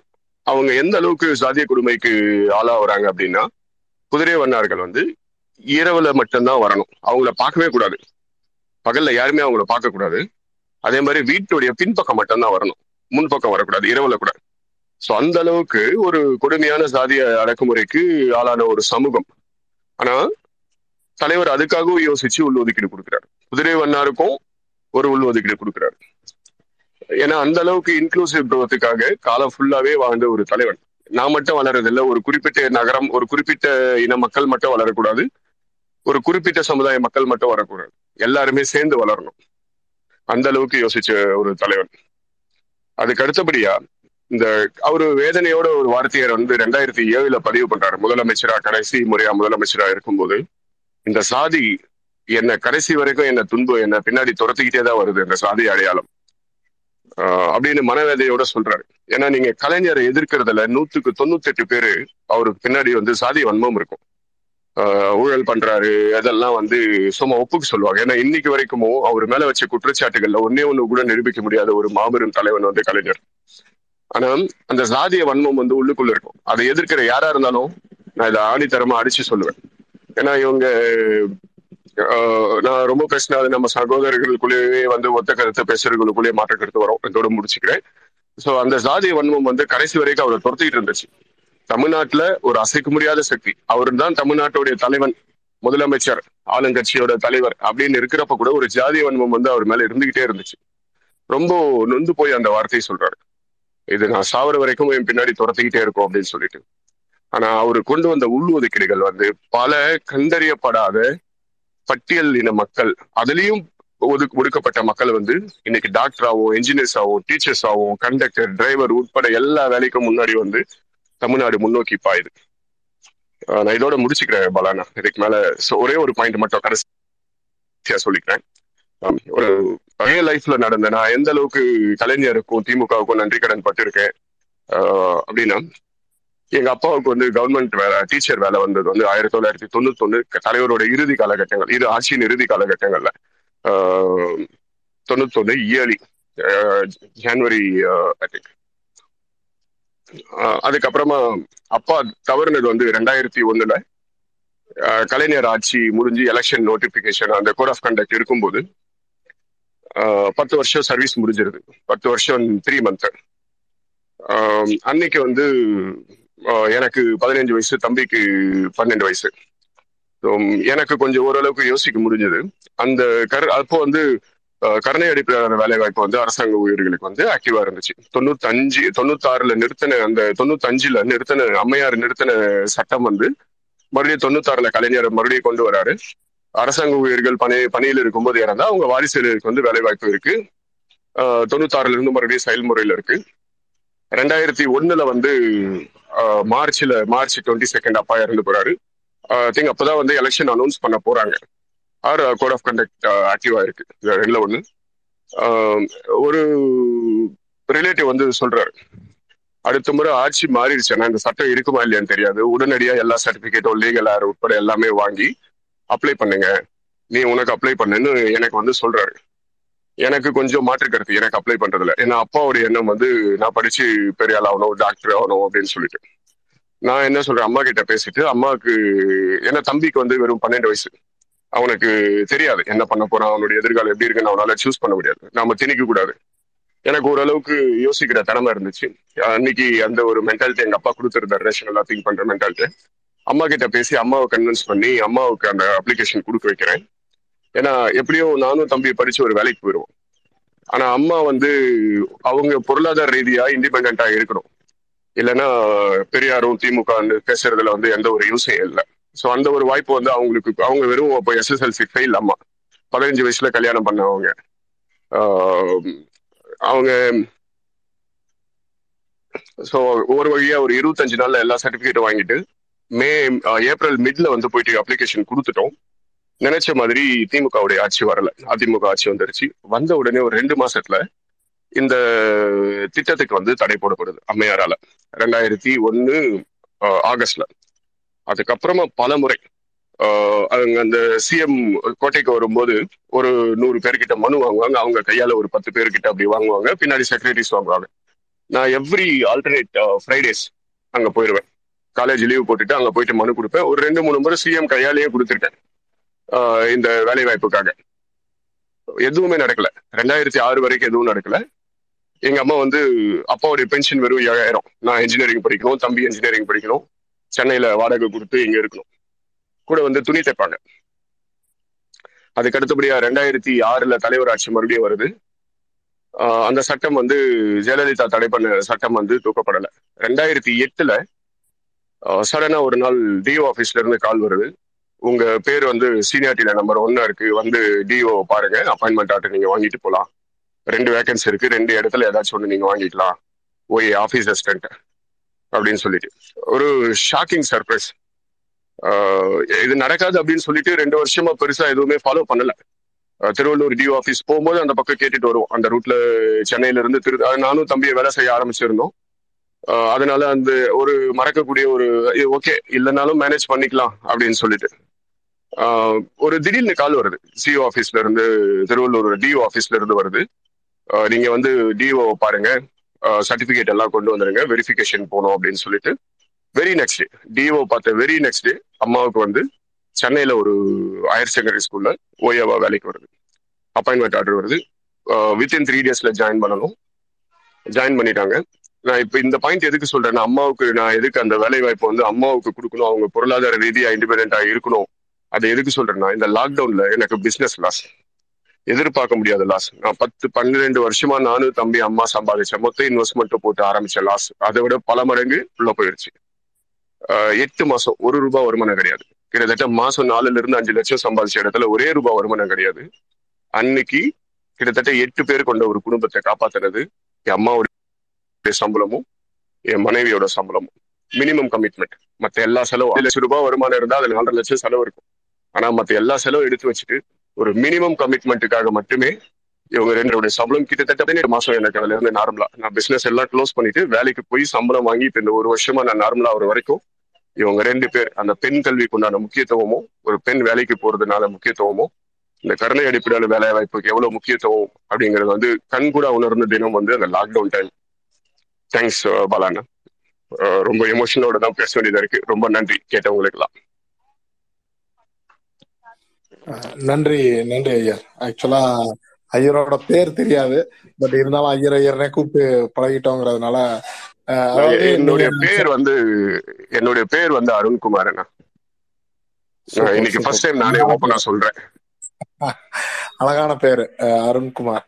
அவங்க எந்த அளவுக்கு சாதிய கொடுமைக்கு ஆளாகிறாங்க அப்படின்னா குதிரை வண்ணார்கள் வந்து இரவுல மட்டும்தான் வரணும். அவங்கள பார்க்கவே கூடாது. பகல்ல யாருமே அவங்கள பார்க்கக்கூடாது அதே மாதிரி வீட்டுடைய பின்பக்கம் மட்டும்தான் வரணும். முன்பக்கம் வரக்கூடாது இரவுல கூட. ஸோ அந்த அளவுக்கு ஒரு கொடுமையான சாதிய அடக்குமுறைக்கு ஆளான ஒரு சமூகம். ஆனா தலைவர் அதுக்காகவும் யோசிச்சு உள்ஒதுக்கீடு கொடுக்குறாரு. குதிரை வண்ணாருக்கும் ஒரு உள்ஒதுக்கீடு கொடுக்குறாரு. ஏன்னா அந்த அளவுக்கு இன்க்ளூசிவ் குரோத்துக்காக காலம் ஃபுல்லாவே வாழ்ந்த ஒரு தலைவன். நான் மட்டும் வளர்றதில்ல. ஒரு குறிப்பிட்ட நகரம் ஒரு குறிப்பிட்ட இன மக்கள் மட்டும் வளரக்கூடாது. ஒரு குறிப்பிட்ட சமுதாய மக்கள் மட்டும் வரக்கூடாது. எல்லாருமே சேர்ந்து வளரணும். அந்த அளவுக்கு யோசிச்ச ஒரு தலைவன். அதுக்கு அடுத்தபடியா இந்த அவரு வேதனையோட ஒரு வார்த்தையர் வந்து ரெண்டாயிரத்தி ஏழுல பதிவு பண்றாரு. முதலமைச்சரா கடைசி முறையா முதலமைச்சரா இருக்கும்போது இந்த சாதி என்ன கடைசி வரைக்கும் என்ன துன்பு என்ன பின்னாடி துரத்திக்கிட்டே தான் வருது இந்த சாதி அடையாளம். அப்படின்னு மனவேதையோட சொல்றாரு. ஏன்னா நீங்க கலைஞரை எதிர்க்கிறதுல நூத்துக்கு தொண்ணூத்தி எட்டு பேரு அவருக்கு பின்னாடி வந்து சாதி வன்மம் இருக்கும். ஆஹ் ஊழல் பண்றாரு அதெல்லாம் வந்து சும்மா ஒப்புக்கு சொல்லுவாங்க. ஏன்னா இன்னைக்கு வரைக்கும் அவர் மேல வச்ச குற்றச்சாட்டுகள்ல ஒன்னே ஒண்ணு கூட நிரூபிக்க முடியாத ஒரு மாபெரும் தலைவன் வந்து கலைஞர். ஆனா அந்த சாதிய வன்மம் வந்து உள்ளுக்குள்ள இருக்கும். அதை எதிர்க்கிற யாரா இருந்தாலும் நான் இதை ஆணித்தரமா அடிச்சு சொல்லுவேன். ஏன்னா இவங்க நான் ரொம்ப பேசினா அது நம்ம சகோதரர்களுக்குள்ளேயே வந்து ஒத்த கருத்து பேசுறவர்களுக்குள்ளேயே மாற்ற கருத்து வரும். இதோட முடிச்சுக்கிறேன். சோ அந்த ஜாதி வன்மம் வந்து கடைசி வரைக்கும் அவரை துரத்திட்டு இருந்துச்சு. தமிழ்நாட்டுல ஒரு அசைக்க முடியாத சக்தி. அவர் தான் தமிழ்நாட்டுடைய தலைவன் முதலமைச்சர் ஆளுங்கட்சியோட தலைவர் அப்படின்னு இருக்கிறப்ப கூட ஒரு ஜாதிய வன்மம் வந்து அவர் மேல இருந்துகிட்டே இருந்துச்சு. ரொம்ப நொந்து போய் அந்த வார்த்தையை சொல்றாரு. இது நான் சாவர வரைக்கும் என் பின்னாடி துரத்திக்கிட்டே இருக்கும் அப்படின்னு சொல்லிட்டு. ஆனா அவரு கொண்டு வந்த உள் ஒதுக்கீடுகள் வந்து பல கண்டறியப்படாத பட்டியல் இன மக்கள். அதுலயும் ஒதுக்கு ஒடுக்கப்பட்ட மக்கள் வந்து இன்னைக்கு டாக்டர் ஆகும் என்ஜினியர்ஸ் ஆகும் டீச்சர்ஸ் ஆகும் கண்டக்டர் டிரைவர் உட்பட எல்லா வேலைக்கும் முன்னாடி வந்து தமிழ்நாடு முன்னோக்கி பாயுது. நான் இதோட முடிச்சுக்கிறேன் பலானா இதுக்கு மேல ஒரே ஒரு பாயிண்ட் மட்டும் கடைசியா சொல்லிக்கிறேன். ஒரு பழைய லைஃப்ல நடந்த நான் எந்த அளவுக்கு கலைஞருக்கும் திமுகவுக்கும் நன்றி கடன் பட்டிருக்கேன் ஆஹ் அப்படின்னா எங்க அப்பாவுக்கு வந்து கவர்மெண்ட் வேலை டீச்சர் வேலை வந்தது வந்து ஆயிரத்தி தொள்ளாயிரத்தி தொண்ணூத்தி ஒண்ணு தலைவரோட இறுதி காலகட்டங்கள். இது ஆட்சியின் இறுதி காலகட்டங்கள்ல. தொண்ணூத்தி தொண்ணூத்தொன்னு இயர்லி ஜனவரி ஐ திங்க் அதுக்கப்புறமா அப்பா தவறுனது வந்து ரெண்டாயிரத்தி ஒண்ணுல கலைஞர் ஆட்சி முடிஞ்சு எலெக்ஷன் நோட்டிபிகேஷன் அந்த கோட் ஆஃப் கண்டக்ட் இருக்கும்போது பத்து வருஷம் சர்வீஸ் முடிஞ்சிருது. பத்து வருஷம் த்ரீ மந்த் அன்னைக்கு வந்து எனக்கு பதினஞ்சு வயசு தம்பிக்கு பன்னெண்டு வயசு. எனக்கு கொஞ்சம் ஓரளவுக்கு யோசிக்க முடிஞ்சது. அந்த கரு அப்போ வந்து கருணை அடிப்படையிலான வேலை வாய்ப்பு வந்து அரசாங்க ஊழியர்களுக்கு வந்து ஆக்டிவா இருந்துச்சு. தொண்ணூத்தஞ்சு தொண்ணூத்தாறுல நிறுத்தின அந்த தொண்ணூத்தஞ்சுல நிறுத்தின அம்மையார் நிறுத்தின சட்டம் வந்து மறுபடியும் தொண்ணூத்தாறுல கலைஞர் மறுபடியும் கொண்டு வராரு. அரசாங்க ஊழியர்கள் பணி பணியில் இருக்கும்போது இறந்தா அவங்க வாரிசுகளுக்கு வந்து வேலை வாய்ப்பு இருக்கு தொண்ணூத்தாறுல இருந்து மறுபடியும் செயல்முறையில இருக்கு. ரெண்டாயிரத்தி ஒண்ணுல வந்து மார்ச்ல மார்ச் டுவெண்ட்டி செகண்ட் அப்பா இறந்து போறாரு. திங்க் அப்பதான் வந்து எலெக்ஷன் அனௌன்ஸ் பண்ண போறாங்க. ஆர் கோட் ஆஃப் கண்டக்ட் ஆக்டிவா இருக்கு. ரெண்டுல ஒண்ணு. ஆஹ் ஒரு ரிலேட்டிவ் வந்து சொல்றாரு. அடுத்த முறை ஆட்சி மாறிடுச்சுன்னா இந்த சட்டம் இருக்குமா இல்லையான்னு தெரியாது. உடனடியா எல்லா சர்டிபிகேட்டும் லீகல் ஆர் உட்பட எல்லாமே வாங்கி அப்ளை பண்ணுங்க. நீ உனக்கு அப்ளை பண்ணுன்னு எனக்கு வந்து சொல்றாரு. எனக்கு கொஞ்சம் மாற்று கருத்து. எனக்கு அப்ளை பண்றதுல ஏன்னா அப்பாவுடைய எண்ணம் வந்து நான் படிச்சு பெரிய ஆள் ஆகணும் டாக்டர் ஆகணும் அப்படின்னு சொல்லிட்டு. நான் என்ன சொல்றேன்? அம்மா கிட்ட பேசிட்டு அம்மாவுக்கு ஏன்னா தம்பிக்கு வந்து வெறும் பன்னெண்டு வயசு. அவனுக்கு தெரியாது என்ன பண்ண போறான் அவனுடைய எதிர்காலம் எப்படி இருக்குன்னு அவனால சூஸ் பண்ண முடியாது. நாம திணிக்க கூடாது. எனக்கு ஓரளவுக்கு யோசிக்கிற திறமை இருந்துச்சு. அன்னைக்கு அந்த ஒரு மென்டாலிட்டி எங்க அப்பா கொடுத்துருந்தாரு ரேஷனலா திங்க் பண்ற மென்டாலிட்டி அம்மா கிட்ட பேசி அம்மாவை கன்வின்ஸ் பண்ணி அம்மாவுக்கு அந்த அப்ளிகேஷன் கொடுக்க வைக்கிறேன். ஏன்னா எப்படியும் நானும் தம்பி படிச்சு ஒரு வேலைக்கு போயிடுவோம் ஆனா அம்மா வந்து அவங்க பொருளாதார ரீதியா இண்டிபெண்டா இருக்கணும். இல்லைன்னா பெரியாரும் திமுக பேசுறதுல வந்து எந்த ஒரு யூஸும் இல்லை. ஸோ அந்த ஒரு வாய்ப்பு வந்து அவங்களுக்கு அவங்க வெறும் அப்போ எஸ்எஸ்எல்சி ஃபெயில் அம்மா. பதினஞ்சு வயசுல கல்யாணம் பண்ணவங்க. அவங்க ஸோ ஒரு வழியா ஒரு இருபத்தஞ்சு நாள்ல எல்லா சர்டிபிகேட்டும் வாங்கிட்டு மே ஏப்ரல் மிட்ல வந்து போயிட்டு அப்ளிகேஷன் கொடுத்துட்டோம். நினைச்ச மாதிரி திமுகவுடைய ஆட்சி வரல. அதிமுக ஆட்சி வந்துருச்சு. வந்த உடனே ஒரு ரெண்டு மாசத்துல இந்த திட்டத்துக்கு வந்து தடை போடப்படுது அம்மையாரால. ரெண்டாயிரத்தி ஒன்னு ஆகஸ்ட்ல. அதுக்கப்புறமா பல முறை அவங்க அந்த சிஎம் கோட்டைக்கு வரும்போது ஒரு நூறு பேர்கிட்ட மனு வாங்குவாங்க. அவங்க கையால ஒரு பத்து பேர்கிட்ட அப்படி வாங்குவாங்க. பின்னாடி செக்ரட்டரிஸ் வாங்குவாங்க. நான் எவ்ரி ஆல்டர்னேட் ஃப்ரைடேஸ் அங்க போயிடுவேன் காலேஜ் லீவ் போட்டுட்டு அங்க போயிட்டு மனு கொடுப்பேன். ஒரு ரெண்டு மூணு முறை சிஎம் கையாலேயே கொடுத்துருக்கேன். இந்த வேலை வாய்ப்புக்காக எதுவுமே நடக்கல. ரெண்டாயிரத்தி ஆறு வரைக்கும் எதுவும் நடக்கல. எங்க அம்மா வந்து அப்பாவுடைய பென்ஷன் வெறும் ஏழாயிரம் நான் இன்ஜினியரிங் படிக்கணும் தம்பி இன்ஜினியரிங் படிக்கணும். சென்னையில வாடகை கொடுத்து இங்க இருக்கணும். கூட வந்து துணி தைப்பாங்க. அதுக்கு அடுத்தபடியா ரெண்டாயிரத்தி ஆறுல தலைவர் ஆட்சி மறுபடியும் வருது. அந்த சட்டம் வந்து ஜெயலலிதா தடை பண்ண சட்டம் வந்து தூக்கப்படலை. ரெண்டாயிரத்தி எட்டுல சடனா ஒரு நாள் டிஓ ஆபீஸ்ல இருந்து கால் வருது. உங்க பேர் வந்து சீனியாரிட்டியில நம்பர் ஒன்னா இருக்கு. வந்து டிஓ பாருங்க. அப்பாயின்மெண்ட் ஆர்டர் நீங்க வாங்கிட்டு போலாம். ரெண்டு வேகன்சி இருக்கு. ரெண்டு இடத்துல ஏதாச்சும் ஒன்று நீங்க வாங்கிக்கலாம். ஓய் ஆஃபீஸ் அசிஸ்டன்ட் அப்படின்னு சொல்லிட்டு. ஒரு ஷாக்கிங் சர்ப்ரைஸ் இது நடக்காது அப்படின்னு சொல்லிட்டு ரெண்டு வருஷமா பெருசா எதுவுமே ஃபாலோ பண்ணல. திருவள்ளூர் டிஓ ஆஃபீஸ் போகும்போது அந்த பக்கம் கேட்டுட்டு வருவோம். அந்த ரூட்ல சென்னையில இருந்து திரு நானும் தம்பியை வேலை செய்ய ஆரம்பிச்சிருந்தோம். அதனால அந்த ஒரு மறக்கக்கூடிய ஒரு ஓகே இல்லைனாலும் மேனேஜ் பண்ணிக்கலாம் அப்படின்னு சொல்லிட்டு. ஒரு திடீர்னு கால் வருது. சிஓ ஆஃபீஸ்ல இருந்து திருவள்ளூர் டிஓ ஆஃபீஸ்ல இருந்து வருது. நீங்க வந்து டிஓ பாருங்க. சர்டிபிகேட் எல்லாம் கொண்டு வந்துருங்க. வெரிஃபிகேஷன் போகணும் அப்படின்னு சொல்லிட்டு. வெரி நெக்ஸ்ட் டே டிஓ பார்த்த வெரி நெக்ஸ்ட் டே அம்மாவுக்கு வந்து சென்னையில ஒரு ஹையர் செகண்டரி ஸ்கூல்ல ஓயோவா வேலைக்கு வருது. அப்பாயின்மெண்ட் ஆர்டர் வருது. வித்தின் த்ரீ டேஸ்ல ஜாயின் பண்ணணும். ஜாயின் பண்ணிட்டாங்க. நான் இப்போ இந்த பாயிண்ட் எதுக்கு சொல்றேன்னா அம்மாவுக்கு நான் எதுக்கு அந்த வேலை வாய்ப்பு வந்து அம்மாவுக்கு கொடுக்கணும்? அவங்க பொருளாதார ரீதியா இண்டிபெண்டா இருக்கணும். அதை எதுக்கு சொல்றேன்னா இந்த லாக்டவுன்ல எனக்கு பிசினஸ் லாஸ் எதிர்பார்க்க முடியாத லாஸ் நான் பத்து பன்னிரெண்டு வருஷமா நானும் தம்பி அம்மா சம்பாதிச்சேன். மொத்த இன்வெஸ்ட்மெண்ட் போட்டு ஆரம்பிச்ச லாஸ் அதை விட பல மடங்கு உள்ள போயிடுச்சு எட்டு மாசம் ஒரு ரூபாய் வருமானம் கிடையாது. கிட்டத்தட்ட மாசம் நாலுல இருந்து அஞ்சு லட்சம் சம்பாதிச்ச இடத்துல ஒரே ரூபாய் வருமானம் கிடையாது. அன்னைக்கு கிட்டத்தட்ட எட்டு பேர் கொண்ட ஒரு குடும்பத்தை காப்பாத்துறது என் என்னுடைய சம்பளமும் என் மனைவியோட சம்பளமும். மினிமம் கமிட்மெண்ட் மத்த எல்லா செலவும் அஞ்சு லட்சம் ரூபாய் வருமானம் இருந்தால் அதில் நாலரை லட்சம் செலவு இருக்கும். ஆனா மத்த எல்லா செலவும் எடுத்து வச்சுட்டு ஒரு மினிமம் கமிட்மெண்ட்டுக்காக மட்டுமே இவங்க ரெண்டோட சம்பளம் கிட்டத்தட்ட மாசம் எனக்கு அதுல இருந்து நார்மலா நான் பிசினஸ் எல்லாம் க்ளோஸ் பண்ணிட்டு வேலைக்கு போய் சம்பளம் வாங்கி இப்ப இந்த ஒரு வருஷமா நான் நார்மலா ஒரு வரைக்கும் இவங்க ரெண்டு பேர் அந்த பெண் கல்விக்கு உண்டான முக்கியத்துவமும் ஒரு பெண் வேலைக்கு போறதுனால முக்கியத்துவமும் இந்த கருணை அடிப்படையில வேலை வாய்ப்புக்கு எவ்வளவு முக்கியத்துவம் அப்படிங்கறது வந்து கண் கூட உணர்ந்த தினம் வந்து அந்த லாக்டவுன் டைம் தேங்க்ஸ் பாலாண்ணா. அஹ் ரொம்ப எமோஷனோட தான் பேச வேண்டியதா இருக்கு. ரொம்ப நன்றி கேட்டவங்களுக்கெல்லாம். நன்றி நன்றி ஐயர் ஆக்சுவலா ஐயரோட பேர் தெரியாது. பட் இருந்தாலும் ஐயர் ஐயர்னே கூப்பிட்டு பழகிட்டோங்கிறதுனால என்னுடைய பேர் வந்து என்னுடைய பேர் வந்து அருண்குமார் அண்ணா அஹ் சூப்பர் இன்னைக்கு ஃபர்ஸ்ட் டைம் நானே ஓப்பனா சொல்றேன். அழகான பேரு. அருண்குமார்.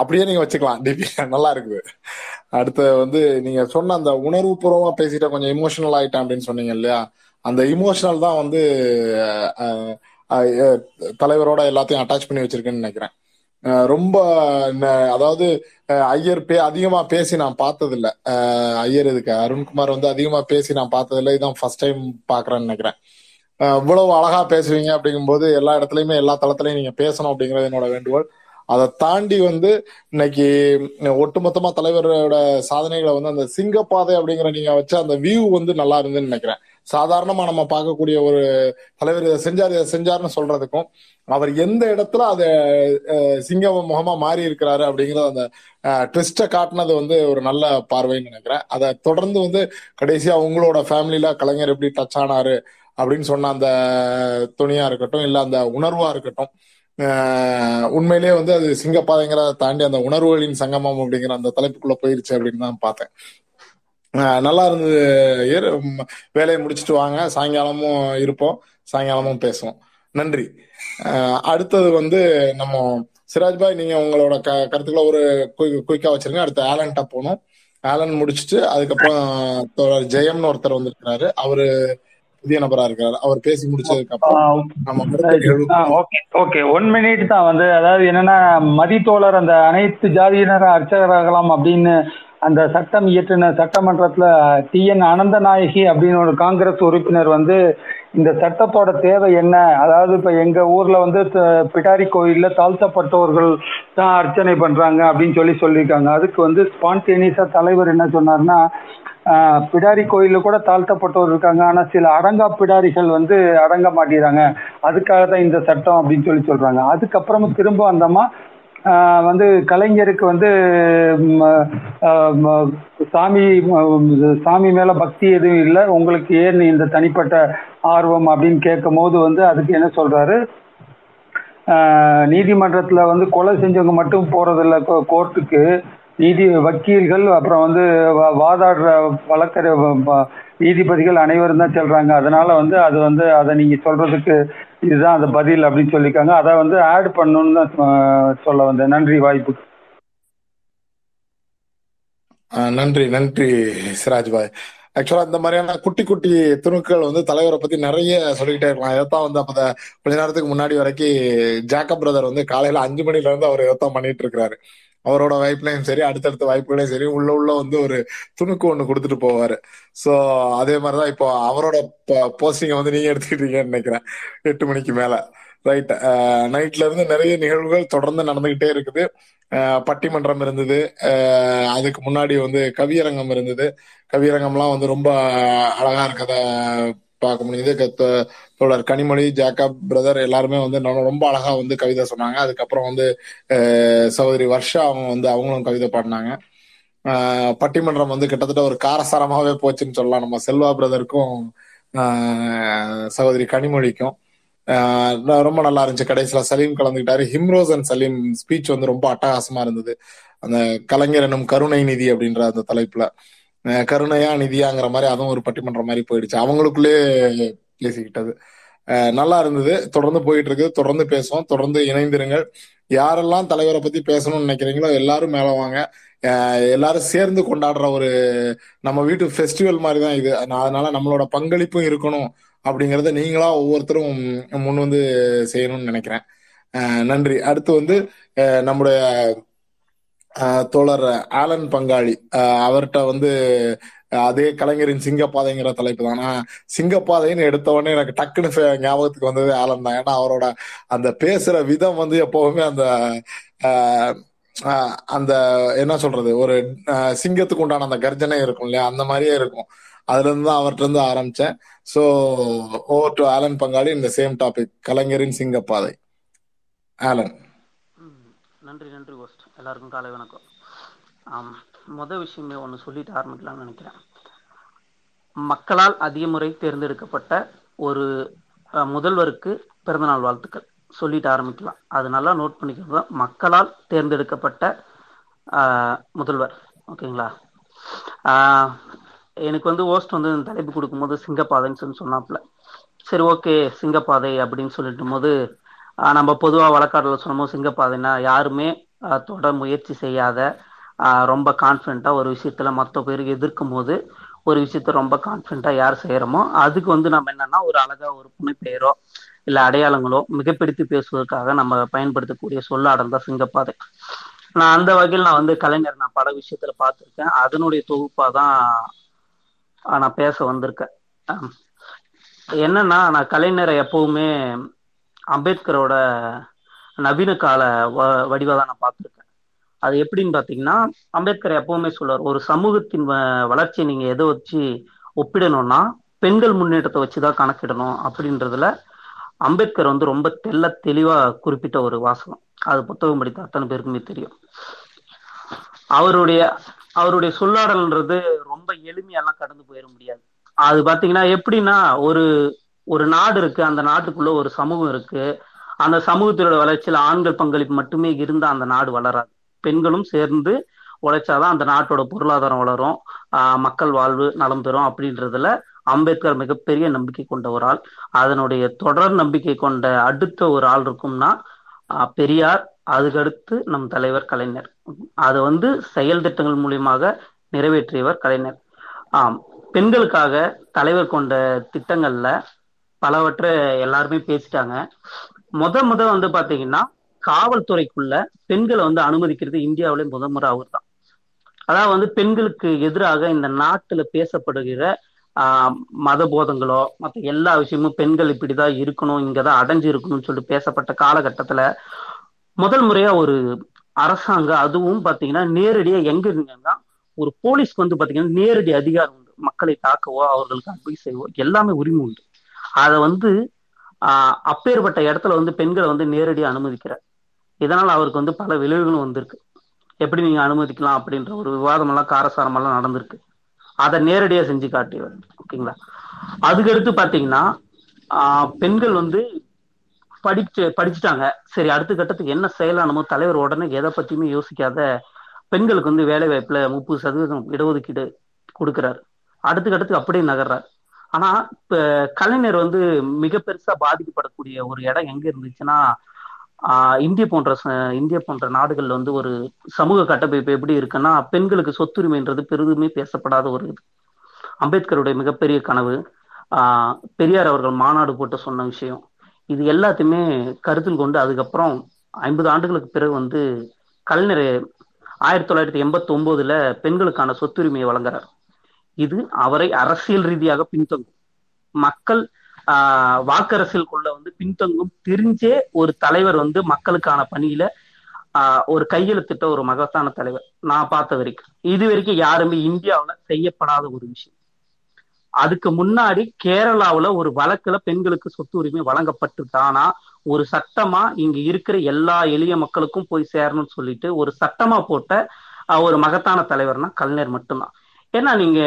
அப்படியே நீங்க வச்சுக்கலாம் டிபி நல்லா இருக்குது. அடுத்து வந்து நீங்க சொன்ன அந்த உணர்வு பூர்வமா கொஞ்சம் இமோஷனல் ஆயிட்டேன் அப்படின்னு சொன்னீங்க இல்லையா? அந்த இமோஷனல் தான் வந்து தலைவரோட எல்லாத்தையும் அட்டாச் பண்ணி வச்சிருக்கேன்னு நினைக்கிறேன். ரொம்ப அதாவது ஐயர் பே அதிகமா பேசி நான் பார்த்ததில்ல. ஐயர் இதுக்கு அருண்குமார் வந்து அதிகமா பேசி நான் பார்த்ததில்ல. இதான் ஃபர்ஸ்ட் டைம் பாக்குறேன்னு நினைக்கிறேன். இவ்வளவு அழகா பேசுவீங்க அப்படிங்கும்போது எல்லா இடத்துலயுமே எல்லா தளத்திலயும் நீங்க பேசணும் அப்படிங்கறது என்னோட வேண்டுகோள். அதை தாண்டி வந்து இன்னைக்கு ஒட்டுமொத்தமா தலைவரோட சாதனைகளை வந்து அந்த சிங்கப்பாதை அப்படிங்கிற நீங்க வச்ச அந்த வியூ வந்து நல்லா இருந்துன்னு நினைக்கிறேன். சாதாரணமா நம்ம பார்க்கக்கூடிய ஒரு தலைவர் இதை செஞ்சார் இதை செஞ்சார்னு சொல்றதுக்கும் அவர் எந்த இடத்துல அதை சிங்க முகமா மாறி இருக்கிறாரு அப்படிங்கிறத அந்த ட்விஸ்ட காட்டினது வந்து ஒரு நல்ல பார்வைன்னு நினைக்கிறேன். அதை தொடர்ந்து வந்து கடைசியா உங்களோட ஃபேமிலியில கலைஞர் எப்படி டச் ஆனாரு அப்படின்னு சொன்ன அந்த துணியா இருக்கட்டும் இல்ல அந்த உணர்வா இருக்கட்டும் உண்மையிலேயே வந்து அது சிங்கப்பாதைங்கிறத தாண்டி அந்த உணர்வுகளின் சங்கமம் அப்படிங்கிற அந்த தலைப்புக்குள்ள போயிருச்சு அப்படின்னு தான் பார்த்தேன். நல்லா இருந்தது. ஏறு வேலையை முடிச்சுட்டு வாங்க. சாயங்காலமும் இருப்போம். சாயங்காலமும் பேசுவோம். நன்றி. அஹ் அடுத்தது வந்து நம்ம சிராஜ் பாய் நீங்க உங்களோட க கருத்துக்களை ஒரு குயிக்கா வச்சிருங்க. அடுத்து ஆலன்ட்ட போகணும். ஆலன் முடிச்சுட்டு அதுக்கப்புறம் ஜெயம்னு ஒருத்தர் வந்திருக்கிறாரு. அவரு புதிய நபரா இருக்கிறாரு. அவர் பேசி முடிச்சதுக்கு அப்புறம் ஓகே. ஒன் மினிட் தான் வந்து. அதாவது என்னன்னா மதித்தோழர் அந்த அனைத்து ஜாதியினர் அர்ச்சகராகலாம் அப்படின்னு அந்த சட்டம் இயற்றின சட்டமன்றத்துல டி என் அனந்தநாயகி அப்படின்னு ஒரு காங்கிரஸ் உறுப்பினர் வந்து இந்த சட்டத்தோட தேவை என்ன? அதாவது இப்ப எங்க ஊர்ல வந்து பிடாரி கோயில்ல தாழ்த்தப்பட்டவர்கள் தான் அர்ச்சனை பண்றாங்க அப்படின்னு சொல்லி சொல்லியிருக்காங்க. அதுக்கு வந்து ஸ்பான்டேனியஸா தலைவர் என்ன சொன்னார்னா பிடாரி கோயிலில் கூட தாழ்த்தப்பட்டவர் இருக்காங்க. ஆனா சில அடங்கா பிடாரிகள் வந்து அடங்க மாட்டேறாங்க. அதுக்காக தான் இந்த சட்டம் அப்படின்னு சொல்லி சொல்றாங்க. அதுக்கப்புறமா திரும்ப வந்தோமா வந்து கலைஞருக்கு வந்து சாமி சாமி மேல பக்தி எதுவும் இல்லை. உங்களுக்கு ஏன் இந்த தனிப்பட்ட ஆர்வம் அப்படின்னு கேட்கும் போது வந்து அதுக்கு என்ன சொல்றாரு? நீதிமன்றத்தில் நீதிமன்றத்துல வந்து கொலை செஞ்சவங்க மட்டும் போறதில்ல கோ- கோர்ட்டுக்கு. நீதி வக்கீல்கள் அப்புறம் வந்து வா- வாதாடுற வழக்கற நீதிபதிகள் அனைவரும் தான் சொல்றாங்க. அதனால வந்து அது வந்து அதை நீங்க சொல்றதுக்கு இதுதான் அந்த பதில் அப்படின்னு சொல்லியிருக்காங்க. அதை வந்து ஆட் பண்ணணும்னு தான் சொல்ல வந்தேன். நன்றி வாய்ப்புக்கு ஆஹ் நன்றி நன்றி சிராஜ் பாய் ஆக்சுவலா இந்த மாதிரியான குட்டி குட்டி துணுக்கள் வந்து தலைவரை பத்தி நிறைய சொல்லிக்கிட்டே இருக்கலாம். இதைத்தான் வந்து அப்ப கொஞ்ச நேரத்துக்கு முன்னாடி வரைக்கும் ஜாக்கப் பிரதர் வந்து காலையில அஞ்சு மணில இருந்து அவர் இதைத்தான் பண்ணிட்டு இருக்கிறாரு. அவரோட வாய்ப்புலையும் சரி அடுத்தடுத்த வாய்ப்புகளையும் சரி உள்ள உள்ள வந்து ஒரு துணுக்கு ஒண்ணு கொடுத்துட்டு போவாரு. சோ அதே மாதிரிதான் இப்போ அவரோட போஸ்டிங்க வந்து நீங்க எடுத்துக்கிட்டீங்கன்னு நினைக்கிறேன். எட்டு மணிக்கு மேல. ரைட் நைட்ல இருந்து நிறைய நிகழ்வுகள் தொடர்ந்து நடந்துகிட்டே இருக்குது. பட்டிமன்றம் இருந்தது. அதுக்கு முன்னாடி வந்து கவியரங்கம் இருந்தது. கவியரங்கம்லாம் வந்து ரொம்ப அழகா இருக்கதை பார்க்க முடியுது. தோ- தோழர் கனிமொழி ஜாக்கப் பிரதர் எல்லாருமே வந்து ரொம்ப அழகா வந்து கவிதை சொன்னாங்க. அதுக்கப்புறம் வந்து சகோதரி வர்ஷா அவங்க வந்து அவங்களும் கவிதை பாடினாங்க. பட்டிமன்றம் வந்து கிட்டத்தட்ட ஒரு காரசாரமாவே போச்சுன்னு சொல்லலாம். நம்ம செல்வா பிரதருக்கும் சகோதரி கனிமொழிக்கும். ரொம்ப நல்லா இருந்துச்சு. கடைசியில சலீம் கலந்துக்கிட்டாரு. ஹிம்ரோஸ் அண்ட் சலீம் ஸ்பீச் வந்து ரொம்ப அட்டகாசமா இருந்தது. அந்த கலைஞர் எனும் கருணை நிதி அப்படின்ற அந்த தலைப்புல. கருணையா நிதியாங்கிற மாதிரி அதுவும் ஒரு பட்டிமன்றம் மாதிரி போயிடுச்சு. அவங்களுக்குள்ளே பேசிக்கிட்டது. நல்லா இருந்தது. தொடர்ந்து போயிட்டு இருக்குது தொடர்ந்து பேசுவோம். தொடர்ந்து இணைந்திருங்கள். யாரெல்லாம் தலைவரை பத்தி பேசணும்னு நினைக்கிறீங்களோ எல்லாரும் மேல வாங்க. எல்லாரும் சேர்ந்து கொண்டாடுற ஒரு நம்ம வீட்டு ஃபெஸ்டிவல் மாதிரி தான் இது. அதனால நம்மளோட பங்களிப்பும் இருக்கணும் அப்படிங்கறத நீங்களா ஒவ்வொருத்தரும் முன் வந்து செய்யணும்னு நினைக்கிறேன். நன்றி. அடுத்து வந்து நம்முடைய தோழர் ஆலன் பங்காளி. அவர்கிட்ட வந்து அதே கலைஞரின் சிங்கப்பாதைங்கிற தலைப்பு தான். ஆனா சிங்கப்பாதைன்னு எடுத்த உடனே எனக்கு டக்குன்னு ஞாபகத்துக்கு வந்தது ஆலன் தான். ஏன்னா அவரோட அந்த பேசுற விதம் வந்து எப்பவுமே அந்த ஆஹ் ஆஹ் அந்த என்ன சொல்றது ஒரு சிங்கத்துக்கு உண்டான அந்த கர்ஜனை இருக்கும் இல்லையா? அந்த மாதிரியே இருக்கும். அதுல இருந்து தான் அவர்கிட்ட இருந்து ஆரம்பிச்சேன். சோ ஓவர் டு ஆலன் பங்காளி இந்த சேம் டாபிக் கலைஞரின் சிங்கப்பாதை. ஆலன். நன்றி நன்றி. எல்லாருக்கும் காலை வணக்கம். ஆம் மொதல் விஷயமே ஒன்று சொல்லிட்டு ஆரம்பிக்கலாம்னு நினைக்கிறேன். மக்களால் அதிக முறை தேர்ந்தெடுக்கப்பட்ட ஒரு முதல்வருக்கு பிறந்தநாள் வாழ்த்துக்கள். சொல்லிட்டு ஆரம்பிக்கலாம். அது நல்லா நோட் பண்ணிக்கிறது மக்களால் தேர்ந்தெடுக்கப்பட்ட முதல்வர். ஓகேங்களா? ஆஹ், எனக்கு வந்து ஓஸ்ட் வந்து இந்த தலைப்பு கொடுக்கும்போது சிங்கப்பாதைன்னு சொல்லி சொன்னாப்புல. சரி ஓகே சிங்கப்பாதை அப்படின்னு சொல்லிட்டு போது நம்ம பொதுவாக வழக்காடுல சொன்னோம் சிங்கப்பாதைன்னா யாருமே தொட முயற்சி செய்யாத ரொம்ப கான்ஃபிடென்ட்டாக ஒரு விஷயத்துல மற்ற பேருக்கு எதிர்க்கும் போது ஒரு விஷயத்த ரொம்ப கான்ஃபிடென்ட்டாக யார் செய்கிறோமோ அதுக்கு வந்து நம்ம என்னன்னா ஒரு அழகா ஒரு புனைப்பெயரோ இல்லை அடையாளங்களோ மிகப்படுத்தி பேசுவதற்காக நம்ம பயன்படுத்தக்கூடிய சொல்லாடல் தான் சிங்கப்பாதை. நான் அந்த வகையில் நான் வந்து கலைஞர் நான் பல விஷயத்துல பார்த்துருக்கேன். அதனுடைய தொகுப்பாக தான் நான் பேச வந்திருக்கேன். என்னன்னா நான் கலைஞரை எப்பவுமே அம்பேத்கரோட நவீன கால வ வடிவாக தான் நான் பார்த்துருக்கேன். அது எப்படின்னு பார்த்தீங்கன்னா அம்பேத்கர் எப்பவுமே சொல்லுவார் ஒரு சமூகத்தின் வளர்ச்சியை நீங்க எதை வச்சு ஒப்பிடணும்னா பெண்கள் முன்னேற்றத்தை வச்சுதான் கணக்கிடணும் அப்படின்றதுல அம்பேத்கர் வந்து ரொம்ப தெள்ள தெளிவா குறிப்பிட்ட ஒரு வாசகம். அது புத்தகம் படித்த அத்தனை பேருக்குமே தெரியும். அவருடைய அவருடைய சொல்லாடல்ன்றது ரொம்ப எளிமையெல்லாம் கடந்து போயிட முடியாது. அது பாத்தீங்கன்னா எப்படின்னா ஒரு ஒரு நாடு இருக்கு அந்த நாட்டுக்குள்ள ஒரு சமூகம் இருக்கு. அந்த சமூகத்தினோட வளர்ச்சியில ஆண்கள் பங்களிப்பு மட்டுமே இருந்தா அந்த நாடு வளராது. பெண்களும் சேர்ந்து உழைச்சாதான் அந்த நாட்டோட பொருளாதாரம் வளரும் மக்கள் வாழ்வு நலம் பெறும் அப்படின்றதுல அம்பேத்கர் மிகப்பெரிய நம்பிக்கை கொண்ட ஒரு ஆள். அதனுடைய தொடர் நம்பிக்கை கொண்ட அடுத்த ஒரு ஆள் இருக்கும்னா பெரியார் அதுக்கடுத்து நம் தலைவர் கலைஞர். அதை வந்து செயல் திட்டங்கள் மூலியமாக நிறைவேற்றியவர் கலைஞர். ஆம் பெண்களுக்காக தலைவர் கொண்ட திட்டங்கள்ல பலவற்றை எல்லாருமே பேசிட்டாங்க. முத முத வந்து பாத்தீங்கன்னா காவல்துறைக்குள்ள பெண்களை வந்து அனுமதிக்கிறது இந்தியாவிலே முதல் முறை அவர் தான் அதாவது வந்து பெண்களுக்கு எதிராக இந்த நாட்டுல பேசப்படுகிற மத போதங்களோ மற்ற எல்லா விஷயமும் பெண்கள் இப்படிதான் இருக்கணும் இங்கதான் அடைஞ்சு இருக்கணும்னு சொல்லிட்டு பேசப்பட்ட காலகட்டத்துல முதல் முறையா ஒரு அரசாங்கம் அதுவும் பாத்தீங்கன்னா நேரடியா எங்க இருந்தாங்கன்னா ஒரு போலீஸ்க்கு வந்து பாத்தீங்கன்னா நேரடி அதிகாரம் உண்டு. மக்களை தாக்கவோ அவர்களுக்கு அட்வைஸ் செய்வோ எல்லாமே உரிமை உண்டு. அதை வந்து ஆஹ் அப்பேற்பட்ட இடத்துல வந்து பெண்களை வந்து நேரடியாக அனுமதிக்கிறார். இதனால் அவருக்கு வந்து பல விளைவுகளும் வந்திருக்கு. எப்படி நீங்க அனுமதிக்கலாம் அப்படின்ற ஒரு விவாதம் எல்லாம் காரசாரம் எல்லாம் நடந்திருக்கு. அதை நேரடியா செஞ்சு காட்டியவர். ஓகேங்களா? அதுக்கடுத்து பாத்தீங்கன்னா ஆஹ் பெண்கள் வந்து படிச்சு படிச்சுட்டாங்க. சரி அடுத்த கட்டத்துக்கு என்ன செயலானமோ தலைவர் உடனே எதை பத்தியுமே யோசிக்காத பெண்களுக்கு வந்து வேலை வாய்ப்புல முப்பது சதவீதம் இடஒதுக்கீடு கொடுக்குறாரு. அடுத்த கட்டத்துக்கு அப்படியே நகர்றாரு. ஆனா இப்ப கலைஞர் வந்து மிக பெருசா பாதிக்கப்படக்கூடிய ஒரு இடம் எங்க இருந்துச்சுன்னா இந்திய போன்ற ச- இந்திய போன்ற நாடுகள்ல வந்து ஒரு சமூக கட்டமைப்பு எப்படி இருக்குன்னா பெண்களுக்கு சொத்துரிமைன்றது பெரிதுமே பேசப்படாத ஒரு இது. அம்பேத்கருடைய மிகப்பெரிய கனவு ஆஹ் பெரியார் அவர்கள் மாநாடு போட்டு சொன்ன விஷயம். இது எல்லாத்தையுமே கருத்தில் கொண்டு அதுக்கப்புறம் ஐம்பது ஆண்டுகளுக்கு பிறகு வந்து கலைஞர் ஆயிரத்தி தொள்ளாயிரத்தி எண்பத்தி ஒன்பதுல பெண்களுக்கான சொத்துரிமையை வழங்குறார். இது அவரை அரசியல் ரீதியாக பின்தங்கும். மக்கள் ஆஹ் வாக்கரசியலுக்குள்ள வந்து பின்தங்கும். தெரிஞ்சே ஒரு தலைவர் வந்து மக்களுக்கான பணியில ஆஹ் ஒரு கையெழுத்திட்ட ஒரு மகத்தான தலைவர் நான் பார்த்த வரைக்கும். இது வரைக்கும் யாருமே இந்தியாவுல செய்யப்படாத ஒரு விஷயம். அதுக்கு முன்னாடி கேரளாவுல ஒரு வழக்குல பெண்களுக்கு சொத்து உரிமை வழங்கப்பட்டுட்டானா ஒரு சட்டமா இங்க இருக்கிற எல்லா எளிய மக்களுக்கும் போய் சேரணும்னு சொல்லிட்டு ஒரு சட்டமா போட்ட ஒரு மகத்தான தலைவர்னா கலைஞர் மட்டும்தான். ஏன்னா நீங்க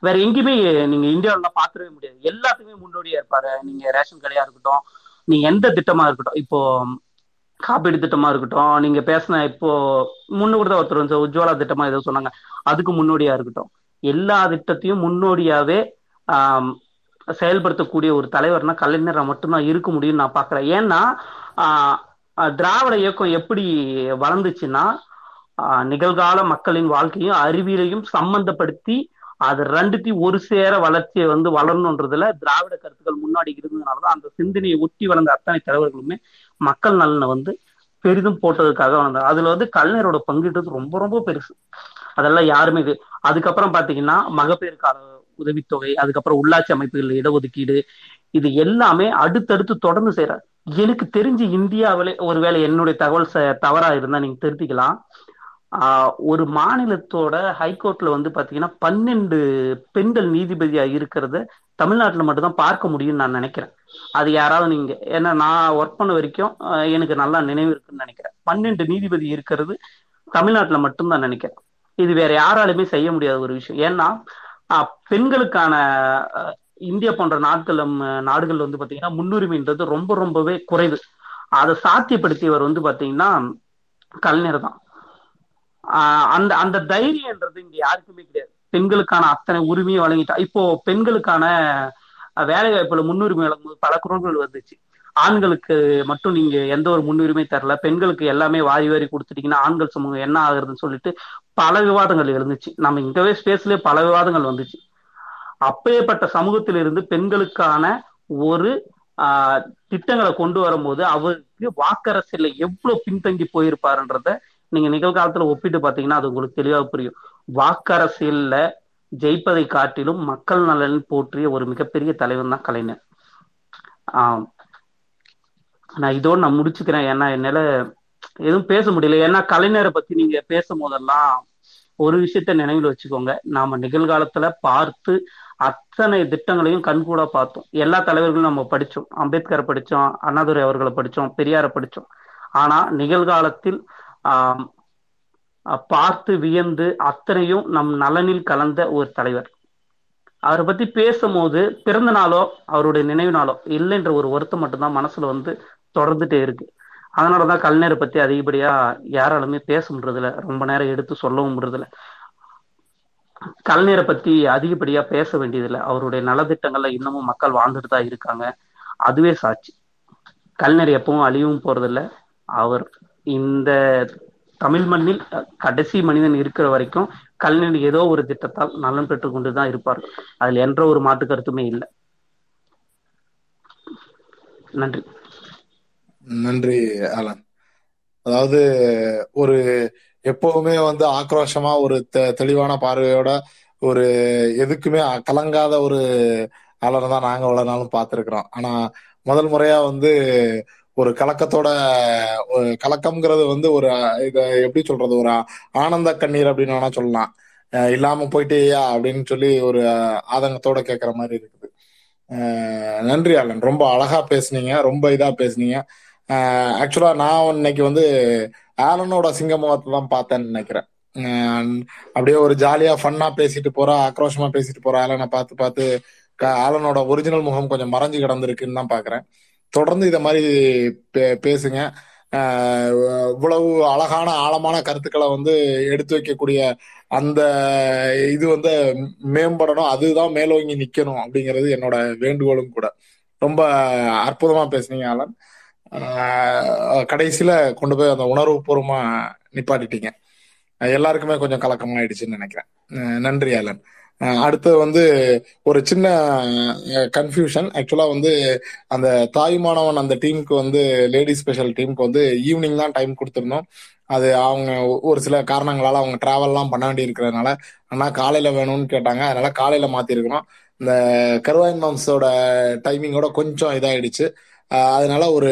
வேற எங்கேயுமே நீங்க இந்தியாவில பாத்துடவே முடியாது. எல்லாத்துக்குமே முன்னோடியா இருப்பாரு. நீங்க ரேஷன் கடையா இருக்கட்டும் நீங்க எந்த திட்டமா இருக்கட்டும் இப்போ காப்பீடு திட்டமா இருக்கட்டும் நீங்க பேசின இப்போ முன்னு கூட ஒருத்தர் வந்து உஜ்வாலா திட்டமா ஏதோ சொன்னாங்க. அதுக்கு முன்னோடியா இருக்கட்டும். எல்லா திட்டத்தையும் முன்னோடியாவே ஆஹ் செயல்படுத்தக்கூடிய ஒரு தலைவர்னா கலைஞரை மட்டும்தான் இருக்க முடியும்னு நான் பாக்குறேன் ஏன்னா ஆஹ் திராவிட இயக்கம் எப்படி வளர்ந்துச்சுன்னா நிகழ்கால மக்களின் வாழ்க்கையும் அறிவியலையும் சம்பந்தப்படுத்தி அது ரெண்டுத்தையும் ஒரு சேர வளர்ச்சியை வந்து வளரணுன்றதுல திராவிட கருத்துக்கள் முன்னாடி இருந்ததுனாலதான் அந்த சிந்தனையை ஒட்டி வளர்ந்த அத்தனை தலைவர்களுமே மக்கள் நலனை வந்து பெரிதும் போட்டதுக்காக வந்தாங்க அதுல வந்து கலைஞரோட பங்கிட்டது ரொம்ப ரொம்ப பெருசு. அதெல்லாம் யாருமே இது அதுக்கப்புறம் பாத்தீங்கன்னா மகப்பேறுக்கான உதவித்தொகை அதுக்கப்புறம் உள்ளாட்சி அமைப்புகள் இடஒதுக்கீடு இது எல்லாமே அடுத்தடுத்து தொடர்ந்து செய்யறாரு எனக்கு தெரிஞ்சு இந்தியாவிலே ஒருவேளை என்னுடைய தகவல் தவறா இருந்தா நீங்க திருத்திக்கலாம். ஒரு மாநிலத்தோட ஹைகோர்ட்ல வந்து பாத்தீங்கன்னா பன்னெண்டு பெண்கள் நீதிபதியா இருக்கிறத தமிழ்நாட்டில் மட்டும்தான் பார்க்க முடியும்னு நான் நினைக்கிறேன். அது யாராவது நீங்க ஏன்னா நான் ஒர்க் பண்ண வரைக்கும் எனக்கு நல்லா நினைவு இருக்குன்னு நினைக்கிறேன். பன்னெண்டு நீதிபதி இருக்கிறது தமிழ்நாட்டில் மட்டும்தான் நினைக்கிறேன். இது வேற யாராலுமே செய்ய முடியாத ஒரு விஷயம். ஏன்னா பெண்களுக்கான இந்தியா போன்ற நாட்கள் நாடுகள் வந்து பாத்தீங்கன்னா முன்னுரிமைன்றது ரொம்ப ரொம்பவே குறைவு. அதை சாத்தியப்படுத்தியவர் வந்து பாத்தீங்கன்னா கலைஞர் தான். அந்த அந்த தைரியன்றது இங்க யாருக்குமே கிடையாது. பெண்களுக்கான அத்தனை உரிமையை வழங்கிட்டா இப்போ பெண்களுக்கான வேலை வாய்ப்புல முன்னுரிமை வழங்கும்போது பல குரல்கள் வந்துச்சு. ஆண்களுக்கு மட்டும் நீங்க எந்த ஒரு முன்னுரிமை தரல. பெண்களுக்கு எல்லாமே வாரி வாரி கொடுத்துட்டீங்கன்னா ஆண்கள் சமூகம் என்ன ஆகுறதுன்னு சொல்லிட்டு பல விவாதங்கள் எழுந்துச்சு. நம்ம இங்கவே ஸ்பேஸ்லயே பல விவாதங்கள் வந்துச்சு. அப்பேற்பட்ட சமூகத்திலிருந்து பெண்களுக்கான ஒரு ஆஹ் திட்டங்களை கொண்டு வரும்போது அவருக்கு வாக்கரசில் எவ்வளவு பின்தங்கி போயிருப்பாருன்றத நீங்க நிகழ்காலத்துல ஒப்பிட்டு பாத்தீங்கன்னா அது உங்களுக்கு தெளிவாக புரியும். வாக்கரசியல்ல ஜெயிப்பதை காட்டிலும் மக்கள் நலன் போற்றிய ஒரு மிகப்பெரிய தலைவன் தான் கலைஞர். ஆஹ் நான் இதோடு நான் முடிச்சுக்கிறேன். ஏன்னா என்னால எதுவும் பேச முடியல. ஏன்னா கலைஞரை பத்தி நீங்க பேசும் போதெல்லாம் ஒரு விஷயத்த நினைவில் வச்சுக்கோங்க. நாம நிகழ்காலத்துல பார்த்து அத்தனை திட்டங்களையும் கண்கூட பார்த்தோம். எல்லா தலைவர்களும் நம்ம படிச்சோம். அம்பேத்கரை படிச்சோம் அண்ணாதுரை அவர்களை படிச்சோம் பெரியாரை படிச்சோம். ஆனா நிகழ்காலத்தில் பார்த்து வியந்து அத்தனையும் நம் நலனில் கலந்த ஒரு தலைவர். அவரை பத்தி பேசும்போது பிறந்த நாளோ அவருடைய நினைவு நாளோ இல்லைன்ற ஒரு வருத்தம் மட்டும்தான் மனசுல வந்து தொடர்ந்துட்டே இருக்கு. அதனாலதான் கலைஞரை பத்தி அதிகப்படியா யாராலுமே பேச முடியறதில்ல. ரொம்ப நேரம் எடுத்து சொல்லவும் முடியறதில்ல. கலைஞரை பத்தி அதிகப்படியா பேச வேண்டியதில்லை. அவருடைய நலத்திட்டங்கள்ல இன்னமும் மக்கள் வாழ்ந்துட்டு தான் இருக்காங்க. அதுவே சாட்சி. கலைஞர் எப்பவும் அழிவும் போறதில்ல. அவர் இந்த தமிழ் மண்ணில் கடைசி மனிதன் இருக்கிற வரைக்கும் கலைஞர் ஏதோ ஒரு திட்டத்தால் நலன் பெற்றுக் கொண்டுதான் இருப்பார். அதுல என்ற ஒரு மாற்று கருத்துமே இல்லை. நன்றி. நன்றி ஆலன். அதாவது ஒரு எப்பவுமே வந்து ஆக்ரோஷமா ஒரு தெளிவான பார்வையோட ஒரு எதுக்குமே கலங்காத ஒரு ஆளனை தான் நாங்க இவ்வளவு நாளும் பார்த்திருக்கிறோம். ஆனா முதல் முறையா வந்து ஒரு கலக்கத்தோட கலக்கம்ங்கிறது வந்து ஒரு இதை எப்படி சொல்றது? ஒரு ஆனந்த கண்ணீர் அப்படின்னு வேணா சொல்லலாம். இல்லாம போயிட்டேயா அப்படின்னு சொல்லி ஒரு ஆதங்கத்தோட கேட்கற மாதிரி இருக்குது. நன்றி ஆலன் ரொம்ப அழகா பேசுனீங்க. ரொம்ப இதா பேசுனீங்க. ஆக்சுவலா நான் இன்னைக்கு வந்து ஆலனோட சிங்கமுகத்தை தான் பார்த்தேன்னு நினைக்கிறேன். அப்படியே ஒரு ஜாலியா ஃபன்னா பேசிட்டு போறா ஆக்ரோஷமா பேசிட்டு போறா. ஆலனை பார்த்து பார்த்து ஆலனோட ஒரிஜினல் முகம் கொஞ்சம் மறைஞ்சு கிடந்திருக்குன்னு தான் பாக்குறேன். தொடர்ந்து இதை மாதிரி பேசுங்க. இவ்வளவு அழகான ஆழமான கருத்துக்களை வந்து எடுத்து வைக்கக்கூடிய அந்த இது வந்து மேம்படணும். அதுதான் மேலோங்கி நிக்கணும் அப்படிங்கிறது என்னோட வேண்டுகோளும் கூட. ரொம்ப அற்புதமா பேசுனீங்க ஆலன். கடைசியில கொண்டு போய் அந்த உணர்வு பூர்வமா நிப்பாட்டிட்டீங்க. எல்லாருக்குமே கொஞ்சம் கலக்கமாயிடுச்சுன்னு நினைக்கிறேன். நன்றி ஆலன். அடுத்தது வந்து ஒரு சின்ன கன்ஃபியூஷன் ஆக்சுவலா வந்து அந்த தாய்மானவன் அந்த டீமுக்கு வந்து லேடி ஸ்பெஷல் டீமுக்கு வந்து ஈவினிங் தான் டைம் கொடுத்துருந்தோம். அது அவங்க ஒரு சில காரணங்களால அவங்க டிராவல்லாம் பண்ண வேண்டி இருக்கிறதுனால ஆனா காலையில வேணும்னு கேட்டாங்க. அதனால காலையில மாத்திருக்கிறோம். இந்த கருவாயின் மாம்ஸோட டைமிங்கோட கொஞ்சம் இதாயிடுச்சு. அதனால ஒரு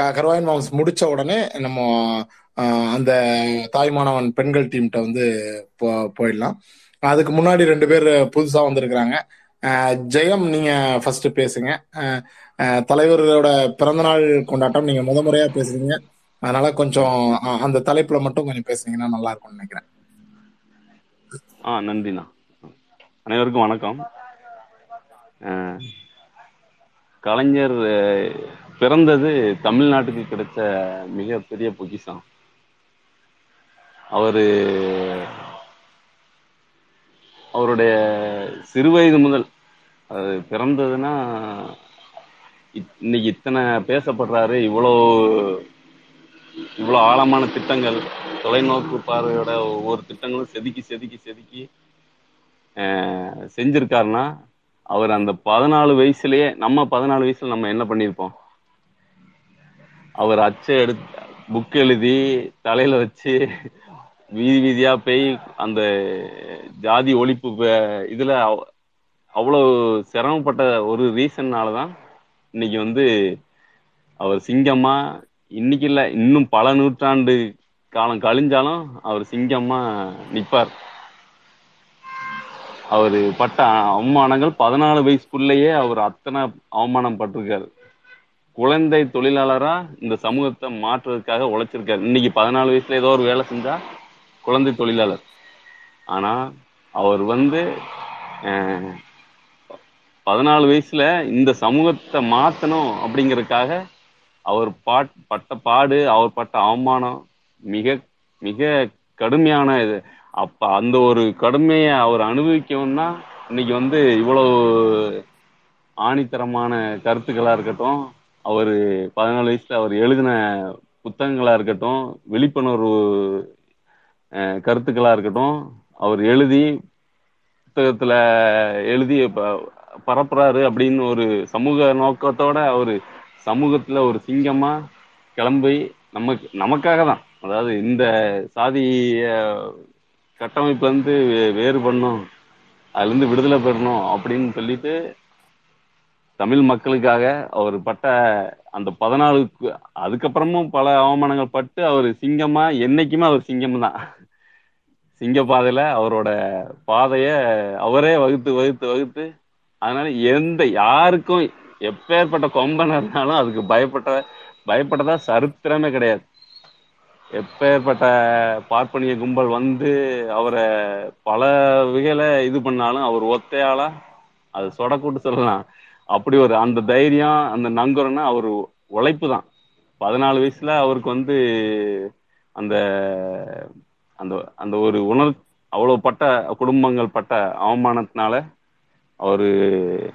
கருவாயின் மாம்ஸ் முடிச்ச உடனே நம்ம அந்த தாய்மானவன் பெண்கள் டீம்கிட்ட வந்து போ போயிடலாம். அதுக்கு முன்னாடி ரெண்டு பேர் புதுசா வந்திருக்கிறாங்க. அஹ் ஜெயம் நீங்க ஃபர்ஸ்ட் பேசுங்க. அஹ் பிறந்தநாள் கொண்டாட்டம் நீங்க முத முறையா பேசுறீங்க. அதனால கொஞ்சம் அஹ் அந்த தலைப்புல மட்டும் கொஞ்சம் பேசுனீங்கன்னா நல்லா இருக்கும்னு நினைக்கிறேன். ஆ நன்றிண்ணா. அனைவருக்கும் வணக்கம். அஹ், கலைஞர் பிறந்தது தமிழ்நாட்டுக்கு கிடைச்ச மிகப்பெரிய பொக்கிஷம். அவரு அவருடைய சிறுவயது முதல் அது பிறந்ததுன்னா இன்னைக்கு இத்தனை பேசப்படுறாரு இவ்வளோ இவ்வளோ ஆழமான திட்டங்கள் தொலைநோக்கு பார்வையோட ஒவ்வொரு திட்டங்களும் செதுக்கி செதுக்கி செதுக்கி செஞ்சிருக்காருன்னா அவர் அந்த பதினாலு வயசுலயே நம்ம பதினாலு வயசுல நம்ம என்ன பண்ணியிருப்போம்? அவர் அச்சை எடுத்து புக் எழுதி தலையில வச்சு வீதி வீதியா போய் அந்த ஜாதி ஒழிப்பு இதுல அவ்வளவு சிரமப்பட்ட ஒரு ரீசன்னாலதான் இன்னைக்கு வந்து அவர் சிங்கமா இன்னைக்கு இல்ல இன்னும் பல நூற்றாண்டு காலம் கழிஞ்சாலும் அவர் சிங்கமா நிப்பார். அவர் பட்ட அவமானங்கள் பதினாலு வயசுக்குள்ளேயே அவர் அத்தனை அவமானம் பட்டிருக்காரு. குழந்தை தொழிலாளரா இந்த சமூகத்தை மாற்றுறதுக்காக உழைச்சிருக்காரு. இன்னைக்கு பதினாலு வயசுல ஏதோ ஒரு வேலை செஞ்சா குழந்தை தொழிலாளர். ஆனா அவர் வந்து பதினாலு வயசுல இந்த சமூகத்தை மாத்தணும் அப்படிங்கறதுக்காக அவர் பாட் பட்ட பாடு அவர் பட்ட அவமானம் மிக மிக கடுமையான இது. அப்ப அந்த ஒரு கடுமையை அவர் அனுபவிக்கணும்னா இன்னைக்கு வந்து இவ்வளவு ஆணித்தரமான கருத்துக்களா இருக்கட்டும் அவர் பதினாலு வயசுல அவர் எழுதின புத்தகங்களா இருக்கட்டும் விழிப்புணர்வு கருத்துக்களா இருக்கட்டும். அவர் எழுதி புத்தகத்துல எழுதி ப- பரப்புறாரு அப்படின்னு ஒரு சமூக நோக்கத்தோட அவரு சமூகத்துல ஒரு சிங்கமா கிளம்பி நமக்கு நமக்காக தான். அதாவது இந்த சாதிய கட்டமைப்பு வந்து வே- வேறு பண்ணும். அதுல இருந்து விடுதலை பெறணும் அப்படின்னு சொல்லிட்டு தமிழ் மக்களுக்காக அவர் பட்ட அந்த பதினாலுக்கு அதுக்கப்புறமும் பல அவமானங்கள் பட்டு அவர் சிங்கமா என்னைக்குமே அவர் சிங்கம் தான் சிங்க பாதையில அவரோட பாதைய அவரே வகுத்து வகுத்து வகுத்து அதனால எந்த யாருக்கும் எப்பேற்பட்ட கொம்பன் இருந்தாலும் அதுக்கு பயப்பட்ட பயப்பட்டதா சரித்திரமே கிடையாது. எப்பேற்பட்ட பார்ப்பனிய கும்பல் வந்து அவரை பல வகையில இது பண்ணாலும் அவர் ஒத்தையாளா? அது சொடக்கூட்டு சொல்லலாம். அப்படி ஒரு அந்த தைரியம் அந்த நங்குரம்னா அவர் உழைப்பு தான் பதினாலு வயசுல அவருக்கு வந்து அந்த அந்த அந்த ஒரு உணர் அவ்வளவு பட்ட குடும்பங்கள் பட்ட அவமானத்தினால அவரு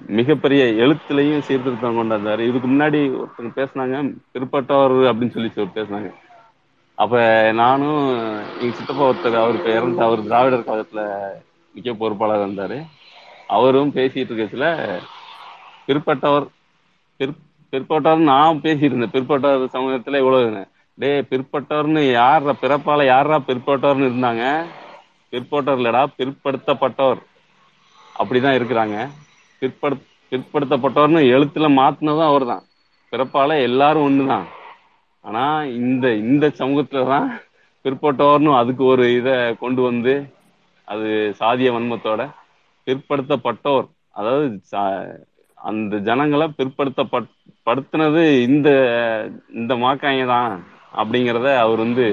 மிகப்பெரிய எழுத்துலையும் சீர்திருத்தம் கொண்டாந்தாரு. இதுக்கு முன்னாடி ஒருத்தங்க பேசுனாங்க பிற்பட்டவர் அப்படின்னு சொல்லி சொல்லி பேசுனாங்க. அப்ப நானும் எங்க சித்தப்பா ஒருத்தர் அவர் இறந்து அவர் திராவிடர் கழகத்துல முக்கிய பொறுப்பாளர் இருந்தாரு. அவரும் பேசிட்டு இருக்கச்சுல பிற்பட்டவர் பிற் பிற்பட்டவர் நான் பேசிட்டு இருந்தேன். பிற்பட்டவர் சமூகத்துல இவ்வளவு டே பிற்பட்டோர்னு யார் பிறப்பால யாரா பிற்பட்டோர்னு இருந்தாங்க? பிற்பட்டவர் இல்லடா பிற்படுத்தப்பட்டோர் அப்படிதான் இருக்கிறாங்க. பிற்படு பிற்படுத்தப்பட்டவர்னு எழுத்துல மாத்தினதும் அவர் தான் பிறப்பால எல்லாரும் ஒண்ணுதான். ஆனா இந்த இந்த சமூகத்துலதான் பிற்பட்டோர்னு அதுக்கு ஒரு இதை கொண்டு வந்து அது சாதிய வன்மத்தோட பிற்படுத்தப்பட்டோர். அதாவது சா- அந்த ஜனங்களை பிற்படுத்தப்படுத்தினது இந்த இந்த மாக்காங்க தான் அப்படிங்கிறத அவர் வந்து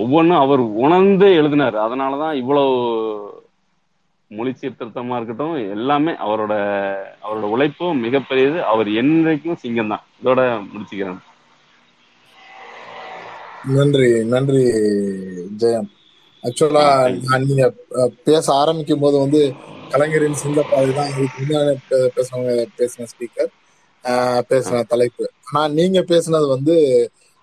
ஒவ்வொன்றும் அவர் உணர்ந்து எழுதினார். அதனாலதான் இவ்வளவு மொழி சீர்திருத்தமா இருக்கட்டும் எல்லாமே அவரோட அவரோட உழைப்பும் மிகப்பெரியது. அவர் என்றைக்கும் சிங்கம் தான் இதோட முடிச்சுக்கிறேன். நன்றி நன்றி ஜெயம். ஆக்சுவலா நான் நீங்க பேச ஆரம்பிக்கும் போது வந்து கலைஞரின் சிங்கப்பாதை தான் பேசுனவங்க பேசின ஸ்பீக்கர் பேசின தலைப்பு. ஆனா நீங்க பேசுனது வந்து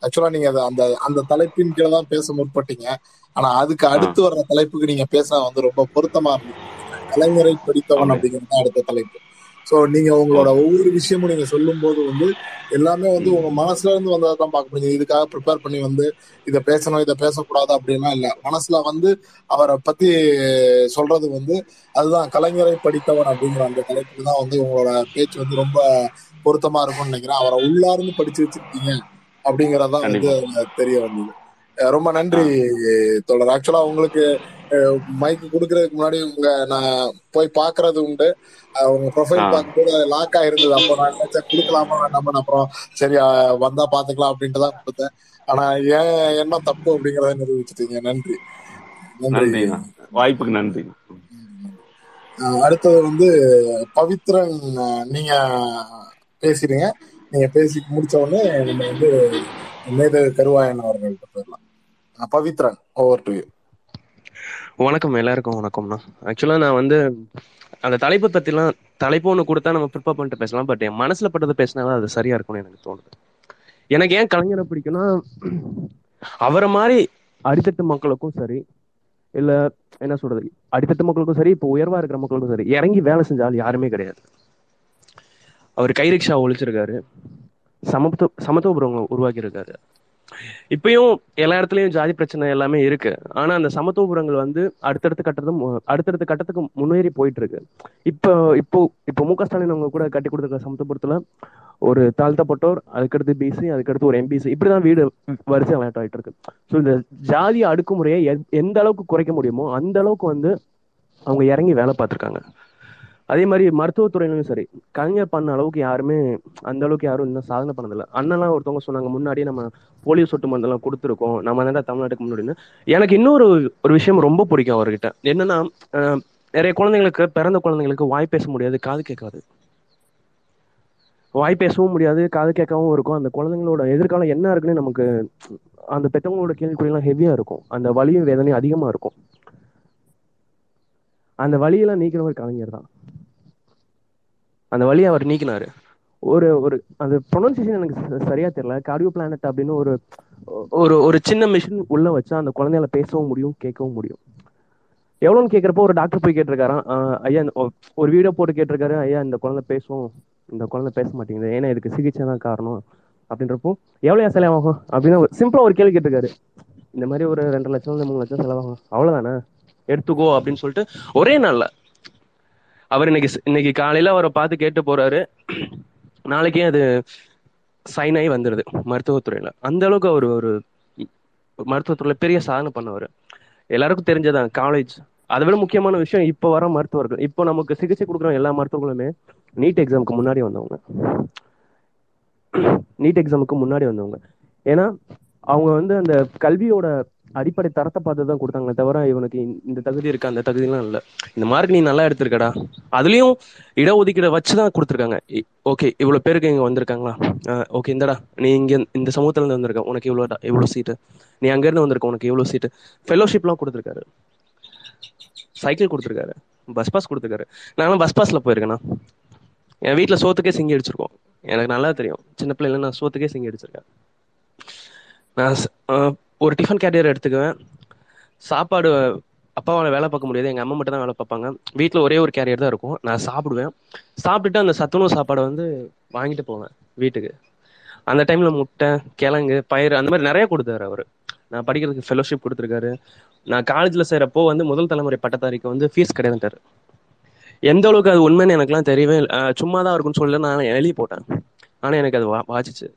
ஆக்சுவலா நீங்க அந்த அந்த தலைப்பின் கீழே தான் பேச முற்பட்டீங்க. ஆனா அதுக்கு அடுத்து வர்ற தலைப்புக்கு நீங்க பேச வந்து ரொம்ப பொருத்தமா இருந்துச்சு கலைஞரை படித்தவன் அப்படிங்கிறது தான் அடுத்த தலைப்பு. ஸோ நீங்க உங்களோட ஒவ்வொரு விஷயமும் நீங்க சொல்லும் போது வந்து எல்லாமே வந்து உங்க மனசுல இருந்து வந்ததை தான் பார்க்க முடியும். இதுக்காக ப்ரிப்பேர் பண்ணி வந்து இதை பேசணும் இதை பேசக்கூடாது அப்படின்லாம் இல்லை. மனசுல வந்து அவரை பத்தி சொல்றது வந்து அதுதான் கலைஞரை படித்தவன் அப்படிங்கிற அந்த தலைப்புக்கு தான் வந்து உங்களோட பேச்சு வந்து ரொம்ப பொருத்தமா இருக்கும்னு நினைக்கிறேன். அவரை உள்ளார்ந்து படிச்சு வச்சிருக்கீங்க. அப்படிங்கறதான் வந்து தெரிய வந்தது. ரொம்ப நன்றி தோழர். ஆக்சுவலா உங்களுக்கு மைக் கொடுக்கறதுக்கு முன்னாடி உங்க நான் போய் பாக்குறது உண்டு. உங்க ப்ரொஃபைல் பார்க்கும்போது லாக் ஆயிருந்தது. அப்போ நான் நினைச்சேன் கொடுக்கலாமா வேண்டாமா அப்புறம் சரி வந்தா பாத்துக்கலாம் அப்படின்ட்டு தான் கொடுத்தேன். ஆனா ஏன் என்ன தப்பு அப்படிங்கறத நிரூபிச்சிட்டீங்க. நன்றி. நன்றி. வாய்ப்புக்கு நன்றி. அடுத்தது வந்து பவித்ரன் நீங்க பேசிடுங்க. நீங்க பேசி முடிச்ச உடனே நம்ம வந்து மேத கருவாயன் அவர்கள்ட்ட போயிடலாம். பவித்ரன் ஓவர் டு வணக்கம் எல்லாருக்கும் வணக்கம்ண்ணா. ஆக்சுவலாக நான் வந்து அந்த தலைப்பை பற்றிலாம் தலைப்பு ஒன்று கொடுத்தா நம்ம ப்ரிப்பேர் பண்ணிட்டு பேசலாம் பட் என் மனசில் பட்டதை பேசினா அது சரியா இருக்கும்னு எனக்கு தோணுது. எனக்கு ஏன் கலைஞரை பிடிக்கும்னா அவரை மாதிரி அடித்தட்டு மக்களுக்கும் சரி இல்லை என்ன சொல்றது அடித்தட்டு மக்களுக்கும் சரி இப்போ உயர்வா இருக்கிற மக்களுக்கும் சரி இறங்கி வேலை செஞ்சாலும் யாருமே கிடையாது. அவர் கைரிக்ஷா ஒழிச்சிருக்காரு. சமத்துவ சமத்துவபுரம் உருவாக்கி இருக்காரு இப்பயும் எல்லா இடத்துலயும் ஜாதி பிரச்சனை எல்லாமே இருக்கு. ஆனா அந்த சமத்துவபுரங்கள் வந்து அடுத்தடுத்த கட்டத்தும் அடுத்தடுத்த கட்டத்துக்கு முன்னேறி போயிட்டு இருக்கு இப்போ இப்போ இப்போ மு க ஸ்டாலின் அவங்க கூட கட்டி கொடுத்துருக்க சமத்துவபுரத்துல ஒரு தாழ்த்தப்பட்டோர் அதுக்கடுத்து பிசி அதுக்கடுத்து ஒரு எம்பிசி இப்படிதான் வீடு வரிசை விளையாட்டு ஆயிட்டு இருக்கு ஸோ இந்த ஜாதி அடுக்குமுறையை எந்த அளவுக்கு குறைக்க முடியுமோ அந்த அளவுக்கு வந்து அவங்க இறங்கி வேலை பார்த்துருக்காங்க. அதே மாதிரி மருத்துவத்துறையிலும் சரி கலைஞர் பண்ண அளவுக்கு யாருமே அந்த அளவுக்கு யாரும் இன்னும் சாதனை பண்ணதில்லை. அண்ணெல்லாம் ஒருத்தவங்க சொன்னாங்க முன்னாடியே நம்ம போலியோ சொட்டு மருந்தெல்லாம் கொடுத்துருக்கோம் நம்ம தான் தமிழ்நாட்டுக்கு முன்னாடின்னு. எனக்கு இன்னொரு ஒரு விஷயம் ரொம்ப பிடிக்கும் அவர்கிட்ட. என்னன்னா நிறைய குழந்தைங்களுக்கு பிறந்த குழந்தைங்களுக்கு வாய் பேச முடியாது காது கேட்காது. வாய் பேசவும் முடியாது காது கேட்கவும் இருக்கும். அந்த குழந்தைங்களோட எதிர்காலம் என்ன இருக்குன்னு நமக்கு அந்த பெற்றவங்களோட கேள்விக்குறியெல்லாம் ஹெவியா இருக்கும். அந்த வலியும் வேதனையும் அதிகமா இருக்கும். அந்த வலியெல்லாம் நீக்கிறவர் கலைஞர் தான். அந்த வழியை அவர் நீக்கினாரு. ஒரு ஒரு அந்த ப்ரொனன்சியேஷன் எனக்கு ச- சரியா தெரியல. கார்டியோ பிளானட் அப்படின்னு ஒரு ஒரு ஒரு சின்ன மிஷின் உள்ள வச்சா அந்த குழந்தையால பேசவும் முடியும் கேட்கவும் முடியும். எவ்வளோன்னு கேட்குறப்போ ஒரு டாக்டர் போய் கேட்டிருக்காராம். ஐயா ஒரு வீடியோ போட்டு கேட்டிருக்காரு. ஐயா இந்த குழந்தை பேசும் இந்த குழந்தை பேச மாட்டேங்குது. ஏன்னா இதுக்கு சிகிச்சை தான் காரணம் அப்படின்றப்போ எவ்வளோ செலவாகும்? அப்படின்னு சிம்பிளா ஒரு கேள்வி கேட்டிருக்காரு. இந்த மாதிரி ஒரு ரெண்டு லட்சம் மூணு லட்சம் செலவாகும். அவ்வளோதானே எடுத்துக்கோ அப்படின்னு சொல்லிட்டு ஒரே நாளில் அவர் இன்னைக்கு இன்னைக்கு காலையில அவரை பார்த்து கேட்டு போறாரு. நாளைக்கே அது சைன் ஆகி வந்துடுது மருத்துவத்துறையில. அந்த அளவுக்கு அவர் ஒரு மருத்துவத்துறையில பெரிய சாதனை பண்ணவர். எல்லாருக்கும் தெரிஞ்சதான் காலேஜ் அதை விட முக்கியமான விஷயம் இப்போ வர மருத்துவர்கள். இப்போ நமக்கு சிகிச்சை கொடுக்குற எல்லா மருத்துவர்களுமே நீட் எக்ஸாமுக்கு முன்னாடி வந்தவங்க. நீட் எக்ஸாமுக்கு முன்னாடி வந்தவங்க. ஏன்னா அவங்க வந்து அந்த கல்வியோட அடிப்படை தரத்தை பார்த்து தான் கொடுத்தாங்களே தவிர இவனுக்கு இந்த- தகுதி இருக்கு அந்த தகுதியெல்லாம் இல்லை. இந்த மார்க் நீ நல்லா எடுத்திருக்கடா. அதுலயும் இடஒதுக்கீடு வச்சு தான் கொடுத்துருக்காங்க ஓகே இவ்வளவு பேருக்கு இங்க வந்திருக்காங்களா? ஓகே இந்தடா நீ இங்க இந்த சமூகத்துல இருந்து வந்திருக்க உனக்கு இவ்வளவு இவ்வளவு சீட்டு. நீ அங்க இருந்து வந்திருக்க உனக்கு இவ்வளவு சீட்டு. ஃபெலோஷிப்லாம் கொடுத்துருக்காரு. சைக்கிள் கொடுத்துருக்காரு. பஸ் பாஸ் கொடுத்துருக்காரு. நானும் பஸ் பாஸ்ல போயிருக்கேண்ணா என் வீட்டுல சோத்துக்கே சிங்கி அடிச்சிருக்கோம். எனக்கு நல்லா தெரியும். சின்ன பிள்ளைல நான் சோத்துக்கே சிங்கி அடிச்சிருக்கேன். நான் ஒரு டிஃபன் கேரியர் எடுத்துக்குவேன். சாப்பாடு அப்பாவால் வேலை பார்க்க முடியாது. எங்கள் அம்மா மட்டும் தான் வேலை பார்ப்பாங்க. வீட்டில் ஒரே ஒரு கேரியர் தான் இருக்கும். நான் சாப்பிடுவேன். சாப்பிட்டுட்டு அந்த சத்துணவு சாப்பாடை வந்து வாங்கிட்டு போவேன் வீட்டுக்கு. அந்த டைமில் முட்டை கிழங்கு பயிர் அந்த மாதிரி நிறைய கொடுத்தாரு அவர். நான் படிக்கிறதுக்கு ஃபெலோஷிப் கொடுத்துருக்காரு. நான் காலேஜில் சேரப்போ வந்து முதல் தலைமுறை பட்டதாரிக்கு வந்து ஃபீஸ் கிடையாதுட்டாரு எந்த அளவுக்கு அது உண்மைன்னு எனக்குலாம் தெரியவே இல்லை. சும்மா தான் இருக்கும்னு சொல்லி நான் எழுதி போட்டேன். ஆனால் எனக்கு அது வா வாச்சிச்சு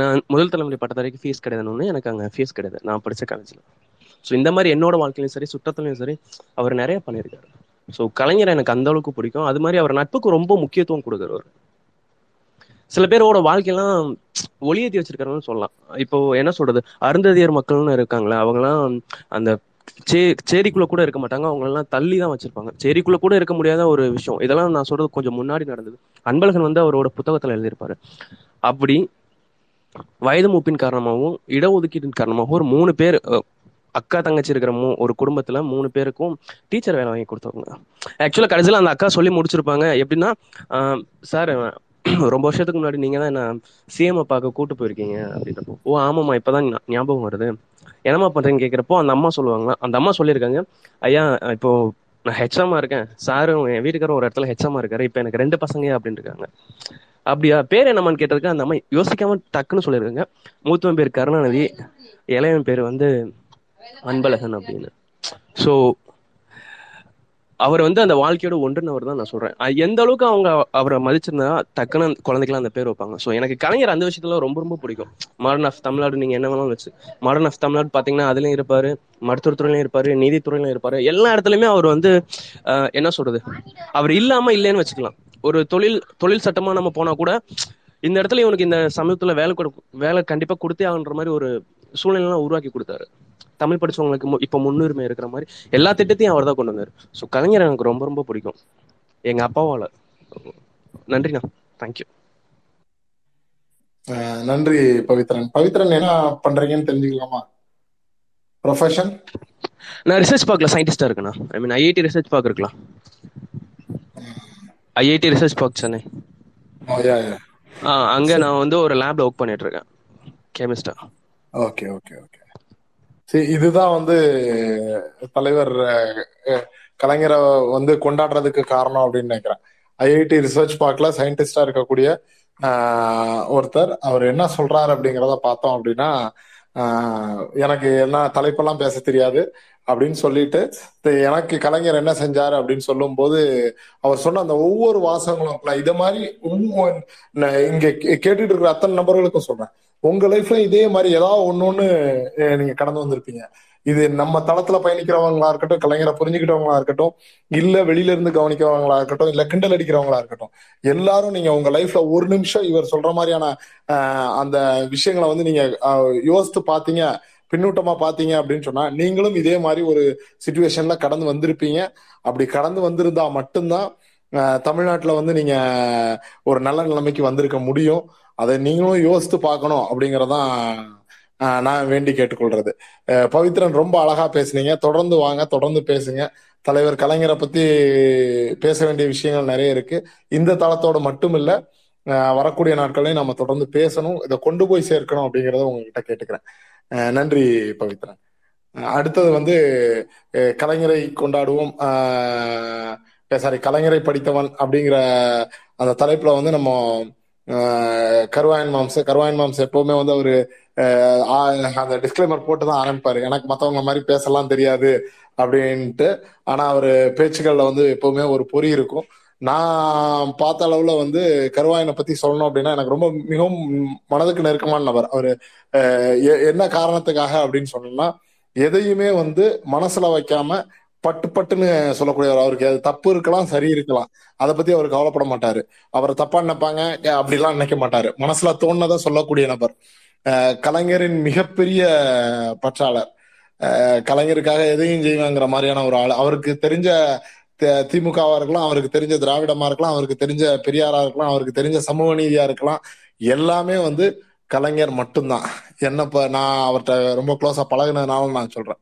நான் முதல் தலைமுறை பட்டதாரிக்கு ஃபீஸ் கிடையாதுன்னு எனக்கு அங்கே ஃபீஸ் கிடையாது. நான் படித்த காலேஜில் ஸோ இந்த மாதிரி என்னோட வாழ்க்கையிலையும் சரி சுற்றத்துலையும் சரி அவர் நிறைய பண்ணியிருக்காரு. ஸோ கலைஞர் எனக்கு அந்த அளவுக்கு பிடிக்கும். அது மாதிரி அவர் நட்புக்கு ரொம்ப முக்கியத்துவம் கொடுக்குறவர் சில பேரோட வாழ்க்கையெல்லாம் ஒளியேற்றி வச்சிருக்காங்கன்னு சொல்லலாம். இப்போ என்ன சொல்றது? அருந்ததியர் மக்கள்னு இருக்காங்களே அவங்கலாம் அந்த சே சேரிக்குள்ள கூட இருக்க மாட்டாங்க. அவங்களெல்லாம் தள்ளி தான் வச்சிருப்பாங்க. சேரிக்குள்ள கூட இருக்க முடியாத ஒரு விஷயம். இதெல்லாம் நான் சொல்றது கொஞ்சம் முன்னாடி நடந்தது. அன்பழகன் வந்து அவரோட புத்தகத்துல எழுதியிருப்பாரு. அப்படி வயது மூப்பின் காரணமாகவும் இடஒதுக்கீட்டின் காரணமாகவும் ஒரு மூணு பேர் அக்கா தங்கச்சி இருக்கிற மூ ஒரு குடும்பத்துல மூணு பேருக்கும் டீச்சர் வேலை வாங்கி கொடுத்தவங்க. ஆக்சுவலா கடைசியில் அந்த அக்கா சொல்லி முடிச்சிருப்பாங்க. எப்படின்னா சார் ரொம்ப வருஷத்துக்கு முன்னாடி நீங்க தான் என்ன சிஎம் பார்க்க கூட்டு போயிருக்கீங்க. அப்படின்றப்போ ஓ ஆமாம்மா இப்பதான் ஞாபகம் வருது. என்னம்மா பண்றீங்க கேட்குறப்போ அந்த அம்மா சொல்லுவாங்களா? அந்த அம்மா சொல்லியிருக்காங்க ஐயா இப்போ நான் ஹெச்எம்மா இருக்கேன். சாரும் என் வீட்டுக்காரும் ஒரு இடத்துல ஹெச்எம்மா இருக்காரு. இப்போ எனக்கு ரெண்டு பசங்க அப்படின்னு இருக்காங்க அப்படியா பேர் என்னம்மான்னு கேட்டதுக்கு அந்த அம்மா யோசிக்காம டக்குன்னு சொல்லியிருக்காங்க. மூத்தவன் பேர் கருணாநிதி இளையவன் பேர் வந்து அன்பழகன் அப்படின்னு. ஸோ அவர் வந்து அந்த வாழ்க்கையோட ஒன்றுனவர் தான் நான் சொல்றேன். எந்த அளவுக்கு அவங்க அவரை மதிச்சிருந்தா டக்குன்னு அந்த குழந்தைக்கெல்லாம் அந்த பேர் வைப்பாங்க. ஸோ எனக்கு கலைஞர் அந்த விஷயத்துல ரொம்ப ரொம்ப பிடிக்கும். மாடர்ன் ஆஃப் தமிழ்நாடு நீங்க என்ன வேணாலும் வச்சு. மாடர்ன் ஆஃப் தமிழ்நாடு பாத்தீங்கன்னா அதுலயும் இருப்பாரு மருத்துவத்துறையிலும் இருப்பாரு நீதித்துறையிலும் இருப்பாரு. எல்லா இடத்துலயுமே அவர் வந்து என்ன சொல்றது? அவர் இல்லாம இல்லைன்னு வச்சுக்கலாம். ஒரு தொழில் தொழில் சட்டமா நம்ம போனா கூட இந்த இடத்துல இவனுக்கு இந்த சமயத்துல வேலை கொடு வேலை கண்டிப்பா கொடுத்தே ஆகுன்ற மாதிரி ஒரு சூழ்நிலை உருவாக்கி கொடுத்தாரு. தமிழ் படிச்சவங்களுக்கு இப்ப முன்னுரிமை இருக்கிற மாதிரி எல்லா திட்டத்தையும் அவர் தான் கொண்டு வந்தாரு. ஸோ கலைஞர் எனக்கு ரொம்ப ரொம்ப பிடிக்கும். எங்க அப்பாவால. நன்றிண்ணா தேங்க்யூ நன்றி பவித்ரன். பவித்ரன் என்ன பண்றீங்கன்னு தெரிஞ்சுக்கலாமா? ப்ரொஃபஷன் நான் ரிசர்ச் பார்க்கல சயின்டிஸ்டா இருக்கேண்ணா ஐ மீன் ஐஐடி ரிசர்ச் பார்க்க இருக்கலாம் ஐஐடி ரிசர்ச் பார்க் சென்னை. ஆ அங்க நான் வந்து ஒரு லேப்ல ஒர்க் பண்ணிட்டு இருக்கேன். கெமிஸ்டா ஓகே ஓகே ஓகே சரி இதுதான் வந்து தலைவர் கலைஞரை வந்து கொண்டாடுறதுக்கு காரணம் அப்படின்னு நினைக்கிறேன். ஐஐடி ரிசர்ச் பார்க்ல சயின்டிஸ்டா இருக்கக்கூடிய ஒருத்தர் அவர் என்ன சொல்றாரு அப்படிங்கிறத பார்த்தோம் அப்படின்னா எனக்கு என்ன தலைப்பெல்லாம் பேச தெரியாது அப்படின்னு சொல்லிட்டு எனக்கு கலைஞர் என்ன செஞ்சாரு அப்படின்னு சொல்லும்போது அவர் சொன்ன அந்த ஒவ்வொரு வாசகங்களும் இதை மாதிரி இங்க கே- கேட்டுட்டு இருக்கிற அத்தனை நபர்களுக்கும் சொல்றேன். உங்க லைஃப்ல இதே மாதிரி ஏதாவது ஒன்னொன்னு நீங்க கடந்து வந்திருப்பீங்க. இது நம்ம தளத்துல பயணிக்கிறவங்களா இருக்கட்டும் கலைஞரை புரிஞ்சுக்கிட்டவங்களா இருக்கட்டும் இல்ல வெளியில இருந்து கவனிக்கிறவங்களா இருக்கட்டும் இல்ல கிண்டல் அடிக்கிறவங்களா இருக்கட்டும் எல்லாரும் நீங்க உங்க லைஃப்ல ஒரு நிமிஷம் இவர் சொல்ற மாதிரியான அந்த விஷயங்களை வந்து நீங்க யோசித்து பாத்தீங்க பின்னூட்டமா பாத்தீங்க அப்படின்னு சொன்னா நீங்களும் இதே மாதிரி ஒரு சுச்சுவேஷன்ல கடந்து வந்திருப்பீங்க. அப்படி கடந்து வந்திருந்தா மட்டும்தான் தமிழ்நாட்டில் தமிழ்நாட்டுல வந்து நீங்க ஒரு நல்ல நிலைமைக்கு வந்திருக்க முடியும். அதை நீங்களும் யோசித்து பார்க்கணும் அப்படிங்கறதான் நான் வேண்டி கேட்டுக்கொள்றது. பவித்ரன் ரொம்ப அழகா பேசுனீங்க. தொடர்ந்து வாங்க தொடர்ந்து பேசுங்க. தலைவர் கலைஞரை பத்தி பேச வேண்டிய விஷயங்கள் நிறைய இருக்கு. இந்த தளத்தோட மட்டும் இல்ல அஹ், வரக்கூடிய நாட்களையும் நம்ம தொடர்ந்து பேசணும். இதை கொண்டு போய் சேர்க்கணும் அப்படிங்கறத உங்ககிட்ட கேட்டுக்கிறேன். நன்றி பவித்ரன். அடுத்தது வந்து கலைஞரை கொண்டாடுவோம். சாரி கலைஞரை படித்தவன் அப்படிங்கிற அந்த தலைப்புல வந்து நம்ம கருவாயன் மாம்ஸ் கருவாயன் மாம்ஸ் எப்பவுமே வந்து அவரு அந்த டிஸ்கிளைமர் போட்டு தான் ஆரம்பிப்பாரு. எனக்கு மத்தவங்க மாதிரி பேசலாம் தெரியாது அப்படின்ட்டு. ஆனா அவரு பேச்சுக்கள்ல வந்து எப்பவுமே ஒரு பொறி இருக்கும். நான் பார்த்த அளவுல வந்து கருவாயனை பத்தி சொல்லணும் அப்படின்னா எனக்கு ரொம்ப மிகவும் மனதுக்கு நெருக்கமான நபர். அவரு எ- என்ன காரணத்துக்காக அப்படின்னு சொன்னோம்னா எதையுமே வந்து மனசுல வைக்காம பட்டு பட்டுன்னு சொல்லக்கூடியவர். அவருக்கு அது தப்பு இருக்கலாம் சரி இருக்கலாம். அதை பத்தி அவர் கவலைப்பட மாட்டாரு. அவர் தப்பா நினைப்பாங்க அப்படிலாம் நினைக்க மாட்டாரு. மனசுல தோணுனதை சொல்லக்கூடிய நபர். கலைஞரின் மிகப்பெரிய பற்றாளர். கலைஞருக்காக எதையும் செய்வாங்கிற மாதிரியான ஒரு ஆள். அவருக்கு தெரிஞ்ச த- திமுகவா இருக்கலாம் அவருக்கு தெரிஞ்ச திராவிடமா இருக்கலாம் அவருக்கு தெரிஞ்ச பெரியாரா இருக்கலாம் அவருக்கு தெரிஞ்ச சமூக நீதியா இருக்கலாம். எல்லாமே வந்து கலைஞர் மட்டும்தான். என்ன இப்ப நான் அவர்கிட்ட ரொம்ப க்ளோஸா பழகினதுனால நான் சொல்றேன்.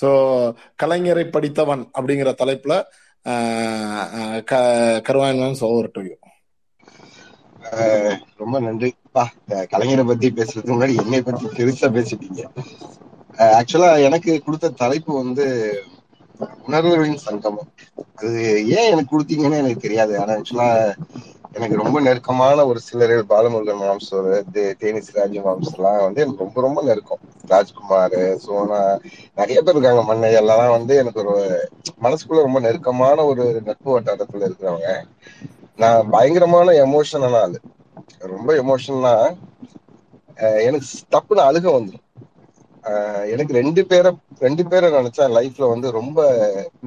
சோ கலைஞரை படித்தவன் அப்படிங்கிற தலைப்புல ஆஹ் க- Karuvayan ma'am over to you. ரொம்ப நன்றி. பா கலைஞரை பத்தி பேசுறதுக்கு முன்னாடி என்னை பத்தி பெருசா பேசிட்டீங்க. ஆக்சுவலா எனக்கு கொடுத்த தலைப்பு வந்து உணர்வுகளின் சங்கமம். அது ஏன் எனக்கு கொடுத்தீங்கன்னு எனக்கு தெரியாது. ஆனா ஆக்சுவலா எனக்கு ரொம்ப நெருக்கமான ஒரு சிலர்கள் பாலமுருகன் மாம்ஸ் ஒரு தேனிஸ் ராஜு மாம்ஸ் எல்லாம் வந்து எனக்கு ரொம்ப ரொம்ப நெருக்கம். ராஜ்குமார் சோனா நிறைய பேர் இருக்காங்க. மண்ணை எல்லாம் வந்து எனக்கு ஒரு மனசுக்குள்ள ரொம்ப நெருக்கமான ஒரு நட்பு வட்டாரத்துல இருக்கிறவங்க. நான் பயங்கரமான எமோஷனான ஆளு. ரொம்ப எமோஷன்னா எனக்கு தப்புன்னு அழுக வந்துடும் ஆஹ் எனக்கு ரெண்டு பேரை ரெண்டு பேரை நினைச்சா லைஃப்ல வந்து ரொம்ப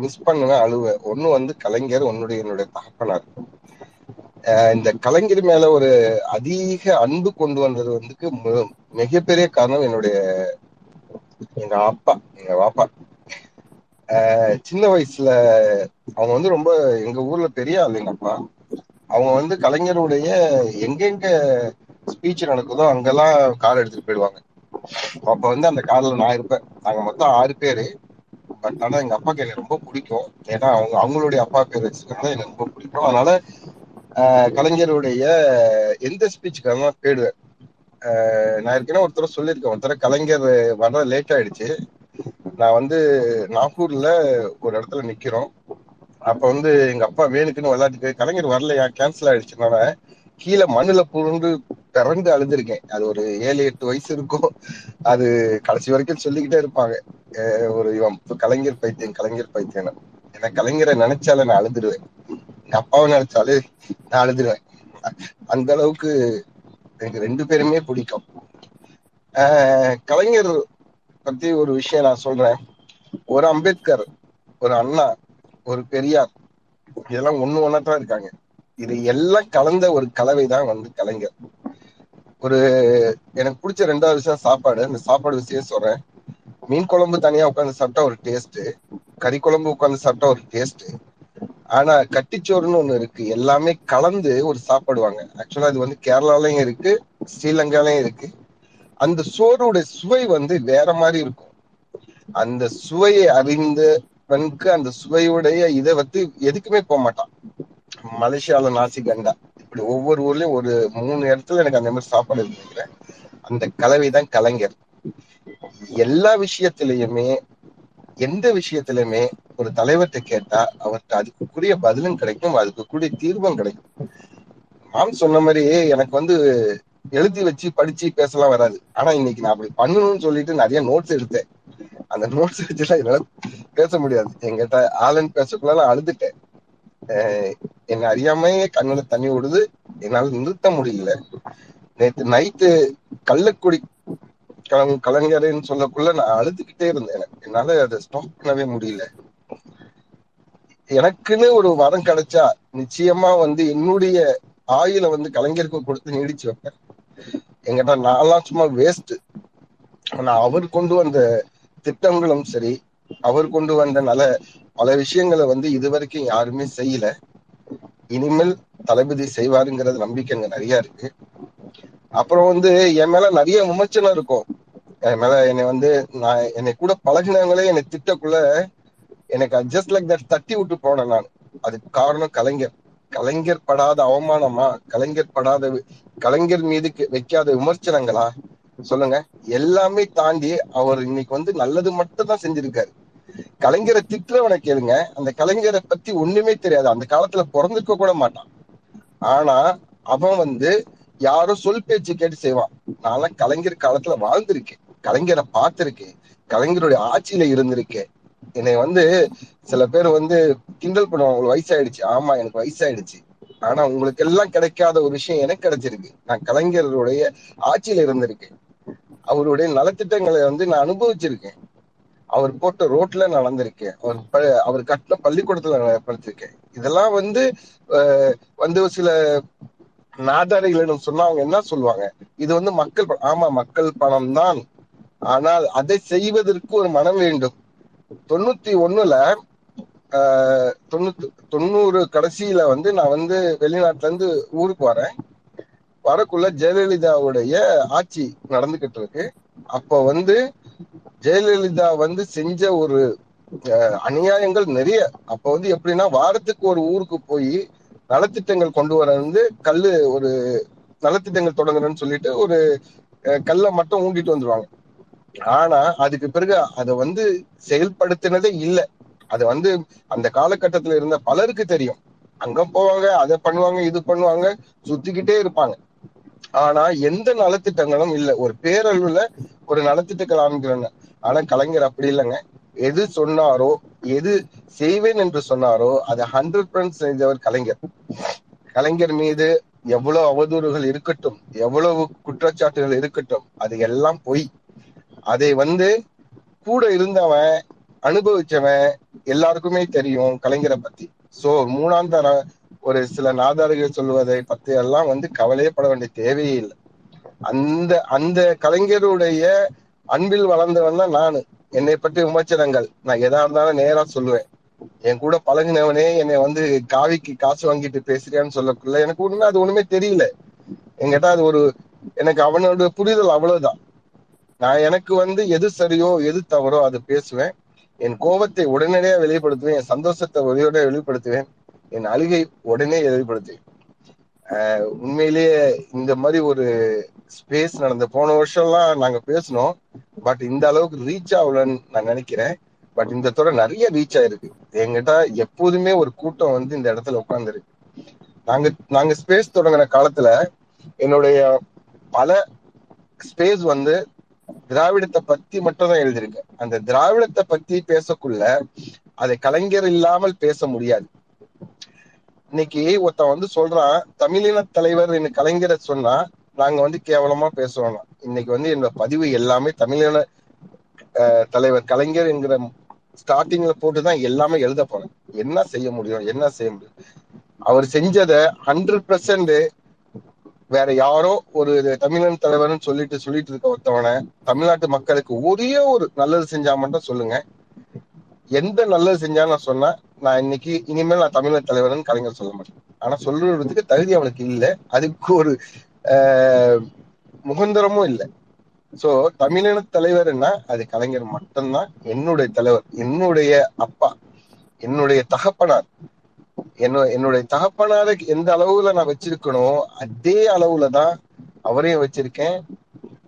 மிஸ் பண்ணுவேன் அழுவேன் ஒண்ணு வந்து கலைஞர் ஒன்னுடைய என்னுடைய தகப்பனார். இந்த கலைஞர் மேல ஒரு அதிக அன்பு கொண்டு வந்தது வந்து மிகப்பெரிய காரணம் என்னுடைய எங்க அப்பா எங்க பாப்பா ஆஹ் சின்ன வயசுல அவங்க வந்து ரொம்ப எங்க ஊர்ல பெரிய ஆள் எங்க அப்பா. அவங்க வந்து கலைஞருடைய எங்கெங்க ஸ்பீச் நடக்குதோ அங்கெல்லாம் கார் எடுத்துட்டு போயிடுவாங்க. அப்ப வந்து அந்த கார்ல நான் இருப்பேன். நாங்க மொத்தம் ஆறு பேரு. பட் ஆனா எங்க அப்பாக்கு எனக்கு ரொம்ப பிடிக்கும். ஏன்னா அவங்க அவங்களுடைய அப்பா பேர் வச்சிருக்கிறதா எனக்கு ரொம்ப பிடிக்கும். அதனால கலைஞருடைய எந்த ஸ்பீச்சுக்காக தான் போயிடுவேன். நான் ஏற்கனவே ஒருத்தர சொல்லியிருக்கேன். ஒருத்தர கலைஞர் வர லேட் ஆயிடுச்சு. நான் வந்து நாகூர்ல ஒரு இடத்துல நிக்கிறோம். அப்ப வந்து எங்க அப்பா வேணுக்குன்னு விளையாட்டுக்கு கலைஞர் வரலையா? கேன்சல் ஆயிடுச்சுனால கீழே மண்ணுல புரண்டு பிறந்து அழுதுருக்கேன். அது ஒரு ஏழு எட்டு வயசு இருக்கும். அது கடைசி வரைக்கும் சொல்லிக்கிட்டே இருப்பாங்க. ஒரு இவன் கலைஞர் பைத்தியம் கலைஞர் பைத்தியம் ஏன்னா கலைஞரை நினைச்சாலே நான் அழுதுருவேன். எங்க அப்பாவை நினைச்சாலே நான் அழுதுருவேன். அந்த அளவுக்கு எனக்கு ரெண்டு பேருமே பிடிக்கும். ஆஹ் கலைஞர் பத்தி ஒரு விஷயம் நான் சொல்றேன். ஒரு அம்பேத்கர் ஒரு அண்ணா ஒரு பெரியார். இதெல்லாம் ஒண்ணு ஒன்னா தான் இருக்காங்க. இது எல்லாம் கலந்த ஒரு கலவை தான் வந்து கலைஞர். ஒரு எனக்கு பிடிச்ச ரெண்டாவது விஷயம் சாப்பாடு. அந்த சாப்பாடு விஷயம் சொல்றேன். மீன் குழம்பு தனியா உட்காந்து சாப்பிட்டா ஒரு டேஸ்ட் கறி குழம்பு உட்காந்து சாப்பிட்டா ஒரு டேஸ்ட் ஆனா கட்டிச்சோறுன்னு ஒண்ணு இருக்கு. எல்லாமே கலந்து ஒரு சாப்பிடுவாங்க ஆக்சுவலா இது வந்து கேரளாலையும் இருக்கு ஸ்ரீலங்காலையும் இருக்கு. அந்த சோறுடைய சுவை வந்து வேற மாதிரி இருக்கும். அந்த சுவையை அறிந்து அறிந்தவனுக்கு அந்த சுவையுடைய இதை வந்து எதுக்குமே போக மாட்டான். மலேசியால நாசி கண்டா இப்படி ஒவ்வொரு ஊர்லயும் ஒரு மூணு இடத்துல எனக்கு அந்த மாதிரி சாப்பாடு இருக்கிறேன் அந்த கலவை தான் கலைஞர். எல்லா விஷயத்திலயுமே எந்த விஷயத்திலுமே ஒரு தலைவர்கிட்ட கேட்டா அவர்கிட்ட அதுக்குரிய பதிலும் கிடைக்கும் அதுக்குரிய தீர்வும் கிடைக்கும். மாம் சொன்ன மாதிரி எனக்கு வந்து எழுதி வச்சு படிச்சு பேசலாம் வராது. ஆனா இன்னைக்கு நான் அப்படி பண்ணணும்னு சொல்லிட்டு நிறைய நோட்ஸ் எடுத்தேன். அந்த நோட்ஸ் வச்சுலாம் என்னால பேச முடியாது. எங்கிட்ட ஆலன் பேசக்குள்ள நான் அழுதுட்டேன். அஹ் என்னை அறியாமையே கண்ணுல தண்ணி விடுது என்னால நிறுத்த முடியல. நேத்து நைட்டு கள்ளக்குடி கலங் கலைஞர்னு சொல்லக்குள்ள நான் அழுதுகிட்டே இருந்தேன். என்னால அதை ஸ்டாப் பண்ணவே முடியல. எனக்குன்னு ஒரு வரம் கிடைச்சா நிச்சயமா வந்து என்னுடைய ஆயுளை வந்து கலைஞருக்கு கொடுத்து நீடிச்சு வைப்பேன். எங்கிட்ட நான்லாம் சும்மா வேஸ்ட் ஆனா அவர் கொண்டு வந்த திட்டங்களும் சரி அவர் கொண்டு வந்த நல பல விஷயங்களை வந்து இதுவரைக்கும் யாருமே செய்யல. இனிமேல் தளபதி செய்வாருங்கிறது நம்பிக்கை அங்க நிறைய இருக்கு. அப்புறம் வந்து என் மேல நிறைய விமர்சனம் இருக்கும். என் மேல என்னை வந்து நான் என்னை கூட பழகினவங்களே என்னை திட்டக்குள்ள எனக்கு அட்ஜஸ்ட் லைக் தட் தட்டி விட்டு போனேன் நான். அதுக்கு காரணம் கலைஞர். கலைஞர் படாத அவமானமா? கலைஞர் படாத கலைஞர் மீது வைக்காத விமர்சனங்களா? சொல்லுங்க. எல்லாமே தாண்டி அவர் இன்னைக்கு வந்து நல்லது மட்டும் தான் செஞ்சிருக்காரு. கலைஞரை திட்டுறவனை கேளுங்க. அந்த கலைஞரை பத்தி ஒண்ணுமே தெரியாது. அந்த காலத்துல பிறந்திருக்க கூட மாட்டான். ஆனா அவன் வந்து யாரோ சொல் பேச்சு கேட்டு செய்வான். நான்லாம் கலைஞர் காலத்துல வாழ்ந்திருக்கேன். கலைஞரை பார்த்திருக்கேன். கலைஞருடைய ஆட்சியில இருந்திருக்கேன். என்னை வந்து சில பேர் வந்து கிண்டல் பண்ணுவாங்க உங்களுக்கு வயசாயிடுச்சு. ஆமா எனக்கு வயசாயிடுச்சு. ஆனா உங்களுக்கு எல்லாம் கிடைக்காத ஒரு விஷயம் எனக்கு கிடைச்சிருக்கு. நான் கலைஞருடைய ஆட்சியில இருந்திருக்கேன். அவருடைய நலத்திட்டங்களை வந்து நான் அனுபவிச்சிருக்கேன். அவர் போட்ட ரோட்ல நான் நடந்திருக்கேன். அவர் அவர் கட்டின பள்ளிக்கூடத்துல படிச்சிருக்கேன். இதெல்லாம் வந்து வந்து சில நாதாரிகளிடம் சொன்னா அவங்க என்ன சொல்லுவாங்க? இது வந்து மக்கள் ஆமா மக்கள் பணம் தான். ஆனால் அதை செய்வதற்கு ஒரு மனம் வேண்டும். தொண்ணூத்தி ஒண்ணுல தொண்ணூத்தி தொண்ணூறு கடைசியில வந்து நான் வந்து வெளிநாட்டுல இருந்து ஊருக்கு வரேன். வரக்குள்ள ஜெயலலிதாவுடைய ஆட்சி நடந்துகிட்டு இருக்கு. அப்ப வந்து ஜெயலலிதா வந்து செஞ்ச ஒரு அஹ், அநியாயங்கள் நிறைய. அப்ப வந்து எப்படின்னா வாரத்துக்கு ஒரு ஊருக்கு போய் நலத்திட்டங்கள் கொண்டு வர வந்து கல்லு ஒரு நலத்திட்டங்கள் தொடங்குறேன்னு சொல்லிட்டு ஒரு அஹ், கல்லை மட்டும் ஊண்டிட்டு வந்துருவாங்க. ஆனா அதுக்கு பிறகு அதை வந்து செயல்படுத்தினதே இல்ல. அது வந்து அந்த காலகட்டத்துல இருந்த பலருக்கு தெரியும். அங்க போவாங்க அதை பண்ணுவாங்க இது பண்ணுவாங்க சுத்திக்கிட்டே இருப்பாங்க. ஆனா எந்த நலத்திட்டங்களும் இல்ல. ஒரு பேரளவுல ஒரு நலத்திட்டங்கள் ஆரம்பிக்கிறாங்க ஆனா கலைஞர் அப்படி இல்லைங்க. எது சொன்னாரோ எது செய்வேன் என்று சொன்னாரோ அதை ஹண்ட்ரட் பர்சன்ட் செஞ்சவர் கலைஞர். கலைஞர் மீது எவ்வளவு அவதூறுகள் இருக்கட்டும் எவ்வளவு குற்றச்சாட்டுகள் இருக்கட்டும் அது எல்லாம் பொய். அதை வந்து கூட இருந்தவன் அனுபவிச்சவன் எல்லாருக்குமே தெரியும் கலைஞரை பத்தி. சோ மூணாம் தர ஒரு சில நாதார்கள் சொல்வதை பத்தி எல்லாம் வந்து கவலையே பட வேண்டிய தேவையே இல்லை. அந்த அந்த கலைஞருடைய அன்பில் வளர்ந்தவன் தான் நானு. என்னை பற்றி விமர்சனங்கள். நான் எதா இருந்தாலும் நேரா சொல்லுவேன். என் கூட பழகினவனே என்னை வந்து காவிக்கு காசு வாங்கிட்டு பேசுறியான்னு சொல்லக்குள்ள எனக்கு ஒண்ணுமே அது ஒண்ணுமே தெரியல. என்கிட்ட அது ஒரு எனக்கு அவனோட புரிதல் அவ்வளவுதான். நான் எனக்கு வந்து எது சரியோ எது தவறோ அது பேசுவேன். என் கோபத்தை உடனடியாக வெளிப்படுத்துவேன் என் சந்தோஷத்தை உதவியோட வெளிப்படுத்துவேன் என் அழுகை உடனே வெளிப்படுத்துவேன் உண்மையிலேயே இந்த மாதிரி ஒரு ஸ்பேஸ் நடந்த போன வருஷம்லாம் நாங்க பேசினோம். பட் இந்த அளவுக்கு ரீச் ஆகலன்னு நான் நினைக்கிறேன். பட் இந்த தொடர் நிறைய ரீச் ஆயிருக்கு. எங்கிட்ட எப்போதுமே ஒரு கூட்டம் வந்து இந்த இடத்துல உட்காந்துருக்கு நாங்க நாங்க ஸ்பேஸ் தொடங்கின காலத்துல என்னுடைய பல ஸ்பேஸ் வந்து திராவிடத்தை பத்தி மட்டும் தான் எழுதியிருக்கேன் அந்த திராவிடத்தை பத்தி பேசக்குள்ள அதை கலைஞர் இல்லாமல் பேச முடியாது. இன்னைக்கு ஒருத்தன் வந்து சொல்றான் தமிழின தலைவர் என்று கலைஞரை சொன்னா நாங்க வந்து கேவலமா பேசுவோம் இன்னைக்கு வந்து என்னோட பதிவு எல்லாமே தமிழின அஹ், தலைவர் கலைஞர் என்கிற ஸ்டார்டிங்ல போட்டுதான் எல்லாமே எழுத போறேன். என்ன செய்ய முடியும் என்ன செய்ய முடியும்? அவர் செஞ்சதை ஹண்ட்ரட் பர்சன்ட் வேற யாரோ ஒரு தமிழன் தலைவர்னு சொல்லிட்டு சொல்லிட்டு இருக்க ஒருத்தவனை தமிழ்நாட்டு மக்களுக்கு ஒரே ஒரு நல்லது செஞ்சா மட்டும் சொல்லுங்க. எந்த நல்லது செஞ்சா நான் சொன்னா நான் இன்னைக்கு இனிமேல் நான் தமிழர் தலைவர்னு கலைஞர் சொல்ல மாட்டேன். ஆனா சொல்றதுக்கு தகுதி அவனுக்கு இல்லை. அதுக்கு ஒரு ஆஹ், முகந்தரமும் இல்லை. சோ தமிழின தலைவர்னா அது கலைஞர் மட்டும்தான். என்னுடைய தலைவர் என்னுடைய அப்பா என்னுடைய தகப்பனார் என்ன என்னுடைய தகப்பனார எந்த அளவுல நான் வச்சிருக்கணும் அதே அளவுல தான் அவரையும் வச்சிருக்கேன்.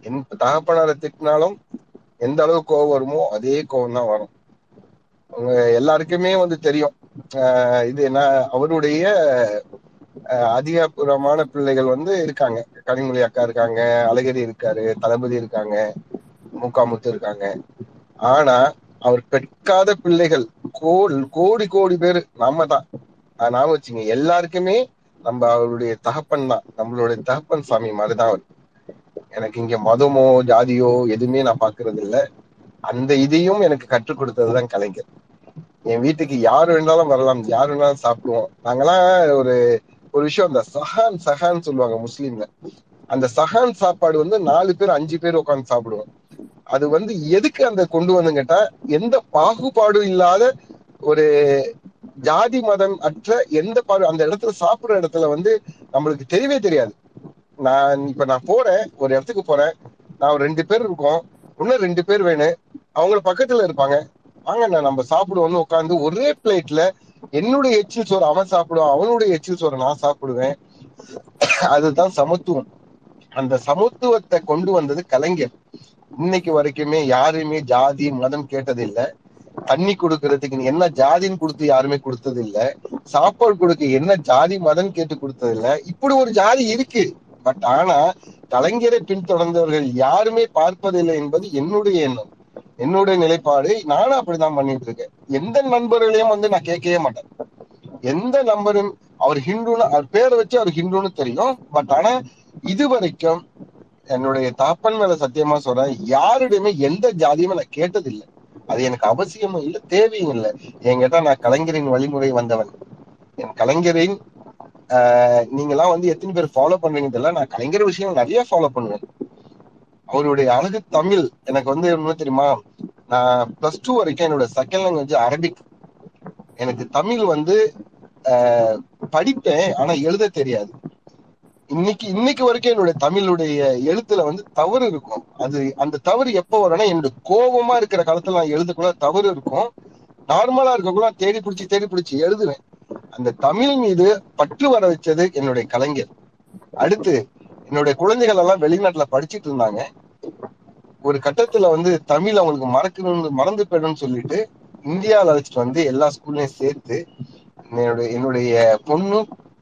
என் தகப்பனார திட்டினாலும் எந்த அளவு கோவம் வருமோ அதே கோவம் தான் வரும். அவங்க எல்லாருக்குமே வந்து தெரியும். ஆஹ் இது என்ன அவருடைய அதிகாரபூர்வமான பிள்ளைகள் வந்து இருக்காங்க. கனிமொழி அக்கா இருக்காங்க அழகிரி இருக்காரு தளபதி இருக்காங்க முக்காமுத்து இருக்காங்க. ஆனா அவர் பெற்காத பிள்ளைகள் கோடி கோடி கோடி பேர் நாம தான். ஞாபகம் வச்சுங்க எல்லாருக்குமே நம்ம அவருடைய தகப்பன் தான். நம்மளுடைய தகப்பன் சாமி மாதிரிதான் அவர். எனக்கு இங்க மதமோ ஜாதியோ எதுவுமே நான் பாக்குறது இல்ல. அந்த இதையும் எனக்கு கற்றுக் கொடுத்ததுதான் கலைஞர். என் வீட்டுக்கு யார் வேணாலும் வரலாம் யார் வேணாலும் சாப்பிடுவோம். நாங்கெல்லாம் ஒரு ஒரு விஷயம் அந்த சஹான் சஹான் சொல்லுவாங்க முஸ்லீம்ல. அந்த சஹான் சாப்பாடு வந்து நாலு பேர் அஞ்சு பேர் உட்காந்து சாப்பிடுவோம். அது வந்து எதுக்கு அந்த கொண்டு வந்து கேட்டா எந்த பாகுபாடும் இல்லாத ஒரு ஜாதி மதம் அற்ற எந்த பாடு அந்த இடத்துல சாப்பிடுற இடத்துல வந்து நம்மளுக்கு தெரியவே தெரியாது. நான் இப்ப நான் போறேன் ஒரு இடத்துக்கு போறேன். நான் ஒரு ரெண்டு பேர் இருக்கோம். இன்னும் ரெண்டு பேர் வேணும். அவங்கள பக்கத்துல இருப்பாங்க. வாங்க நான் நம்ம சாப்பிடுவோம்னு உட்காந்து ஒரே பிளேட்ல என்னுடைய எச்சில் சோறு அவன் சாப்பிடுவான் அவனுடைய எச்சில் சோறு நான் சாப்பிடுவேன். அதுதான் சமத்துவம். அந்த சமத்துவத்தை கொண்டு வந்தது கலைஞர். இன்னைக்கு வரைக்குமே யாருமே ஜாதி மதம் கேட்டதில்லை. தண்ணி கொடுக்கறதுக்கு நீ என்ன ஜாதின்னு கொடுத்து யாருமே கொடுத்தது இல்ல சாப்பாடு கொடுக்க என்ன ஜாதி மதம் கேட்டு கொடுத்தது இல்ல இப்படி ஒரு ஜாதி இருக்கு. பட் ஆனா கலைஞரை பின்தொடர்ந்தவர்கள் யாருமே பார்ப்பதில்லை என்பது என்னுடைய எண்ணம். என்னுடைய நிலைப்பாடு. நானும் அப்படிதான் பண்ணிட்டு இருக்கேன். எந்த நண்பர்களையும் வந்து நான் கேட்கவே மாட்டேன். எந்த நம்பரும் அவர் ஹிந்துன்னு அவர் பேரை வச்சு அவர் ஹிந்துன்னு தெரியும். பட் ஆனா இது வரைக்கும் என்னுடைய தாப்பன் மேல சத்தியமா சொல்றேன் யாருடையுமே எந்த ஜாதியுமே நான் கேட்டதில்லை. அது எனக்கு அவசியமும் இல்லை தேவையும் இல்லை. என்கிட்ட நான் கலைஞரின் வழிமுறை வந்தவன். என் கலைஞரின் ஆஹ் நீங்கெல்லாம் வந்து எத்தனை பேர் ஃபாலோ பண்றீங்க தெரியல. நான் கலைஞர் விஷயம் நிறைய ஃபாலோ பண்ணுவேன். அவருடைய அழகு தமிழ் எனக்கு வந்து என்ன தெரியுமா? நான் பிளஸ் டூ வரைக்கும் என்னோட செகண்ட் லாங்குவேஜ் அரபிக் எனக்கு தமிழ் வந்து ஆஹ் படிப்பேன் ஆனா எழுத தெரியாது. இன்னைக்கு இன்னைக்கு வரைக்கும் என்னுடைய தமிழுடைய எழுத்துல வந்து தவறு இருக்கும். அது அந்த தவறு எப்போ வரும்னா என்னோட கோபமா இருக்கிற காலத்துல நான் எழுதக்குள்ள தவறு இருக்கும். நார்மலா இருக்கக்குள்ள தேடி பிடிச்சி தேடி பிடிச்சி எழுதுவேன். அந்த தமிழ் மீது பற்று வர வச்சது என்னுடைய கலைஞர். அடுத்து என்னுடைய குழந்தைகள் எல்லாம் வெளிநாட்டுல படிச்சிட்டு இருந்தாங்க. ஒரு கட்டத்துல வந்து தமிழ் அவங்களுக்கு மறக்கணும்னு மறந்து போயிடும்னு சொல்லிட்டு இந்தியாவில் அழைச்சிட்டு வந்து எல்லா ஸ்கூல்லையும் சேர்த்து என்னுடைய என்னுடைய பொண்ணு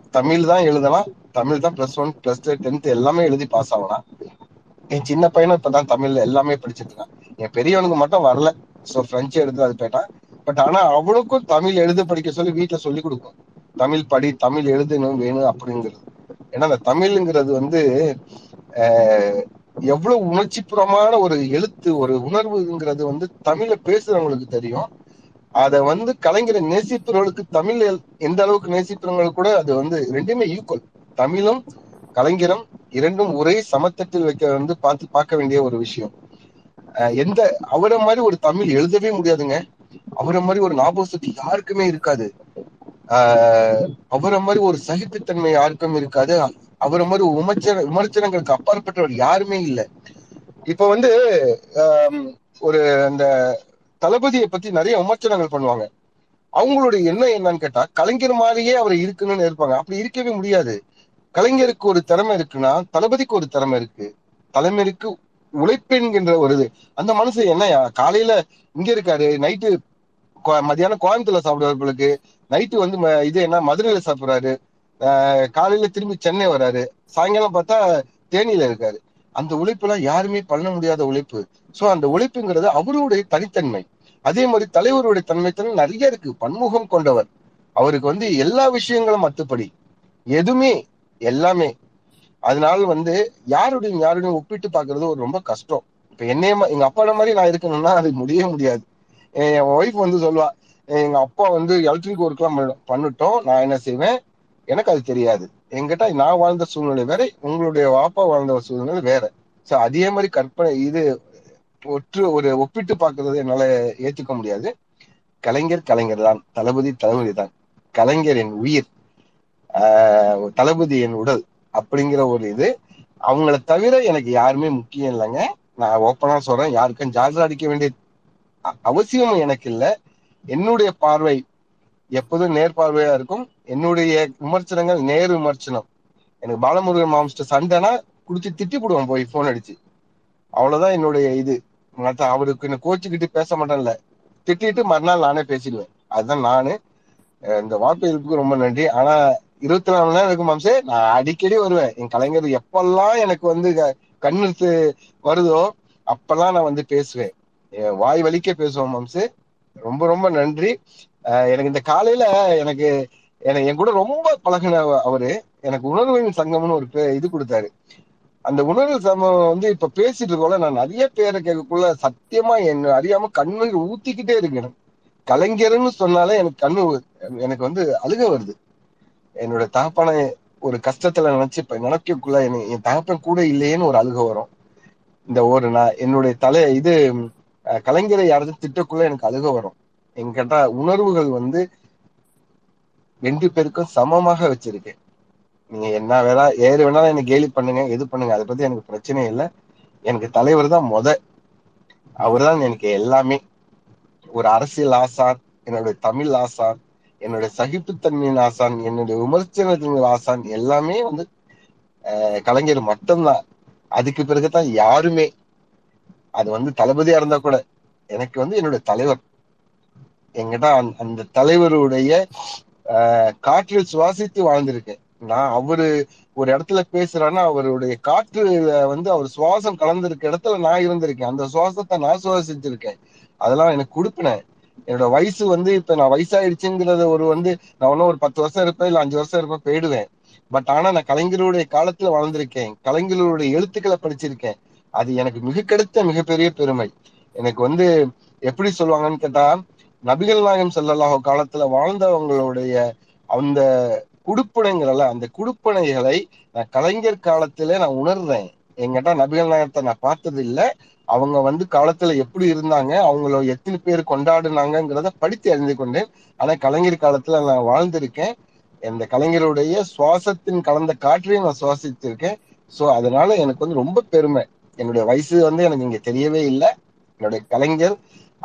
தமிழ் தான் எழுதலாம். தமிழ் தான் plus one plus two tenth எல்லாமே எழுதி பாஸ் ஆகலாம் என் சின்ன பையனும் இப்பதான் தமிழ்ல எல்லாமே படிச்சிருக்கான் இருக்கான். என் பெரியவனுக்கு மட்டும் வரல. ஸோ பிரெஞ்சு எடுத்து அது போயிட்டான். பட் ஆனா அவனுக்கும் தமிழ் எழுத படிக்க சொல்லி வீட்டுல சொல்லி கொடுக்கும். தமிழ் படி தமிழ் எழுதணும் வேணும் அப்படிங்கிறது. ஏன்னா அந்த தமிழ்ங்கிறது வந்து ஆஹ் எவ்வளவு உணர்ச்சிபுறமான ஒரு எழுத்து ஒரு உணர்வுங்கிறது வந்து தமிழ பேசுறவங்களுக்கு தெரியும். அதை வந்து கலைஞரை நேசிப்பவர்களுக்கு தமிழ் எந்த அளவுக்கு நேசிப்பவங்களுக்கு கூட அது வந்து ரெண்டுமே ஈக்குவல் தமிழும் கலைஞரும் இரண்டும் ஒரே சமத்தட்டில் வைக்க வந்து பார்த்து பார்க்க வேண்டிய ஒரு விஷயம். எந்த அவரை மாதிரி ஒரு தமிழ் எழுதவே முடியாதுங்க. அவரை மாதிரி ஒரு ஞாபகத்துக்கு யாருக்குமே இருக்காது. ஆஹ் அவரை மாதிரி ஒரு சகிப்புத்தன்மை யாருக்கும் இருக்காது. அவரை மாதிரி விமர்சன விமர்சனங்களுக்கு அப்பாற்பட்டவர் யாருமே இல்லை. இப்ப வந்து ஒரு அந்த தளபதியை பத்தி நிறைய விமர்சனங்கள் பண்ணுவாங்க. அவங்களுடைய எண்ணம் என்னன்னு கேட்டா கலைஞர் மாதிரியே அவர் இருக்கணும்னு இருப்பாங்க அப்படி இருக்கவே முடியாது. கலைஞருக்கு ஒரு திறமை இருக்குன்னா தளபதிக்கு ஒரு திறமை இருக்கு. தலைமைக்கு உழைப்பெண்கின்ற ஒரு இது. அந்த மனசு என்னையா காலையில இங்க இருக்காரு நைட்டு மதியானம் கோயம்புத்தூர்ல சாப்பிடுறவர்களுக்கு நைட்டு வந்து ம- இது என்ன மதுரையில சாப்பிடுறாரு. ஆஹ் காலையில திரும்பி சென்னை வராரு. சாயங்காலம் பார்த்தா தேனியில இருக்காரு. அந்த உழைப்பெல்லாம் யாருமே பண்ண முடியாத உழைப்பு. சோ அந்த உழைப்புங்கிறது அவருடைய தனித்தன்மை. அதே மாதிரி தலைவருடைய தன்மைத்தன்மை நிறைய இருக்கு. பன்முகம் கொண்டவர். அவருக்கு வந்து எல்லா விஷயங்களும் மத்துப்படி எதுவுமே எல்லாமே. அதனால வந்து யாருடையும் யாருடையும் ஒப்பிட்டு பாக்குறது ஒரு ரொம்ப கஷ்டம். இப்ப என்னைய மா- எங்க அப்பா மாதிரி நான் இருக்கணும்னா அது முடியவே முடியாது. என் ஒய்ஃப் வந்து சொல்லுவா எங்க அப்பா வந்து எலக்ட்ரிக் ஒர்க் எல்லாம் பண்ணிட்டோம். நான் என்ன செய்வேன்? எனக்கு அது தெரியாது. என்கிட்ட நான் வாழ்ந்த சூழ்நிலை வேற உங்களுடைய அப்பா வாழ்ந்த சூழ்நிலை வேற. சோ அதே மாதிரி கற்பனை இது ஒற்று ஒரு ஒப்பிட்டு பார்க்கறது என்னால ஏத்துக்க முடியாது. கலைஞர் கலைஞர் தான் தளபதி தளபதி தான் கலைஞர் என் உயிர். தளபதி என் உடல் அப்படிங்கிற ஒரு இது. அவங்கள தவிர எனக்கு யாருமே முக்கியம் இல்லைங்க. நான் ஓப்பனா சொல்றேன். யாருக்கும் ஜால்ரா அடிக்க வேண்டிய அ- அவசியம் எனக்கு இல்லை. என்னுடைய பார்வை எப்போதும் நேர்பார்வையா இருக்கும். என்னுடைய விமர்சனங்கள் நேர் விமர்சனம். எனக்கு பாலமுருகன் மாமிஸ்டர் சண்டைனா குடிச்சு திட்டி போடுவான் போய் போன் அடிச்சு. அவ்வளவுதான் என்னுடைய இது. மற்ற அவருக்கு என்ன கோச்சுக்கிட்டு பேச மாட்டேன்ல. திட்டிட்டு மறுநாள் நானே பேசிடுவேன். அதுதான் நானு. இந்த வார்த்தை இருப்புக்கு ரொம்ப நன்றி. ஆனா இருபத்தி நாலு மணி நேரம் இருக்கும் மாம்சே. நான் அடிக்கடி வருவேன். என் கலைஞர் எப்பெல்லாம் எனக்கு வந்து க- கண்ணெடுத்து வருதோ அப்பெல்லாம் நான் வந்து பேசுவேன். வாய் வலிக்க பேசுவோம் மாம்சு. ரொம்ப ரொம்ப நன்றி. எனக்கு இந்த காலையில எனக்கு எனக்கு என் கூட ரொம்ப பழகின அவரு எனக்கு உணர்வின் சங்கம்னு ஒரு இது கொடுத்தாரு. அந்த உணர்வு சமம் வந்து இப்ப பேசிட்டு இருக்கோம்ல நான் நிறைய பேரை கேட்கக்குள்ள சத்தியமா என்ன அறியாம கண்ணு ஊத்திக்கிட்டே இருக்கணும் கலைஞர்னு சொன்னாலே எனக்கு கண்ணு எனக்கு வந்து அழுக வருது. என்னோட தகப்பான ஒரு கஷ்டத்துல நினைச்சு இப்ப நினைக்கக்குள்ள என் தகப்பன் கூட இல்லையேன்னு ஒரு அழுக வரும். இந்த ஒரு நான் என்னுடைய தலை இது கலைஞரை யாராவது திட்டக்குள்ள எனக்கு அழுக வரும். என்கிட்ட உணர்வுகள் வந்து ரெண்டு பேருக்கும் சமமாக வச்சிருக்கேன் நீங்க என்ன வேணா ஏறு வேணாலும் எனக்கு கேலி பண்ணுங்க எது பண்ணுங்க அதை பத்தி எனக்கு பிரச்சனை இல்லை. எனக்கு தலைவர் தான் முத. அவர் தான் எனக்கு எல்லாமே. ஒரு அரசியல் ஆசார் என்னுடைய தமிழ் ஆசார் என்னுடைய சகிப்புத்தன்மையின் ஆசான் என்னுடைய விமர்சனத்தின் ஆசான் எல்லாமே வந்து அஹ், கலைஞர் மட்டும்தான். அதுக்கு பிறகுதான் யாருமே அது வந்து தளபதியா இருந்தா கூட எனக்கு வந்து என்னுடைய தலைவர். என்கிட்ட அந்த- அந்த தலைவருடைய காற்றில் சுவாசித்து வாழ்ந்திருக்கேன். நான் அவரு ஒரு இடத்துல பேசுறான்னா அவருடைய காற்றுல வந்து அவர் சுவாசம் கலந்திருக்க இடத்துல நான் இருந்திருக்கேன். அந்த சுவாசத்தை நான் சுவாசிச்சிருக்கேன். அதெல்லாம் எனக்கு கொடுப்பினேன் என்னோட வயசு வந்து இப்ப நான் வயசாயிடுச்சுங்கிறத ஒரு வந்து நான் ஒன்னும் ஒரு பத்து வருஷம் இருப்பேன் இல்ல அஞ்சு வருஷம் இருப்பேன் போயிடுவேன். பட் ஆனா நான் கலைஞருடைய காலத்துல வாழ்ந்திருக்கேன் கலைஞருடைய எழுத்துக்களை படிச்சிருக்கேன். அது எனக்கு மிக கிடைத்த மிகப்பெரிய பெருமை. எனக்கு வந்து எப்படி சொல்லுவாங்கன்னு கேட்டா நபிகள் நாயகம் ஸல்லல்லாஹு காலத்துல வாழ்ந்தவங்களுடைய அந்த குடுப்பனைங்கிறல்ல அந்த குடுப்பனைகளை நான் கலைஞர் காலத்துல நான் உணர்றேன். என்கிட்ட நபிகள் நாயகத்தை நான் பார்த்தது இல்லை அவங்க வந்து காலத்துல எப்படி இருந்தாங்க அவங்கள எத்தனை பேர் கொண்டாடுனாங்கிறத படித்து அறிந்து கொண்டேன். ஆனா கலைஞர் காலத்துல நான் வாழ்ந்திருக்கேன். இந்த கலைஞருடைய சுவாசத்தின் கலந்த காற்றையும் நான் சுவாசித்திருக்கேன். சோ அதனால எனக்கு வந்து ரொம்ப பெருமை. என்னுடைய வயசு வந்து எனக்கு இங்க தெரியவே இல்லை. என்னுடைய Kalaignar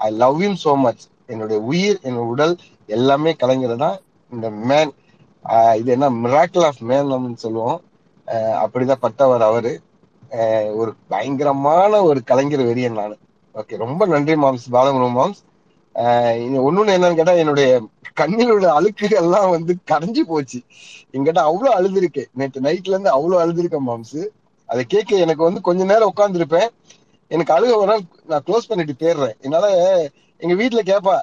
I love him so much என்னுடைய உயிர் என்னோட உடல் எல்லாமே கலைஞர் தான். இந்த மேன் இது என்ன மிராக்கிள் ஆஃப் மேன் அப்படின்னு சொல்லுவோம். அப்படிதான் பட்டவர் அவரு. ஒரு பயங்கரமான ஒரு கலைஞர் வெறியன் நான். ஓகே ரொம்ப நன்றி மாம்ஸ் பாலமுருகன் மாம்ஸ். ஒன்னொன்னு என்னன்னு கேட்டா என்னுடைய கண்ணில் உள்ள அழுக்குகள் எல்லாம் வந்து கரைஞ்சு போச்சு. என்கிட்ட அவ்வளவு அழுதுருக்கேன் நேற்று நைட்ல இருந்து அவ்வளவு அழுதுருக்கேன் மாம்ஸ். அதை கேட்க எனக்கு வந்து கொஞ்ச நேரம் உட்காந்துருப்பேன் எனக்கு அழுக வர நான் க்ளோஸ் பண்ணிட்டு போயிடுறேன் என்னால எங்க வீட்டுல கேப்பா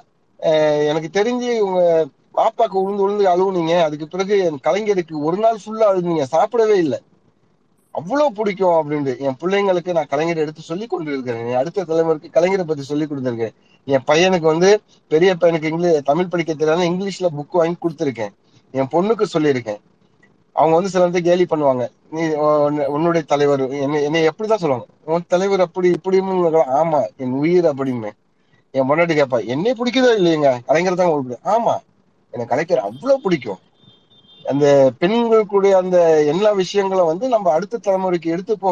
எனக்கு தெரிஞ்சு உங்க பாப்பாக்கு உளுந்து உளுந்து அழுவுனீங்க. அதுக்கு பிறகு என் கலைஞருக்கு ஒரு நாள் ஃபுல்லா அழுதுனீங்க. சாப்பிடவே இல்லை. அவ்வளவு பிடிக்கும் அப்படின்ட்டு. என் பிள்ளைங்களுக்கு நான் கலைஞரை எடுத்து சொல்லி கொண்டு இருக்கிறேன் என் அடுத்த தலைமுறைக்கு கலைஞரை பத்தி சொல்லி கொடுத்துருக்கேன். என் பையனுக்கு வந்து பெரிய பையனுக்கு இங்கிலீஷ் தமிழ் படிக்க தெரியாத இங்கிலீஷ்ல புக் வாங்கி கொடுத்துருக்கேன். என் பொண்ணுக்கு சொல்லியிருக்கேன். அவங்க வந்து சில வந்து கேலி பண்ணுவாங்க. நீ உன்னுடைய தலைவர் என்னை என்னை எப்படிதான் சொல்லுவாங்க? உன் தலைவர் அப்படி இப்படின்னு ஆமா என் உயிர் அப்படின்னு என் பொண்டாட்டி கேட்பா என்னை பிடிக்குதோ இல்லையங்க? கலைஞர் தான் உங்களுக்கு ஆமா எனக்கு கலைஞர் அவ்வளவு பிடிக்கும். அந்த பெண்களுக்குடைய அந்த எல்லா விஷயங்களும் வந்து நம்ம அடுத்த தலைமுறைக்கு எடுத்து போ